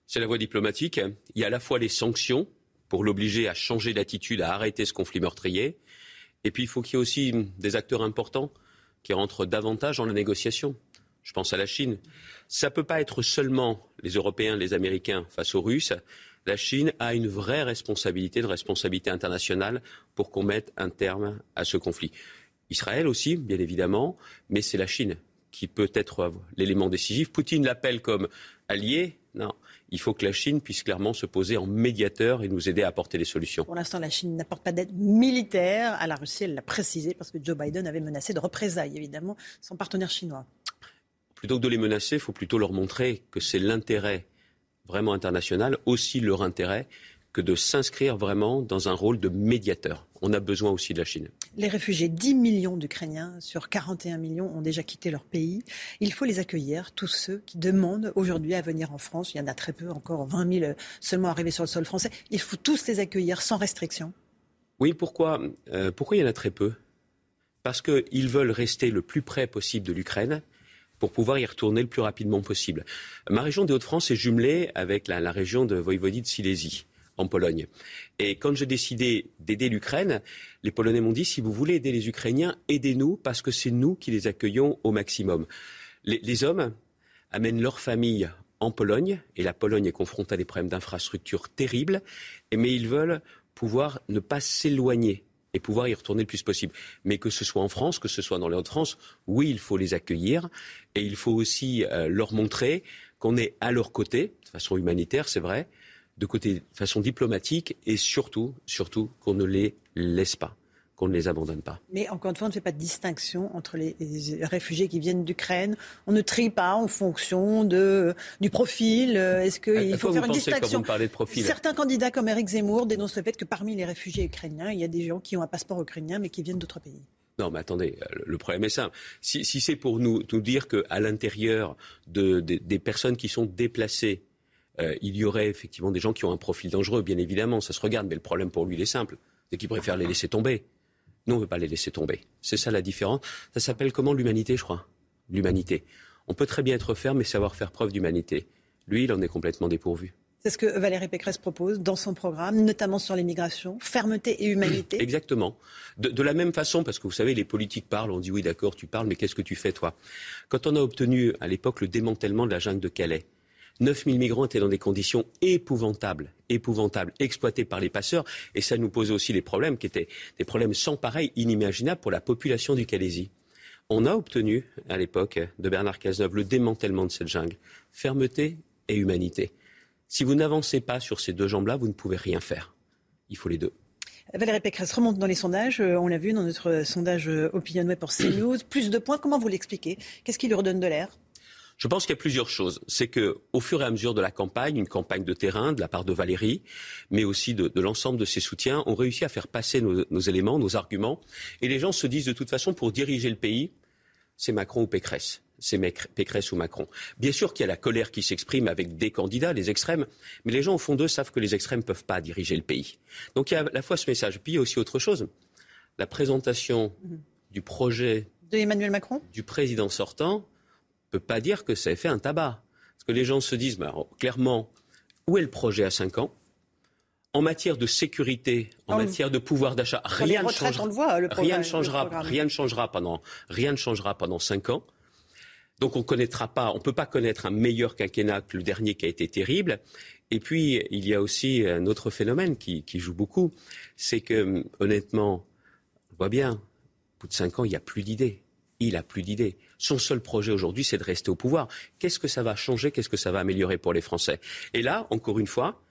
C'est la voie diplomatique. Il y a à la fois les sanctions pour l'obliger à changer d'attitude, à arrêter ce conflit meurtrier. Et puis il faut qu'il y ait aussi des acteurs importants qui rentrent davantage dans la négociation. Je pense à la Chine. Ça ne peut pas être seulement les Européens, les Américains face aux Russes. La Chine a une vraie responsabilité, une responsabilité internationale pour qu'on mette un terme à ce conflit. Israël aussi, bien évidemment, mais c'est la Chine qui peut être l'élément décisif. Poutine l'appelle comme allié. Non, il faut que la Chine puisse clairement se poser en médiateur et nous aider à apporter des solutions. Pour l'instant, la Chine n'apporte pas d'aide militaire à la Russie, elle l'a précisé, parce que Joe Biden avait menacé de représailles, évidemment, son partenaire chinois. Plutôt que de les menacer, il faut plutôt leur montrer que c'est l'intérêt vraiment international, aussi leur intérêt que de s'inscrire vraiment dans un rôle de médiateur. On a besoin aussi de la Chine. Les réfugiés, 10 millions d'Ukrainiens sur 41 millions ont déjà quitté leur pays. Il faut les accueillir, tous ceux qui demandent aujourd'hui à venir en France. Il y en a très peu, encore 20 000 seulement arrivés sur le sol français. Il faut tous les accueillir sans restriction. Oui, pourquoi, euh, pourquoi il y en a très peu? Parce qu'ils veulent rester le plus près possible de l'Ukraine pour pouvoir y retourner le plus rapidement possible. Ma région des Hauts-de-France est jumelée avec la, région de Voïvodie de Silésie en Pologne. Et quand j'ai décidé d'aider l'Ukraine, les Polonais m'ont dit si vous voulez aider les Ukrainiens, aidez-nous parce que c'est nous qui les accueillons au maximum. Les, hommes amènent leur famille en Pologne et la Pologne est confrontée à des problèmes d'infrastructures terribles, mais ils veulent pouvoir ne pas s'éloigner et pouvoir y retourner le plus possible. Mais que ce soit en France, que ce soit dans les Hauts-de-France, oui, il faut les accueillir et il faut aussi euh, leur montrer qu'on est à leur côté, de façon humanitaire, c'est vrai, de de façon diplomatique et surtout, surtout qu'on ne les laisse pas qu'on ne les abandonne pas. Mais encore une fois, on ne fait pas de distinction entre les, réfugiés qui viennent d'Ukraine. On ne trie pas en fonction de, du profil. Est-ce qu'il faut faire une distinction de profil Certains candidats comme Eric Zemmour dénoncent le fait que parmi les réfugiés ukrainiens, il y a des gens qui ont un passeport ukrainien mais qui viennent d'autres pays. Non, mais attendez, le problème est simple. Si, c'est pour nous, nous dire qu'à l'intérieur de, des personnes qui sont déplacées euh, il y aurait effectivement des gens qui ont un profil dangereux, bien évidemment, ça se regarde, mais le problème pour lui, il est simple, c'est qu'il préfère les laisser tomber. Nous, on ne veut pas les laisser tomber. C'est ça la différence. Ça s'appelle comment l'humanité, je crois? L'humanité. On peut très bien être ferme et savoir faire preuve d'humanité. Lui, il en est complètement dépourvu. C'est ce que Valérie Pécresse propose dans son programme, notamment sur l'immigration, fermeté et humanité. Exactement. De, de, la même façon, parce que vous savez, les politiques parlent, on dit oui, d'accord, tu parles, mais qu'est-ce que tu fais, toi? Quand on a obtenu à l'époque le démantèlement de la jungle de Calais, 9000 migrants étaient dans des conditions épouvantables, épouvantables, exploités par les passeurs. Et ça nous posait aussi des problèmes qui étaient des problèmes sans pareil, inimaginables pour la population du Calaisie. On a obtenu, à l'époque de Bernard Cazeneuve, le démantèlement de cette jungle. Fermeté et humanité. Si vous n'avancez pas sur ces deux jambes-là, vous ne pouvez rien faire. Il faut les deux. Valérie Pécresse remonte dans les sondages. Euh, on l'a vu dans notre sondage euh, OpinionWay pour CNews. Plus de points. Comment vous l'expliquez? Qu'est-ce qui lui redonne de l'air? Je pense qu'il y a plusieurs choses. C'est qu'au fur et à mesure de la campagne, une campagne de terrain de la part de Valérie, mais aussi de, l'ensemble de ses soutiens, on réussit à faire passer nos, éléments, nos arguments. Et les gens se disent de toute façon, pour diriger le pays, c'est Macron ou Pécresse c'est Pécresse ou Macron. Bien sûr qu'il y a la colère qui s'exprime avec des candidats, les extrêmes, mais les gens au fond d'eux savent que les extrêmes ne peuvent pas diriger le pays. Donc il y a à la fois ce message, puis il y a aussi autre chose. La présentation mmh. du projet de Emmanuel Macron? du président sortant peut pas dire que ça ait fait un tabac. Parce que les gens se disent, clairement, où est le projet à 5 ans? En matière de sécurité, en matière de pouvoir d'achat, rien, ne changera, rien ne changera, rien ne changera pendant, rien ne changera pendant cinq ans. Donc on connaîtra pas, on peut pas connaître un meilleur quinquennat que le dernier qui a été terrible. Et puis il y a aussi un autre phénomène qui, qui joue beaucoup, c'est que honnêtement, on voit bien, au bout de cinq ans, il n'y a plus d'idées il n'a plus d'idées. Son seul projet aujourd'hui, c'est de rester au pouvoir. Qu'est-ce que ça va changer? Qu'est-ce que ça va améliorer pour les Français? Et là, encore une fois,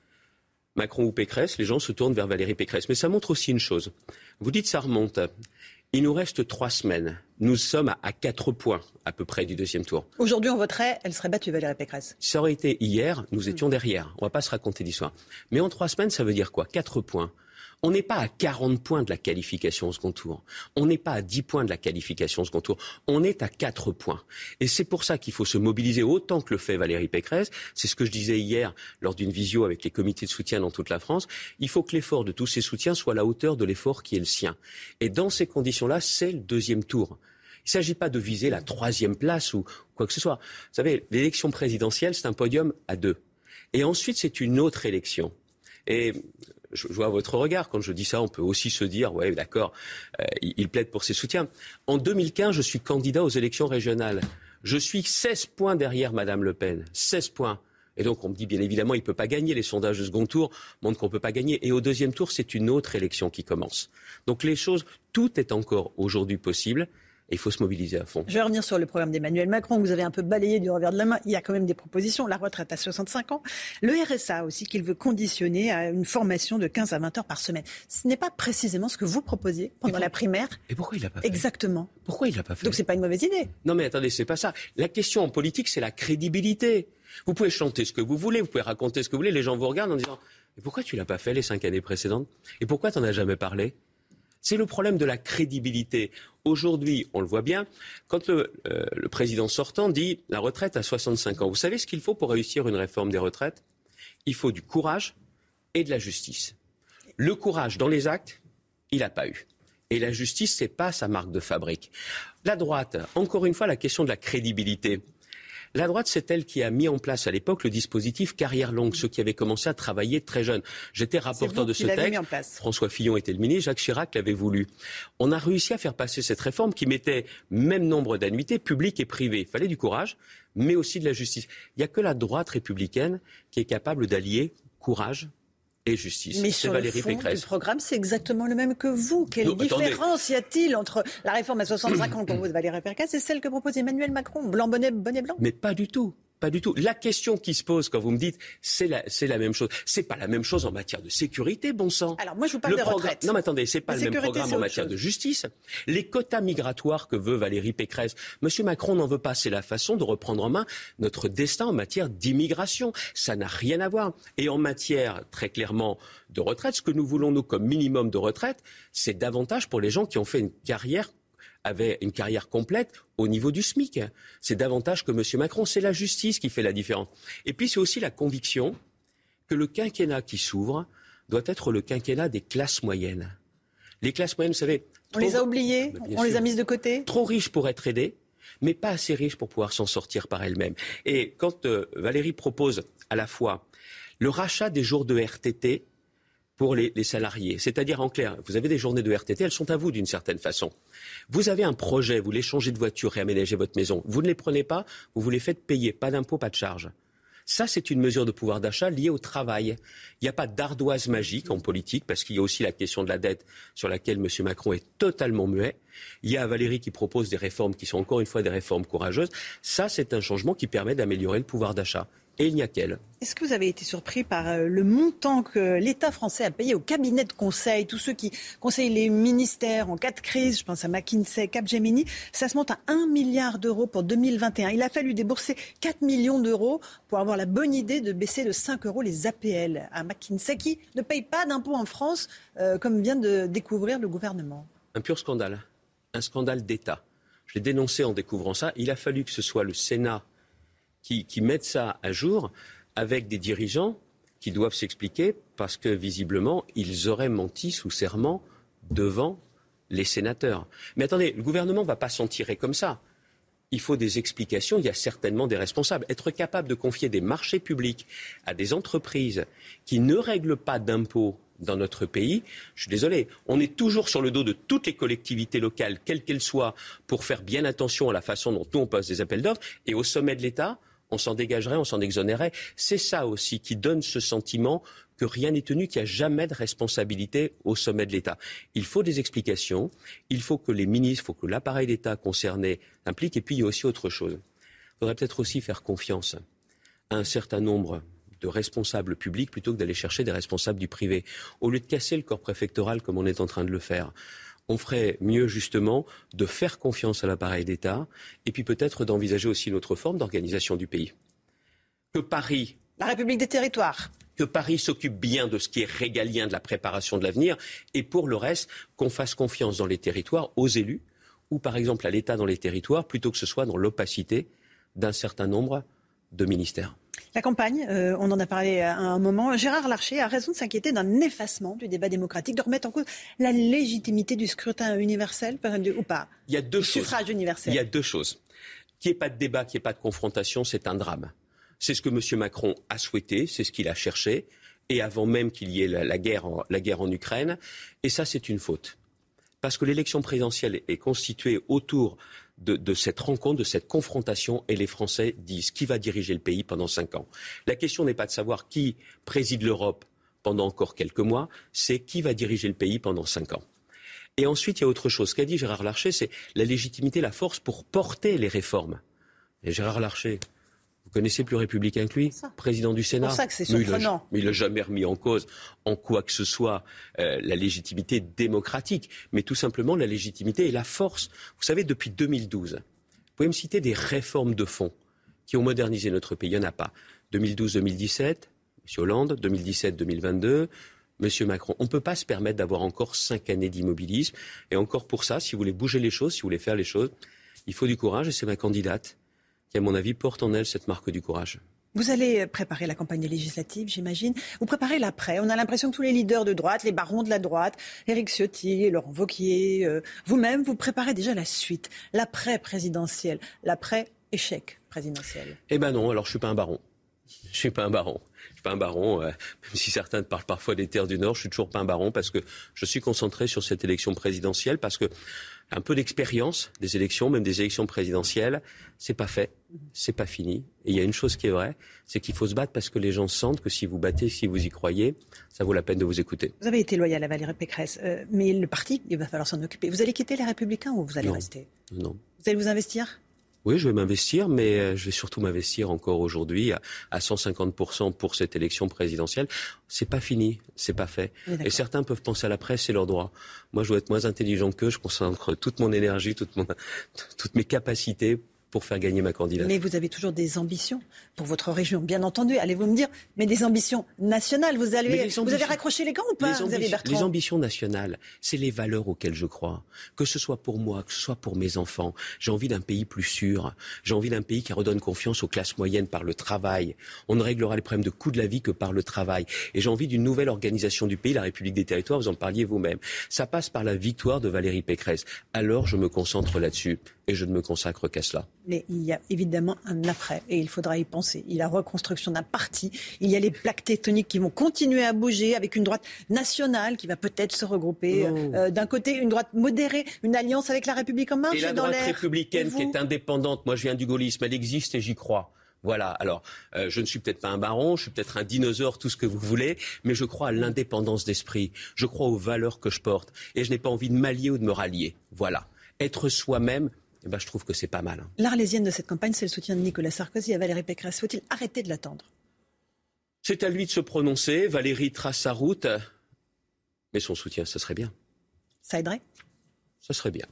Macron ou Pécresse, les gens se tournent vers Valérie Pécresse. Mais ça montre aussi une chose. Vous dites ça remonte. Il nous reste trois semaines. Nous sommes à quatre points à peu près du deuxième tour. Aujourd'hui, on voterait, elle serait battue, Valérie Pécresse. Ça aurait été hier, nous étions derrière. On ne va pas se raconter d'histoire. Mais en trois semaines, ça veut dire quoi? Quatre points. On n'est pas à 40 points de la qualification au second tour. On n'est pas à 10 points de la qualification au second tour. On est à 4 points. Et c'est pour ça qu'il faut se mobiliser autant que le fait Valérie Pécresse. C'est ce que je disais hier lors d'une visio avec les comités de soutien dans toute la France. Il faut que l'effort de tous ces soutiens soit à la hauteur de l'effort qui est le sien. Et dans ces conditions-là, c'est le deuxième tour. Il ne s'agit pas de viser la troisième place ou quoi que ce soit. Vous savez, l'élection présidentielle, c'est un podium à deux. Et ensuite, c'est une autre élection. Et je, vois votre regard. Quand je dis ça, on peut aussi se dire, ouais, d'accord, euh, il, plaide pour ses soutiens. En 2015, je suis candidat aux élections régionales. Je suis 16 points derrière Madame Le Pen. 16 points. Et donc, on me dit, bien évidemment, il ne peut pas gagner. Les sondages de second tour montrent qu'on ne peut pas gagner. Et au deuxième tour, c'est une autre élection qui commence. Donc, les choses, tout est encore aujourd'hui possible. Il faut se mobiliser à fond. Je vais revenir sur le programme d'Emmanuel Macron, que vous avez un peu balayé du revers de la main. Il y a quand même des propositions. La retraite à 65 ans. Le RSA aussi, qu'il veut conditionner à une formation de 15 à 20 heures par semaine. Ce n'est pas précisément ce que vous proposiez pendant la primaire. Et pourquoi il l'a pas fait? Exactement. Pourquoi il l'a pas fait? Donc c'est pas une mauvaise idée. Non mais attendez, c'est pas ça. La question en politique, c'est la crédibilité. Vous pouvez chanter ce que vous voulez, vous pouvez raconter ce que vous voulez, les gens vous regardent en disant Mais pourquoi tu l'as pas fait les cinq années précédentes? Et pourquoi tu n'en as jamais parlé? C'est le problème de la crédibilité. Aujourd'hui, on le voit bien, quand le, euh, le, président sortant dit la retraite à 65 ans, vous savez ce qu'il faut pour réussir une réforme des retraites? Il faut du courage et de la justice. Le courage dans les actes, il n'a pas eu. Et la justice, c'est pas sa marque de fabrique. La droite, encore une fois, la question de la crédibilité. La droite, c'est elle qui a mis en place à l'époque le dispositif carrière longue, ceux qui avaient commencé à travailler très jeunes. J'étais rapporteur de ce texte. François Fillon était le ministre, Jacques Chirac l'avait voulu. On a réussi à faire passer cette réforme qui mettait même nombre d'annuités publiques et privées. Il fallait du courage, mais aussi de la justice. Il n'y a que la droite républicaine qui est capable d'allier courage et justice. Mais sur Valérie le fond Pécresse. du programme, c'est exactement le même que vous. Quelle non, différence y a-t-il entre la réforme à 65 ans que propose Valérie Pécresse et celle que propose Emmanuel Macron? Blanc, bonnet, bonnet blanc? Mais pas du tout. Pas du tout. La question qui se pose quand vous me dites c'est la, c'est la même chose. C'est pas la même chose en matière de sécurité, bon sang. Alors moi je vous parle le des retraites. Non mais attendez, c'est pas La le même programme en matière chose. de justice. Les quotas migratoires que veut Valérie Pécresse, Monsieur Macron n'en veut pas. C'est la façon de reprendre en main notre destin en matière d'immigration. Ça n'a rien à voir. Et en matière très clairement de retraite, ce que nous voulons nous comme minimum de retraite, c'est davantage pour les gens qui ont fait une carrière avait une carrière complète au niveau du SMIC. C'est davantage que M. Macron. C'est la justice qui fait la différence. Et puis c'est aussi la conviction que le quinquennat qui s'ouvre doit être le quinquennat des classes moyennes. Les classes moyennes, vous savez. On les a oubliées, bien on les a mises de côté. Trop riches pour être aidées, mais pas assez riches pour pouvoir s'en sortir par elles-mêmes. Et quand euh, Valérie propose à la fois le rachat des jours de RTT pour les, salariés, c'est-à-dire en clair, vous avez des journées de RTT, elles sont à vous d'une certaine façon. Vous avez un projet, vous voulez changer de voiture, réaménager votre maison, vous ne les prenez pas, vous vous les faites payer, pas d'impôt, pas de charge. Ça, c'est une mesure de pouvoir d'achat liée au travail. Il n'y a pas d'ardoise magique en politique, parce qu'il y a aussi la question de la dette sur laquelle M. Macron est totalement muet. Il y a Valérie qui propose des réformes qui sont encore une fois des réformes courageuses. Ça, c'est un changement qui permet d'améliorer le pouvoir d'achat. Et il n'y a qu'elle. Est-ce que vous avez été surpris par euh, le montant que l'État français a payé au cabinet de conseil, tous ceux qui conseillent les ministères en cas de crise, je pense à McKinsey, Capgemini, ça se monte à 1 milliard d'euros pour 2021. Il a fallu débourser 4 millions d'euros pour avoir la bonne idée de baisser de 5 euros les APL à McKinsey, qui ne paye pas d'impôts en France, euh, comme vient de découvrir le gouvernement. Un pur scandale. Un scandale d'État. Je l'ai dénoncé en découvrant ça. Il a fallu que ce soit le Sénat qui, qui mette ça à jour avec des dirigeants qui doivent s'expliquer parce que visiblement, ils auraient menti sous serment devant les sénateurs. Mais attendez, le gouvernement ne va pas s'en tirer comme ça. Il faut des explications, il y a certainement des responsables. Être capable de confier des marchés publics à des entreprises qui ne règlent pas d'impôts dans notre pays, je suis désolé, on est toujours sur le dos de toutes les collectivités locales, quelles qu'elles soient, pour faire bien attention à la façon dont nous on pose des appels d'offres, et au sommet de l'État, on s'en dégagerait, on s'en exonérait. C'est ça aussi qui donne ce sentiment que rien n'est tenu, qu'il n'y a jamais de responsabilité au sommet de l'État. Il faut des explications, il faut que les ministres, il faut que l'appareil d'État concerné implique, et puis il y a aussi autre chose. Il faudrait peut-être aussi faire confiance à un certain nombre de responsables publics plutôt que d'aller chercher des responsables du privé. Au lieu de casser le corps préfectoral comme on est en train de le faire, on ferait mieux justement de faire confiance à l'appareil d'État et puis peut-être d'envisager aussi une autre forme d'organisation du pays. Que Paris La République des territoires. que Paris s'occupe bien de ce qui est régalien de la préparation de l'avenir et pour le reste, qu'on fasse confiance dans les territoires aux élus ou par exemple à l'État dans les territoires plutôt que ce soit dans l'opacité d'un certain nombre de ministères. La campagne, euh, on en a parlé à un moment. Gérard Larcher a raison de s'inquiéter d'un effacement du débat démocratique, de remettre en cause la légitimité du scrutin universel ou pas. Il y a deux choses. suffrage universel. Il y a deux choses. Qu'il n'y ait pas de débat, qu'il n'y ait pas de confrontation, c'est un drame. C'est ce que M. Macron a souhaité, c'est ce qu'il a cherché, et avant même qu'il y ait la, la guerre en, la guerre en Ukraine. Et ça, c'est une faute. Parce que l'élection présidentielle est constituée autour de, cette rencontre, de cette confrontation, et les Français disent qui va diriger le pays pendant cinq ans. La question n'est pas de savoir qui préside l'Europe pendant encore quelques mois, c'est qui va diriger le pays pendant cinq ans. Et ensuite, il y a autre chose. Qu'a dit Gérard Larcher, c'est la légitimité, la force pour porter les réformes. Et Gérard Larcher, vous connaissez plus républicain que lui, président du Sénat. C'est pour ça que c'est Mais il a- surprenant. Mais il n'a jamais remis en cause, en quoi que ce soit, euh, la légitimité démocratique, mais tout simplement la légitimité et la force. Vous savez, depuis 2012, vous pouvez me citer des réformes de fond qui ont modernisé notre pays. Il n'y en a pas. 2012-2017, M. Hollande, 2017-2022, M. Macron. On ne peut pas se permettre d'avoir encore cinq années d'immobilisme. Et encore pour ça, si vous voulez bouger les choses, si vous voulez faire les choses, il faut du courage. Et c'est ma candidate qui, à mon avis, porte en elle cette marque du courage. Vous allez préparer la campagne législative, j'imagine. Vous préparez l'après. On a l'impression que tous les leaders de droite, les barons de la droite, Éric Ciotti, Laurent Wauquiez, euh, vous-même, vous préparez déjà la suite, l'après présidentiel, l'après échec présidentiel. Eh ben non, alors je suis pas un baron. Je suis pas un baron. Je suis pas un baron, euh, même si certains parlent parfois des terres du Nord, je suis toujours pas un baron parce que je suis concentré sur cette élection présidentielle parce que un peu d'expérience des élections, même des élections présidentielles, c'est pas fait, c'est pas fini. Et il y a une chose qui est vraie, c'est qu'il faut se battre parce que les gens sentent que si vous battez, si vous y croyez, ça vaut la peine de vous écouter. Vous avez été loyal à Valérie Pécresse, euh, mais le parti, il va falloir s'en occuper. Vous allez quitter les Républicains ou vous allez Non. rester? Non. Vous allez vous investir? Oui, je vais m'investir, mais euh, je vais surtout m'investir encore aujourd'hui à, à 150% pour cette élection présidentielle. C'est pas fini, c'est pas fait. Oui. Et certains peuvent penser à la presse, c'est leur droit. Moi, je dois être moins intelligent qu'eux. Je concentre toute mon énergie, toute mon, toutes mes capacités pour faire gagner ma candidature. Mais vous avez toujours des ambitions pour votre région, bien entendu. Allez-vous me dire, mais des ambitions nationales. Vous, allez, vous avez raccroché les gants ou pas, les, ambitions, Bertrand les ambitions nationales, c'est les valeurs auxquelles je crois. Que ce soit pour moi, que ce soit pour mes enfants. J'ai envie d'un pays plus sûr. J'ai envie d'un pays qui redonne confiance aux classes moyennes par le travail. On ne réglera les problèmes de coût de la vie que par le travail. Et j'ai envie d'une nouvelle organisation du pays, la République des territoires, vous en parliez vous-même. Ça passe par la victoire de Valérie Pécresse. Alors je me concentre là-dessus et je ne me consacre qu'à cela. Mais il y a évidemment un après et il faudra y penser. Il y a la reconstruction d'un parti, il y a les plaques tectoniques qui vont continuer à bouger avec une droite nationale qui va peut-être se regrouper. Non. Euh, D'un côté, une droite modérée, une alliance avec la République en marche Et la dans droite républicaine vous qui est indépendante, moi je viens du gaullisme, elle existe et j'y crois. Voilà, alors euh, je ne suis peut-être pas un baron, je suis peut-être un dinosaure, tout ce que vous voulez, mais je crois à l'indépendance d'esprit, je crois aux valeurs que je porte et je n'ai pas envie de m'allier ou de me rallier. Voilà, être soi-même, eh ben, je trouve que c'est pas mal. L'arlésienne de cette campagne, c'est le soutien de Nicolas Sarkozy à Valérie Pécresse. Faut-il arrêter de l'attendre? C'est à lui de se prononcer, Valérie trace sa route, mais son soutien, ça serait bien, Ça aiderait? Ça serait bien.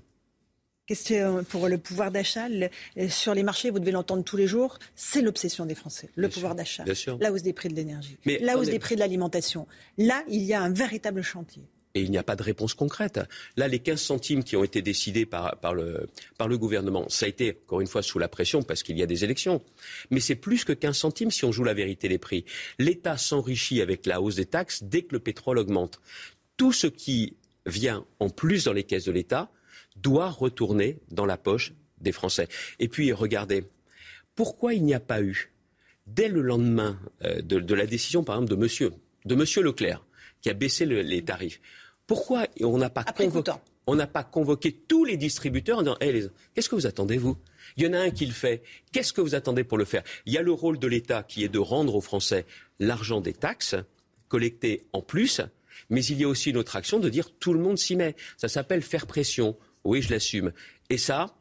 Question pour le pouvoir d'achat. Le- euh, Sur les marchés, vous devez l'entendre tous les jours, c'est l'obsession des Français, le Bien pouvoir d'achat, bien sûr. la hausse des prix de l'énergie, la hausse des prix de l'alimentation. Là, il y a un véritable chantier. Et il n'y a pas de réponse concrète. Là, les 15 centimes qui ont été décidés par, le, gouvernement, ça a été, encore une fois, sous la pression parce qu'il y a des élections. Mais c'est plus que 15 centimes si on joue la vérité des prix. L'État s'enrichit avec la hausse des taxes dès que le pétrole augmente. Tout ce qui vient en plus dans les caisses de l'État doit retourner dans la poche des Français. Et puis, regardez, pourquoi il n'y a pas eu, dès le lendemain euh, de la décision, par exemple, de monsieur, de monsieur Leclerc, qui a baissé le- les tarifs, pourquoi on n'a pas, convoqué, on n'a pas convoqué tous les distributeurs en disant Eh, les- Qu'est-ce que vous attendez, vous? Il y en a un qui le fait. Qu'est-ce que vous attendez pour le faire? Il y a le rôle de l'État qui est de rendre aux Français l'argent des taxes collectées en plus, mais il y a aussi une autre action de dire tout le monde s'y met. Ça s'appelle faire pression. Oui, je l'assume. Et ça,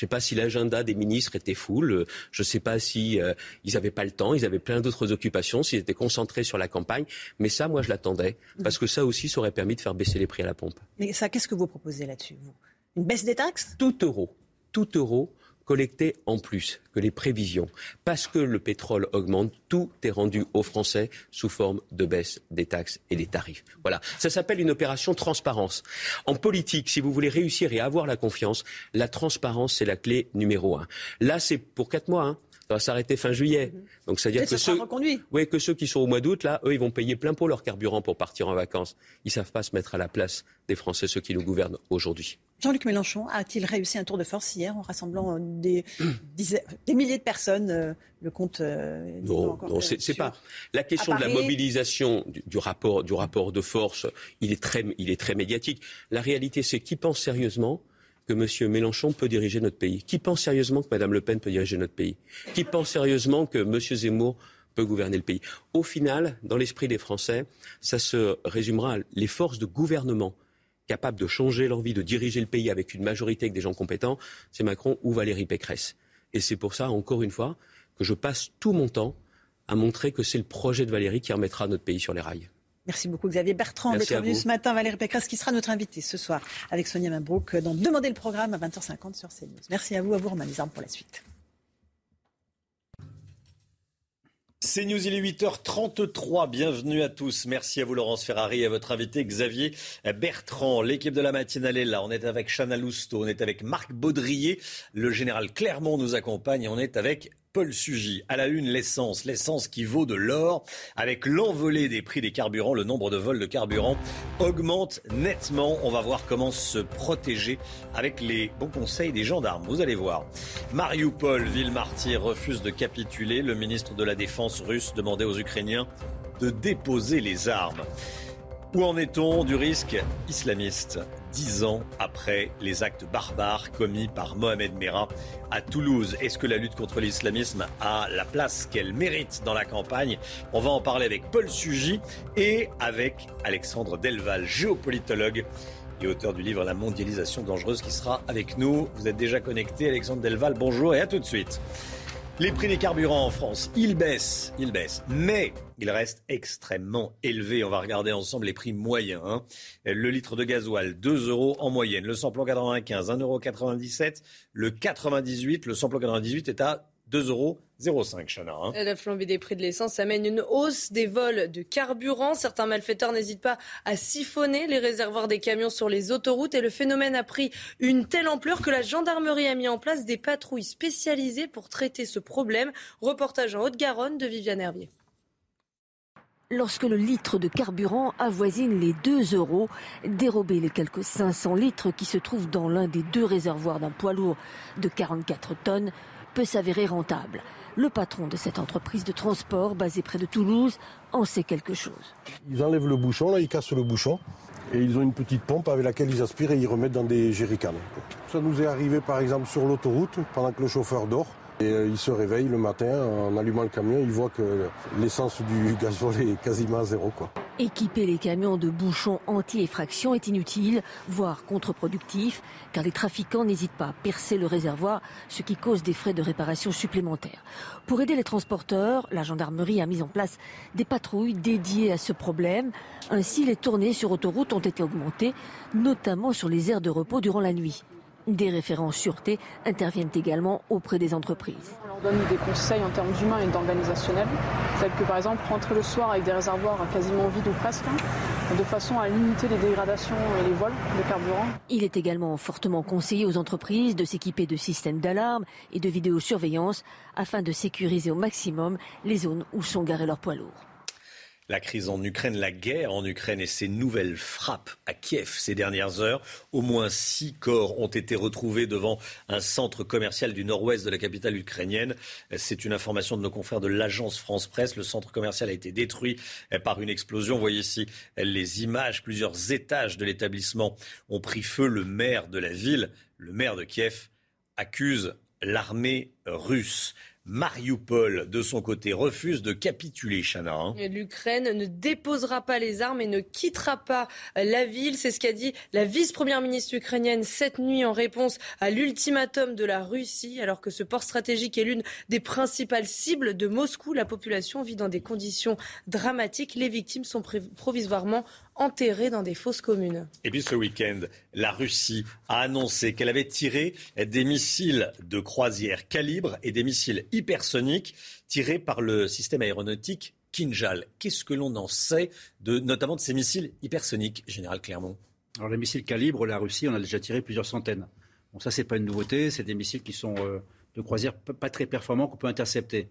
je ne sais pas si l'agenda des ministres était full, euh, je ne sais pas si euh, ils n'avaient pas le temps, ils avaient plein d'autres occupations, s'ils étaient concentrés sur la campagne. Mais ça, moi, je l'attendais, parce que ça aussi, ça aurait permis de faire baisser les prix à la pompe. Mais ça, qu'est-ce que vous proposez là-dessus, vous? Une baisse des taxes? Tout euro, tout euro collecté en plus que les prévisions. Parce que le pétrole augmente, tout est rendu aux Français sous forme de baisse des taxes et des tarifs. Voilà. Ça s'appelle une opération transparence. En politique, si vous voulez réussir et avoir la confiance, la transparence, c'est la clé numéro un. Là, c'est pour quatre mois. Hein. Ça va s'arrêter fin juillet. Donc, c'est-à-dire que ceux, oui, que ceux qui sont au mois d'août, là, eux, ils vont payer plein pot leur carburant pour partir en vacances. Ils savent pas se mettre à la place des Français, ceux qui nous gouvernent aujourd'hui. Jean-Luc Mélenchon a-t-il réussi un tour de force hier en rassemblant euh, des, milliers de personnes euh, Le compte. euh, Non, non, c'est pas la question de la mobilisation du, du rapport du rapport de force. Il est très il est très médiatique. La réalité, c'est qui pense sérieusement que M. Mélenchon peut diriger notre pays? Qui pense sérieusement que Mme Le Pen peut diriger notre pays? Qui pense sérieusement que M. Zemmour peut gouverner le pays? Au final, dans l'esprit des Français, ça se résumera à les forces de gouvernement capable de changer l'envie de diriger le pays avec une majorité, avec des gens compétents, c'est Macron ou Valérie Pécresse. Et c'est pour ça, encore une fois, que je passe tout mon temps à montrer que c'est le projet de Valérie qui remettra notre pays sur les rails. Merci beaucoup Xavier Bertrand d'être venu ce matin. Valérie Pécresse qui sera notre invité ce soir avec Sonia Mabrouk dans Demander le programme à 20h50 sur CNews. Merci à vous, à vous Romain Armes pour la suite. C'est News, il est 8h33. Bienvenue à tous. Merci à vous, Laurence Ferrari, et à votre invité, Xavier Bertrand. L'équipe de la matinale est là. On est avec Chana Lousteau, on est avec Marc Baudrier. Le général Clermont nous accompagne on est avec Paul Sugy. À la une, l'essence. L'essence qui vaut de l'or. Avec l'envolée des prix des carburants, le nombre de vols de carburant augmente nettement. On va voir comment se protéger avec les bons conseils des gendarmes. Vous allez voir. Mariupol, ville martyre, refuse de capituler. Le ministre de la Défense russe demandait aux Ukrainiens de déposer les armes. Où en est-on du risque islamiste? Dix ans après les actes barbares commis par Mohamed Merah à Toulouse. Est-ce que la lutte contre l'islamisme a la place qu'elle mérite dans la campagne? On va en parler avec Paul Sugy et avec Alexandre Delval, géopolitologue et auteur du livre La mondialisation dangereuse qui sera avec nous. Vous êtes déjà connecté, Alexandre Delval, bonjour et à tout de suite. Les prix des carburants en France, ils baissent, ils baissent, mais ils restent extrêmement élevés. On va regarder ensemble les prix moyens. Hein. Le litre de gasoil, 2 euros en moyenne. Le samplon 95, 1,97 euros. Le 98, le samplon 98 est à 2,05 euros. Chana. Hein. La flambée des prix de l'essence amène une hausse des vols de carburant. Certains malfaiteurs n'hésitent pas à siphonner les réservoirs des camions sur les autoroutes et le phénomène a pris une telle ampleur que la gendarmerie a mis en place des patrouilles spécialisées pour traiter ce problème. Reportage en Haute-Garonne de Viviane Hervier. Lorsque le litre de carburant avoisine les 2 euros, dérober les quelques 500 litres qui se trouvent dans l'un des deux réservoirs d'un poids lourd de 44 tonnes peut s'avérer rentable. Le patron de cette entreprise de transport basée près de Toulouse en sait quelque chose. Ils enlèvent le bouchon, là ils cassent le bouchon et ils ont une petite pompe avec laquelle ils aspirent et ils remettent dans des jerrycans. Ça nous est arrivé par exemple sur l'autoroute pendant que le chauffeur dort. Euh, il se réveille le matin en allumant le camion, il voit que l'essence du gasoil est quasiment à zéro. Quoi. Équiper les camions de bouchons anti-effraction est inutile, voire contre-productif, car les trafiquants n'hésitent pas à percer le réservoir, ce qui cause des frais de réparation supplémentaires. Pour aider les transporteurs, la gendarmerie a mis en place des patrouilles dédiées à ce problème. Ainsi, les tournées sur autoroute ont été augmentées, notamment sur les aires de repos durant la nuit. Des référents sûreté interviennent également auprès des entreprises. On leur donne des conseils en termes humains et d'organisationnel, tels que par exemple rentrer le soir avec des réservoirs quasiment vides ou presque, hein, de façon à limiter les dégradations et les vols de carburant. Il est également fortement conseillé aux entreprises de s'équiper de systèmes d'alarme et de vidéosurveillance afin de sécuriser au maximum les zones où sont garés leurs poids lourds. La crise en Ukraine, la guerre en Ukraine et ses nouvelles frappes à Kiev ces dernières heures. Au moins six corps ont été retrouvés devant un centre commercial du nord-ouest de la capitale ukrainienne. C'est une information de nos confrères de l'agence France Presse. Le centre commercial a été détruit par une explosion. Vous voyez ici les images. Plusieurs étages de l'établissement ont pris feu. Le maire de la ville, le maire de Kiev, accuse l'armée russe. Mariupol, de son côté, refuse de capituler, Chana. Hein. L'Ukraine ne déposera pas les armes et ne quittera pas la ville. C'est ce qu'a dit la vice-première ministre ukrainienne cette nuit en réponse à l'ultimatum de la Russie. Alors que ce port stratégique est l'une des principales cibles de Moscou, la population vit dans des conditions dramatiques. Les victimes sont provisoirement enterrés dans des fosses communes. Et puis ce week-end, la Russie a annoncé qu'elle avait tiré des missiles de croisière calibre et des missiles hypersoniques tirés par le système aéronautique Kinjal. Qu'est-ce que l'on en sait, de, notamment de ces missiles hypersoniques, Général Clermont? Alors les missiles calibre, la Russie en a déjà tiré plusieurs centaines. Bon, ça, c'est pas une nouveauté. C'est des missiles qui sont euh, de croisière pas très performants qu'on peut intercepter.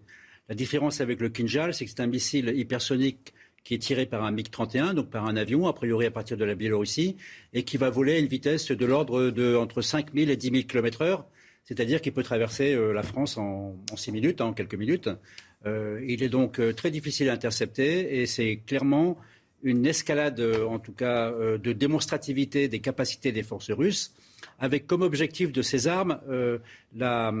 La différence avec le Kinjal, c'est que c'est un missile hypersonique qui est tiré par un MiG-31, donc par un avion, a priori à partir de la Biélorussie, et qui va voler à une vitesse de l'ordre de entre 5 000 et 10 000 km heure, c'est-à-dire qu'il peut traverser euh, la France en, en 6 minutes, en quelques minutes. Euh, il est donc euh, très difficile à intercepter, et c'est clairement une escalade, en tout cas, de démonstrativité des capacités des forces russes, avec comme objectif de ces armes la,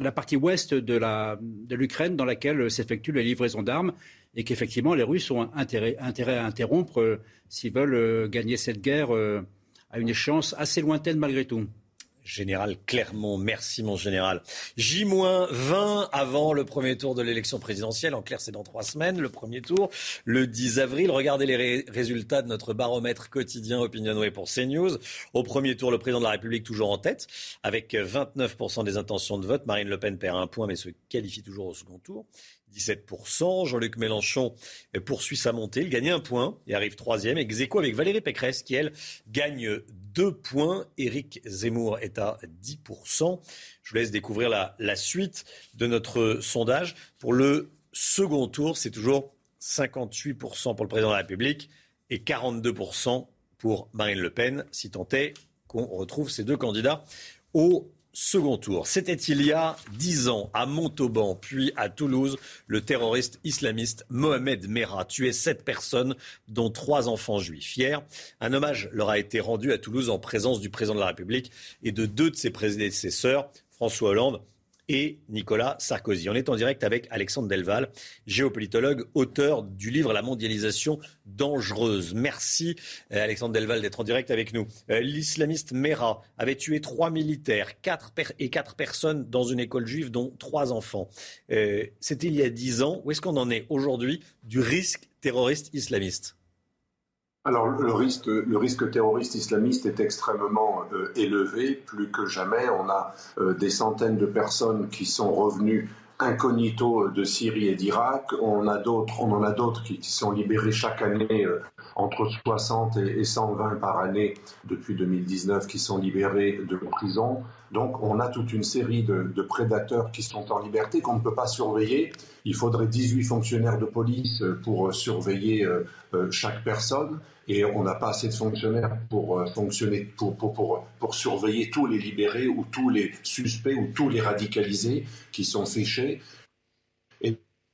la, partie ouest de l'Ukraine dans laquelle s'effectuent les livraisons d'armes et qu'effectivement les Russes ont intérêt, à interrompre euh, s'ils veulent euh, gagner cette guerre euh, à une échéance assez lointaine malgré tout. Général Clermont, merci mon général. J-20 avant le premier tour de l'élection présidentielle. En clair, c'est dans trois semaines, le premier tour, le 10 avril. Regardez les résultats de notre baromètre quotidien Opinionway pour CNews. Au premier tour, le président de la République toujours en tête, avec 29% des intentions de vote. Marine Le Pen perd un point, mais se qualifie toujours au second tour. 17%. Jean-Luc Mélenchon poursuit sa montée. Il gagne un point et arrive troisième. Ex avec Valérie Pécresse qui, elle, gagne deux points. Éric Zemmour est à 10%. Je vous laisse découvrir la, la suite de notre sondage. Pour le second tour, c'est toujours 58% pour le président de la République et 42% pour Marine Le Pen, si tant est qu'on retrouve ces deux candidats au second tour. C'était il y a dix ans à Montauban, puis à Toulouse. Le terroriste islamiste Mohamed Merah tuait sept personnes, dont trois enfants juifs. Hier, un hommage leur a été rendu à Toulouse en présence du président de la République et de deux de ses prédécesseurs, François Hollande et Nicolas Sarkozy. On est en direct avec Alexandre Delval, géopolitologue, auteur du livre La mondialisation dangereuse. Merci euh, Alexandre Delval d'être en direct avec nous. Euh, l'islamiste Mera avait tué trois militaires quatre et quatre personnes dans une école juive, dont trois enfants. Euh, c'était il y a dix ans. Où est-ce qu'on en est aujourd'hui du risque terroriste islamiste? Alors le risque, le risque terroriste islamiste est extrêmement euh, élevé, plus que jamais. On a euh, des centaines de personnes qui sont revenues incognito de Syrie et d'Irak. On a d'autres, on en a d'autres qui, sont libérés chaque année, euh, entre 60 et, 120 par année depuis 2019, qui sont libérés de prison. Donc on a toute une série de, prédateurs qui sont en liberté qu'on ne peut pas surveiller. Il faudrait 18 fonctionnaires de police pour surveiller chaque personne et on n'a pas assez de fonctionnaires euh, pour, pour, surveiller tous les libérés ou tous les suspects ou tous les radicalisés qui sont fichés.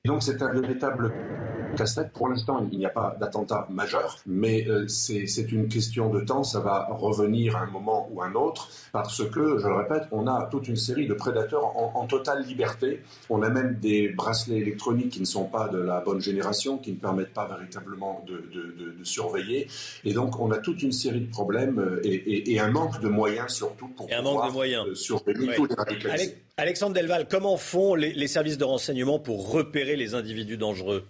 Et donc c'est un véritable pour l'instant, il n'y a pas d'attentat majeur, mais euh, c'est une question de temps. Ça va revenir à un moment ou un autre, parce que, je le répète, on a toute une série de prédateurs en, totale liberté. On a même des bracelets électroniques qui ne sont pas de la bonne génération, qui ne permettent pas véritablement de, surveiller. Et donc, on a toute une série de problèmes euh, et, un manque de moyens surtout pour pouvoir euh, surveiller tous les radicalisés. Alexandre Delval, comment font les services de renseignement pour repérer les individus dangereux?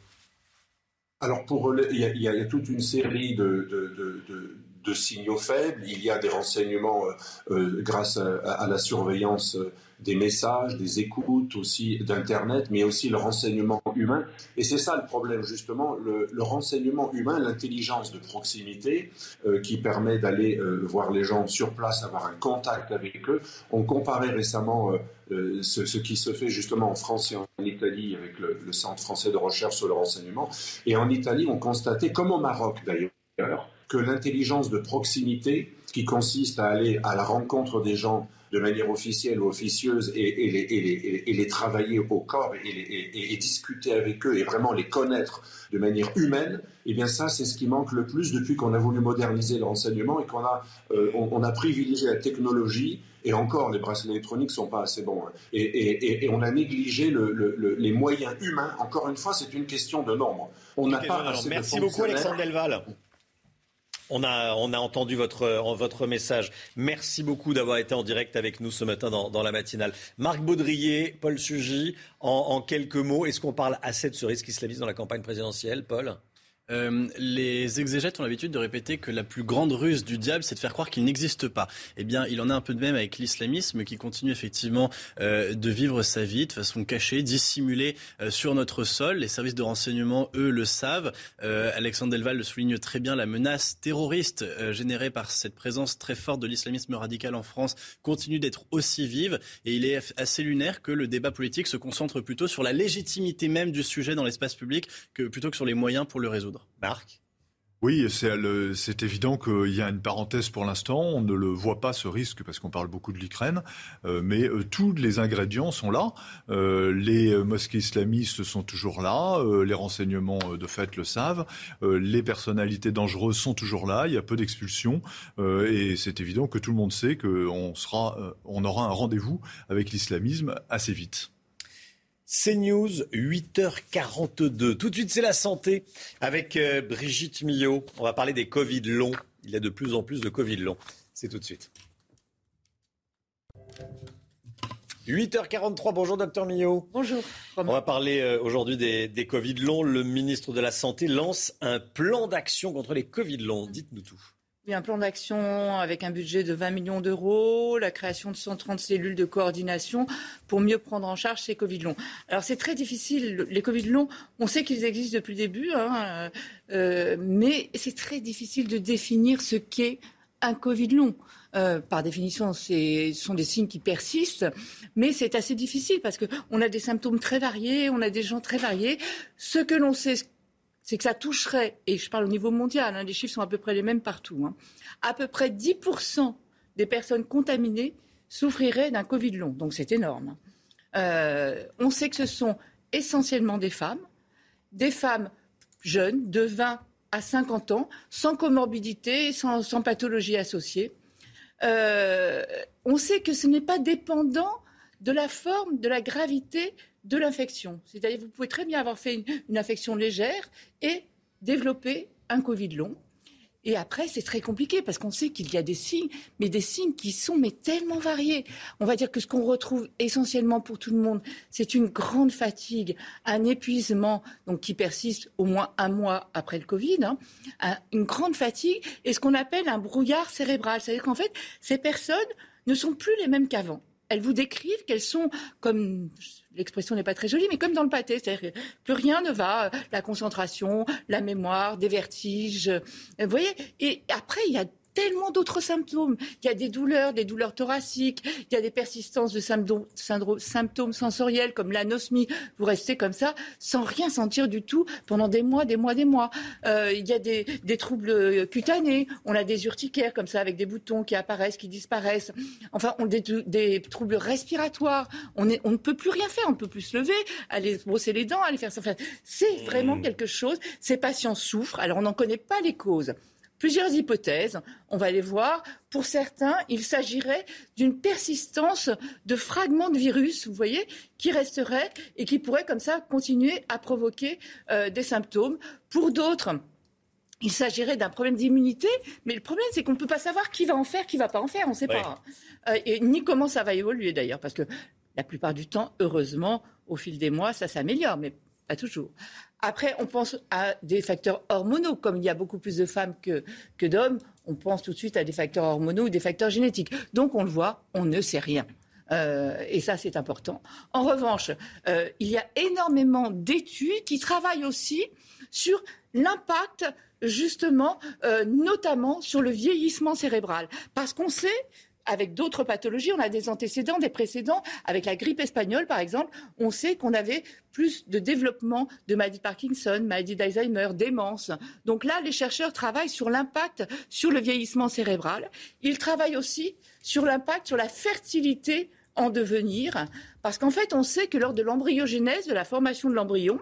Alors, il y, a, toute une série de, signaux faibles. Il y a des renseignements euh, euh grâce à, la surveillance euh, des messages, des écoutes aussi d'Internet, mais aussi le renseignement humain. Et c'est ça le problème, justement, le, renseignement humain, l'intelligence de proximité qui permet d'aller voir les gens sur place, avoir un contact avec eux. On comparait récemment euh, ce, qui se fait justement en France et en Italie avec le, le, Centre français de recherche sur le renseignement. Et en Italie, on constatait, comme au Maroc d'ailleurs, que l'intelligence de proximité, qui consiste à aller à la rencontre des gens de manière officielle ou officieuse et, et, les, et les, travailler au corps et, discuter avec eux et vraiment les connaître de manière humaine, eh bien ça, c'est ce qui manque le plus depuis qu'on a voulu moderniser le renseignement et qu'on a, euh, on, a privilégié la technologie et encore, les bracelets électroniques sont pas assez bons. Hein. Et, on a négligé le, les moyens humains. Encore une fois, c'est une question de nombre. On n'a pas assez Merci beaucoup, Alexandre Delval. On a, on a entendu votre, votre message. Merci beaucoup d'avoir été en direct avec nous ce matin dans, la matinale. Marc Baudrier, Paul Sugy, en, en quelques mots, est-ce qu'on parle assez de ce risque islamiste dans la campagne présidentielle, Paul? Euh, les exégètes ont l'habitude de répéter que la plus grande ruse du diable, c'est de faire croire qu'il n'existe pas. Eh bien, il en a un peu de même avec l'islamisme qui continue effectivement euh, de vivre sa vie de façon cachée, dissimulée euh, sur notre sol. Les services de renseignement, eux, le savent. Alexandre Delval le souligne très bien. La menace terroriste générée par cette présence très forte de l'islamisme radical en France continue d'être aussi vive. Et il est assez lunaire que le débat politique se concentre plutôt sur la légitimité même du sujet dans l'espace public que plutôt que sur les moyens pour le résoudre. Marc oui, c'est évident qu'il y a une parenthèse pour l'instant. On ne le voit pas ce risque parce qu'on parle beaucoup de l'Ukraine, euh, mais euh, tous les ingrédients sont là. Euh, les mosquées islamistes sont toujours là. les renseignements de fait le savent. les personnalités dangereuses sont toujours là. Il y a peu d'expulsions et c'est évident que tout le monde sait qu'on sera, on aura un rendez-vous avec l'islamisme assez vite. CNews, 8h42. Tout de suite, c'est la santé avec euh, Brigitte Millot. On va parler des Covid longs. Il y a de plus en plus de Covid long. C'est tout de suite. 8h43, bonjour docteur Millot. Bonjour. On va parler euh, aujourd'hui des, des Covid longs. Le ministre de la Santé lance un plan d'action contre les Covid longs. Dites-nous tout. Un plan d'action avec un budget de 20 millions d'euros, la création de 130 cellules de coordination pour mieux prendre en charge ces Covid longs. Alors c'est très difficile, les Covid longs, on sait qu'ils existent depuis le début, hein, euh, mais c'est très difficile de définir ce qu'est un Covid long. Euh, par définition, ce sont des signes qui persistent, mais c'est assez difficile parce qu'on a des symptômes très variés, on a des gens très variés. Ce que l'on sait, c'est que ça toucherait, et je parle au niveau mondial, hein, les chiffres sont à peu près les mêmes partout, hein, à peu près 10% des personnes contaminées souffriraient d'un Covid long. Donc c'est énorme. Euh, on sait que ce sont essentiellement des femmes, des femmes jeunes, de 20 à 50 ans, sans comorbidité, sans, sans pathologie associée. Euh, on sait que ce n'est pas dépendant de la forme, de la gravité de l'infection. C'est-à-dire vous pouvez très bien avoir fait une, infection légère et développer un Covid long. Et après, c'est très compliqué parce qu'on sait qu'il y a des signes, mais des signes qui sont mais tellement variés. On va dire que ce qu'on retrouve essentiellement pour tout le monde, c'est une grande fatigue, un épuisement donc qui persiste au moins un mois après le Covid, hein, un- une grande fatigue et ce qu'on appelle un brouillard cérébral. C'est-à-dire qu'en fait, ces personnes ne sont plus les mêmes qu'avant. Elles vous décrivent qu'elles sont comme l'expression n'est pas très jolie, mais comme dans le pâté, c'est-à-dire que plus rien ne va, la concentration, la mémoire, des vertiges, euh, vous voyez. Et après, il y a tellement d'autres symptômes. Il y a des douleurs, des douleurs thoraciques, il y a des persistances de symptômes, sensoriels comme l'anosmie. Vous restez comme ça sans rien sentir du tout pendant des mois, des mois, des mois. Euh, il y a des, des troubles cutanés. On a des urticaires comme ça avec des boutons qui apparaissent, qui disparaissent. Enfin, on a des, des troubles respiratoires. On, est, on ne peut plus rien faire. On ne peut plus se lever, aller se brosser les dents, aller faire ça. Enfin, c'est vraiment quelque chose. Ces patients souffrent. Alors, on n'en connaît pas les causes plusieurs hypothèses. On va les voir. Pour certains, il s'agirait d'une persistance de fragments de virus, vous voyez, qui resteraient et qui pourraient comme ça continuer à provoquer euh, des symptômes. Pour d'autres, il s'agirait d'un problème d'immunité, mais le problème, c'est qu'on ne peut pas savoir qui va en faire, qui ne va pas en faire, on ne sait Ouais. pas. Euh, et ni comment ça va évoluer d'ailleurs, parce que la plupart du temps, heureusement, au fil des mois, ça s'améliore, mais toujours. Après, on pense à des facteurs hormonaux, comme il y a beaucoup plus de femmes que, que d'hommes, on pense tout de suite à des facteurs hormonaux ou des facteurs génétiques. Donc on le voit, on ne sait rien. Euh, et ça, c'est important. En revanche, euh, il y a énormément d'études qui travaillent aussi sur l'impact, justement, euh, notamment sur le vieillissement cérébral. Parce qu'on sait avec d'autres pathologies, on a des antécédents, des précédents. Avec la grippe espagnole, par exemple, on sait qu'on avait plus de développement de maladie de Parkinson, maladie d'Alzheimer, démence. Donc là, les chercheurs travaillent sur l'impact sur le vieillissement cérébral. Ils travaillent aussi sur l'impact sur la fertilité en devenir. Parce qu'en fait, on sait que lors de l'embryogénèse, de la formation de l'embryon,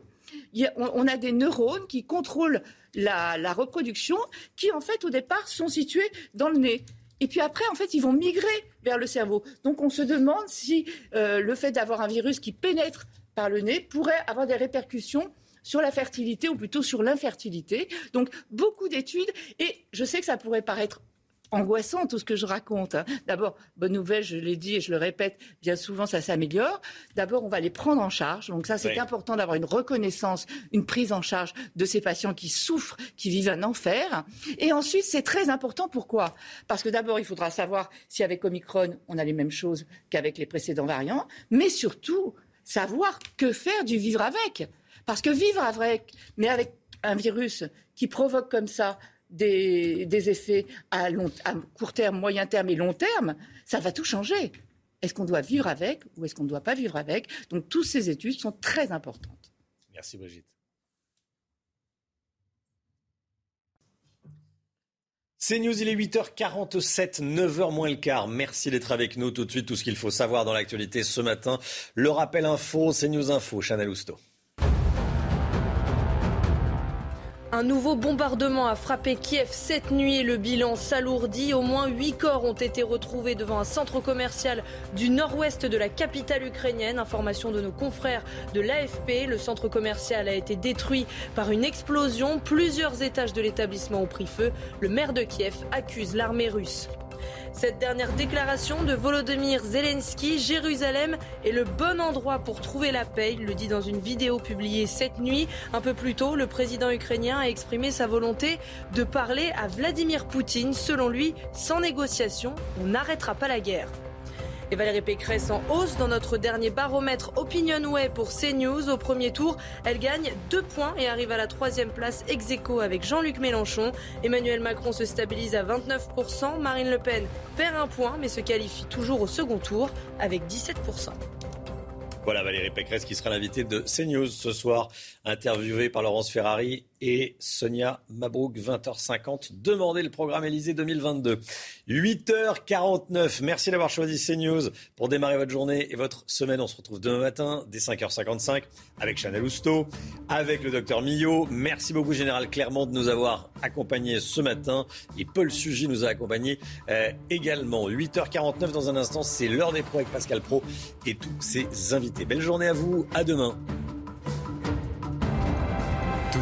on a des neurones qui contrôlent la, la reproduction, qui en fait au départ sont situés dans le nez. Et puis après, en fait, ils vont migrer vers le cerveau. Donc on se demande si euh, le fait d'avoir un virus qui pénètre par le nez pourrait avoir des répercussions sur la fertilité ou plutôt sur l'infertilité. Donc beaucoup d'études et je sais que ça pourrait paraître angoissant tout ce que je raconte. hein. D'abord, bonne nouvelle, je l'ai dit et je le répète, bien souvent ça s'améliore. D'abord, on va les prendre en charge. Donc ça, c'est Oui. important d'avoir une reconnaissance, une prise en charge de ces patients qui souffrent, qui vivent un enfer. Et ensuite, c'est très important. Pourquoi? Parce que d'abord, il faudra savoir si avec Omicron, on a les mêmes choses qu'avec les précédents variants, mais surtout savoir que faire du vivre avec. Parce que vivre avec, mais avec un virus qui provoque comme ça des, des effets à, long, à court terme, moyen terme et long terme, ça va tout changer. Est-ce qu'on doit vivre avec ou est-ce qu'on ne doit pas vivre avec? Donc, toutes ces études sont très importantes. Merci Brigitte. C'est News, il est 8h47, 9h moins le quart. Merci d'être avec nous tout de suite. Tout ce qu'il faut savoir dans l'actualité ce matin. Le rappel info, c'est News Info, Chanel Housteau. Un nouveau bombardement a frappé Kiev cette nuit et le bilan s'alourdit. Au moins huit corps ont été retrouvés devant un centre commercial du nord-ouest de la capitale ukrainienne. Information de nos confrères de l'AFP. Le centre commercial a été détruit par une explosion. Plusieurs étages de l'établissement ont pris feu. Le maire de Kiev accuse l'armée russe. Cette dernière déclaration de Volodymyr Zelensky, Jérusalem est le bon endroit pour trouver la paix, il le dit dans une vidéo publiée cette nuit. Un peu plus tôt, le président ukrainien a exprimé sa volonté de parler à Vladimir Poutine. Selon lui, sans négociation, on n'arrêtera pas la guerre. Et Valérie Pécresse en hausse dans notre dernier baromètre OpinionWay pour CNews. Au premier tour, elle gagne deux points et arrive à la troisième place ex avec Jean-Luc Mélenchon. Emmanuel Macron se stabilise à 29%. Marine Le Pen perd un point mais se qualifie toujours au second tour avec 17%. Voilà Valérie Pécresse qui sera l'invitée de CNews ce soir, interviewée par Laurence Ferrari et Sonia Mabrouk, 20h50. Demandez le programme Élysée 2022. 8h49. Merci d'avoir choisi CNews pour démarrer votre journée et votre semaine. On se retrouve demain matin dès 5h55 avec Chanel Housteau, avec le docteur Millot. Merci beaucoup, Général Clermont, de nous avoir accompagnés ce matin. Et Paul Sugy nous a accompagnés euh, également. 8h49 dans un instant, c'est l'heure des pros avec Pascal Pro et tous ses invités. Belle journée à vous. À demain.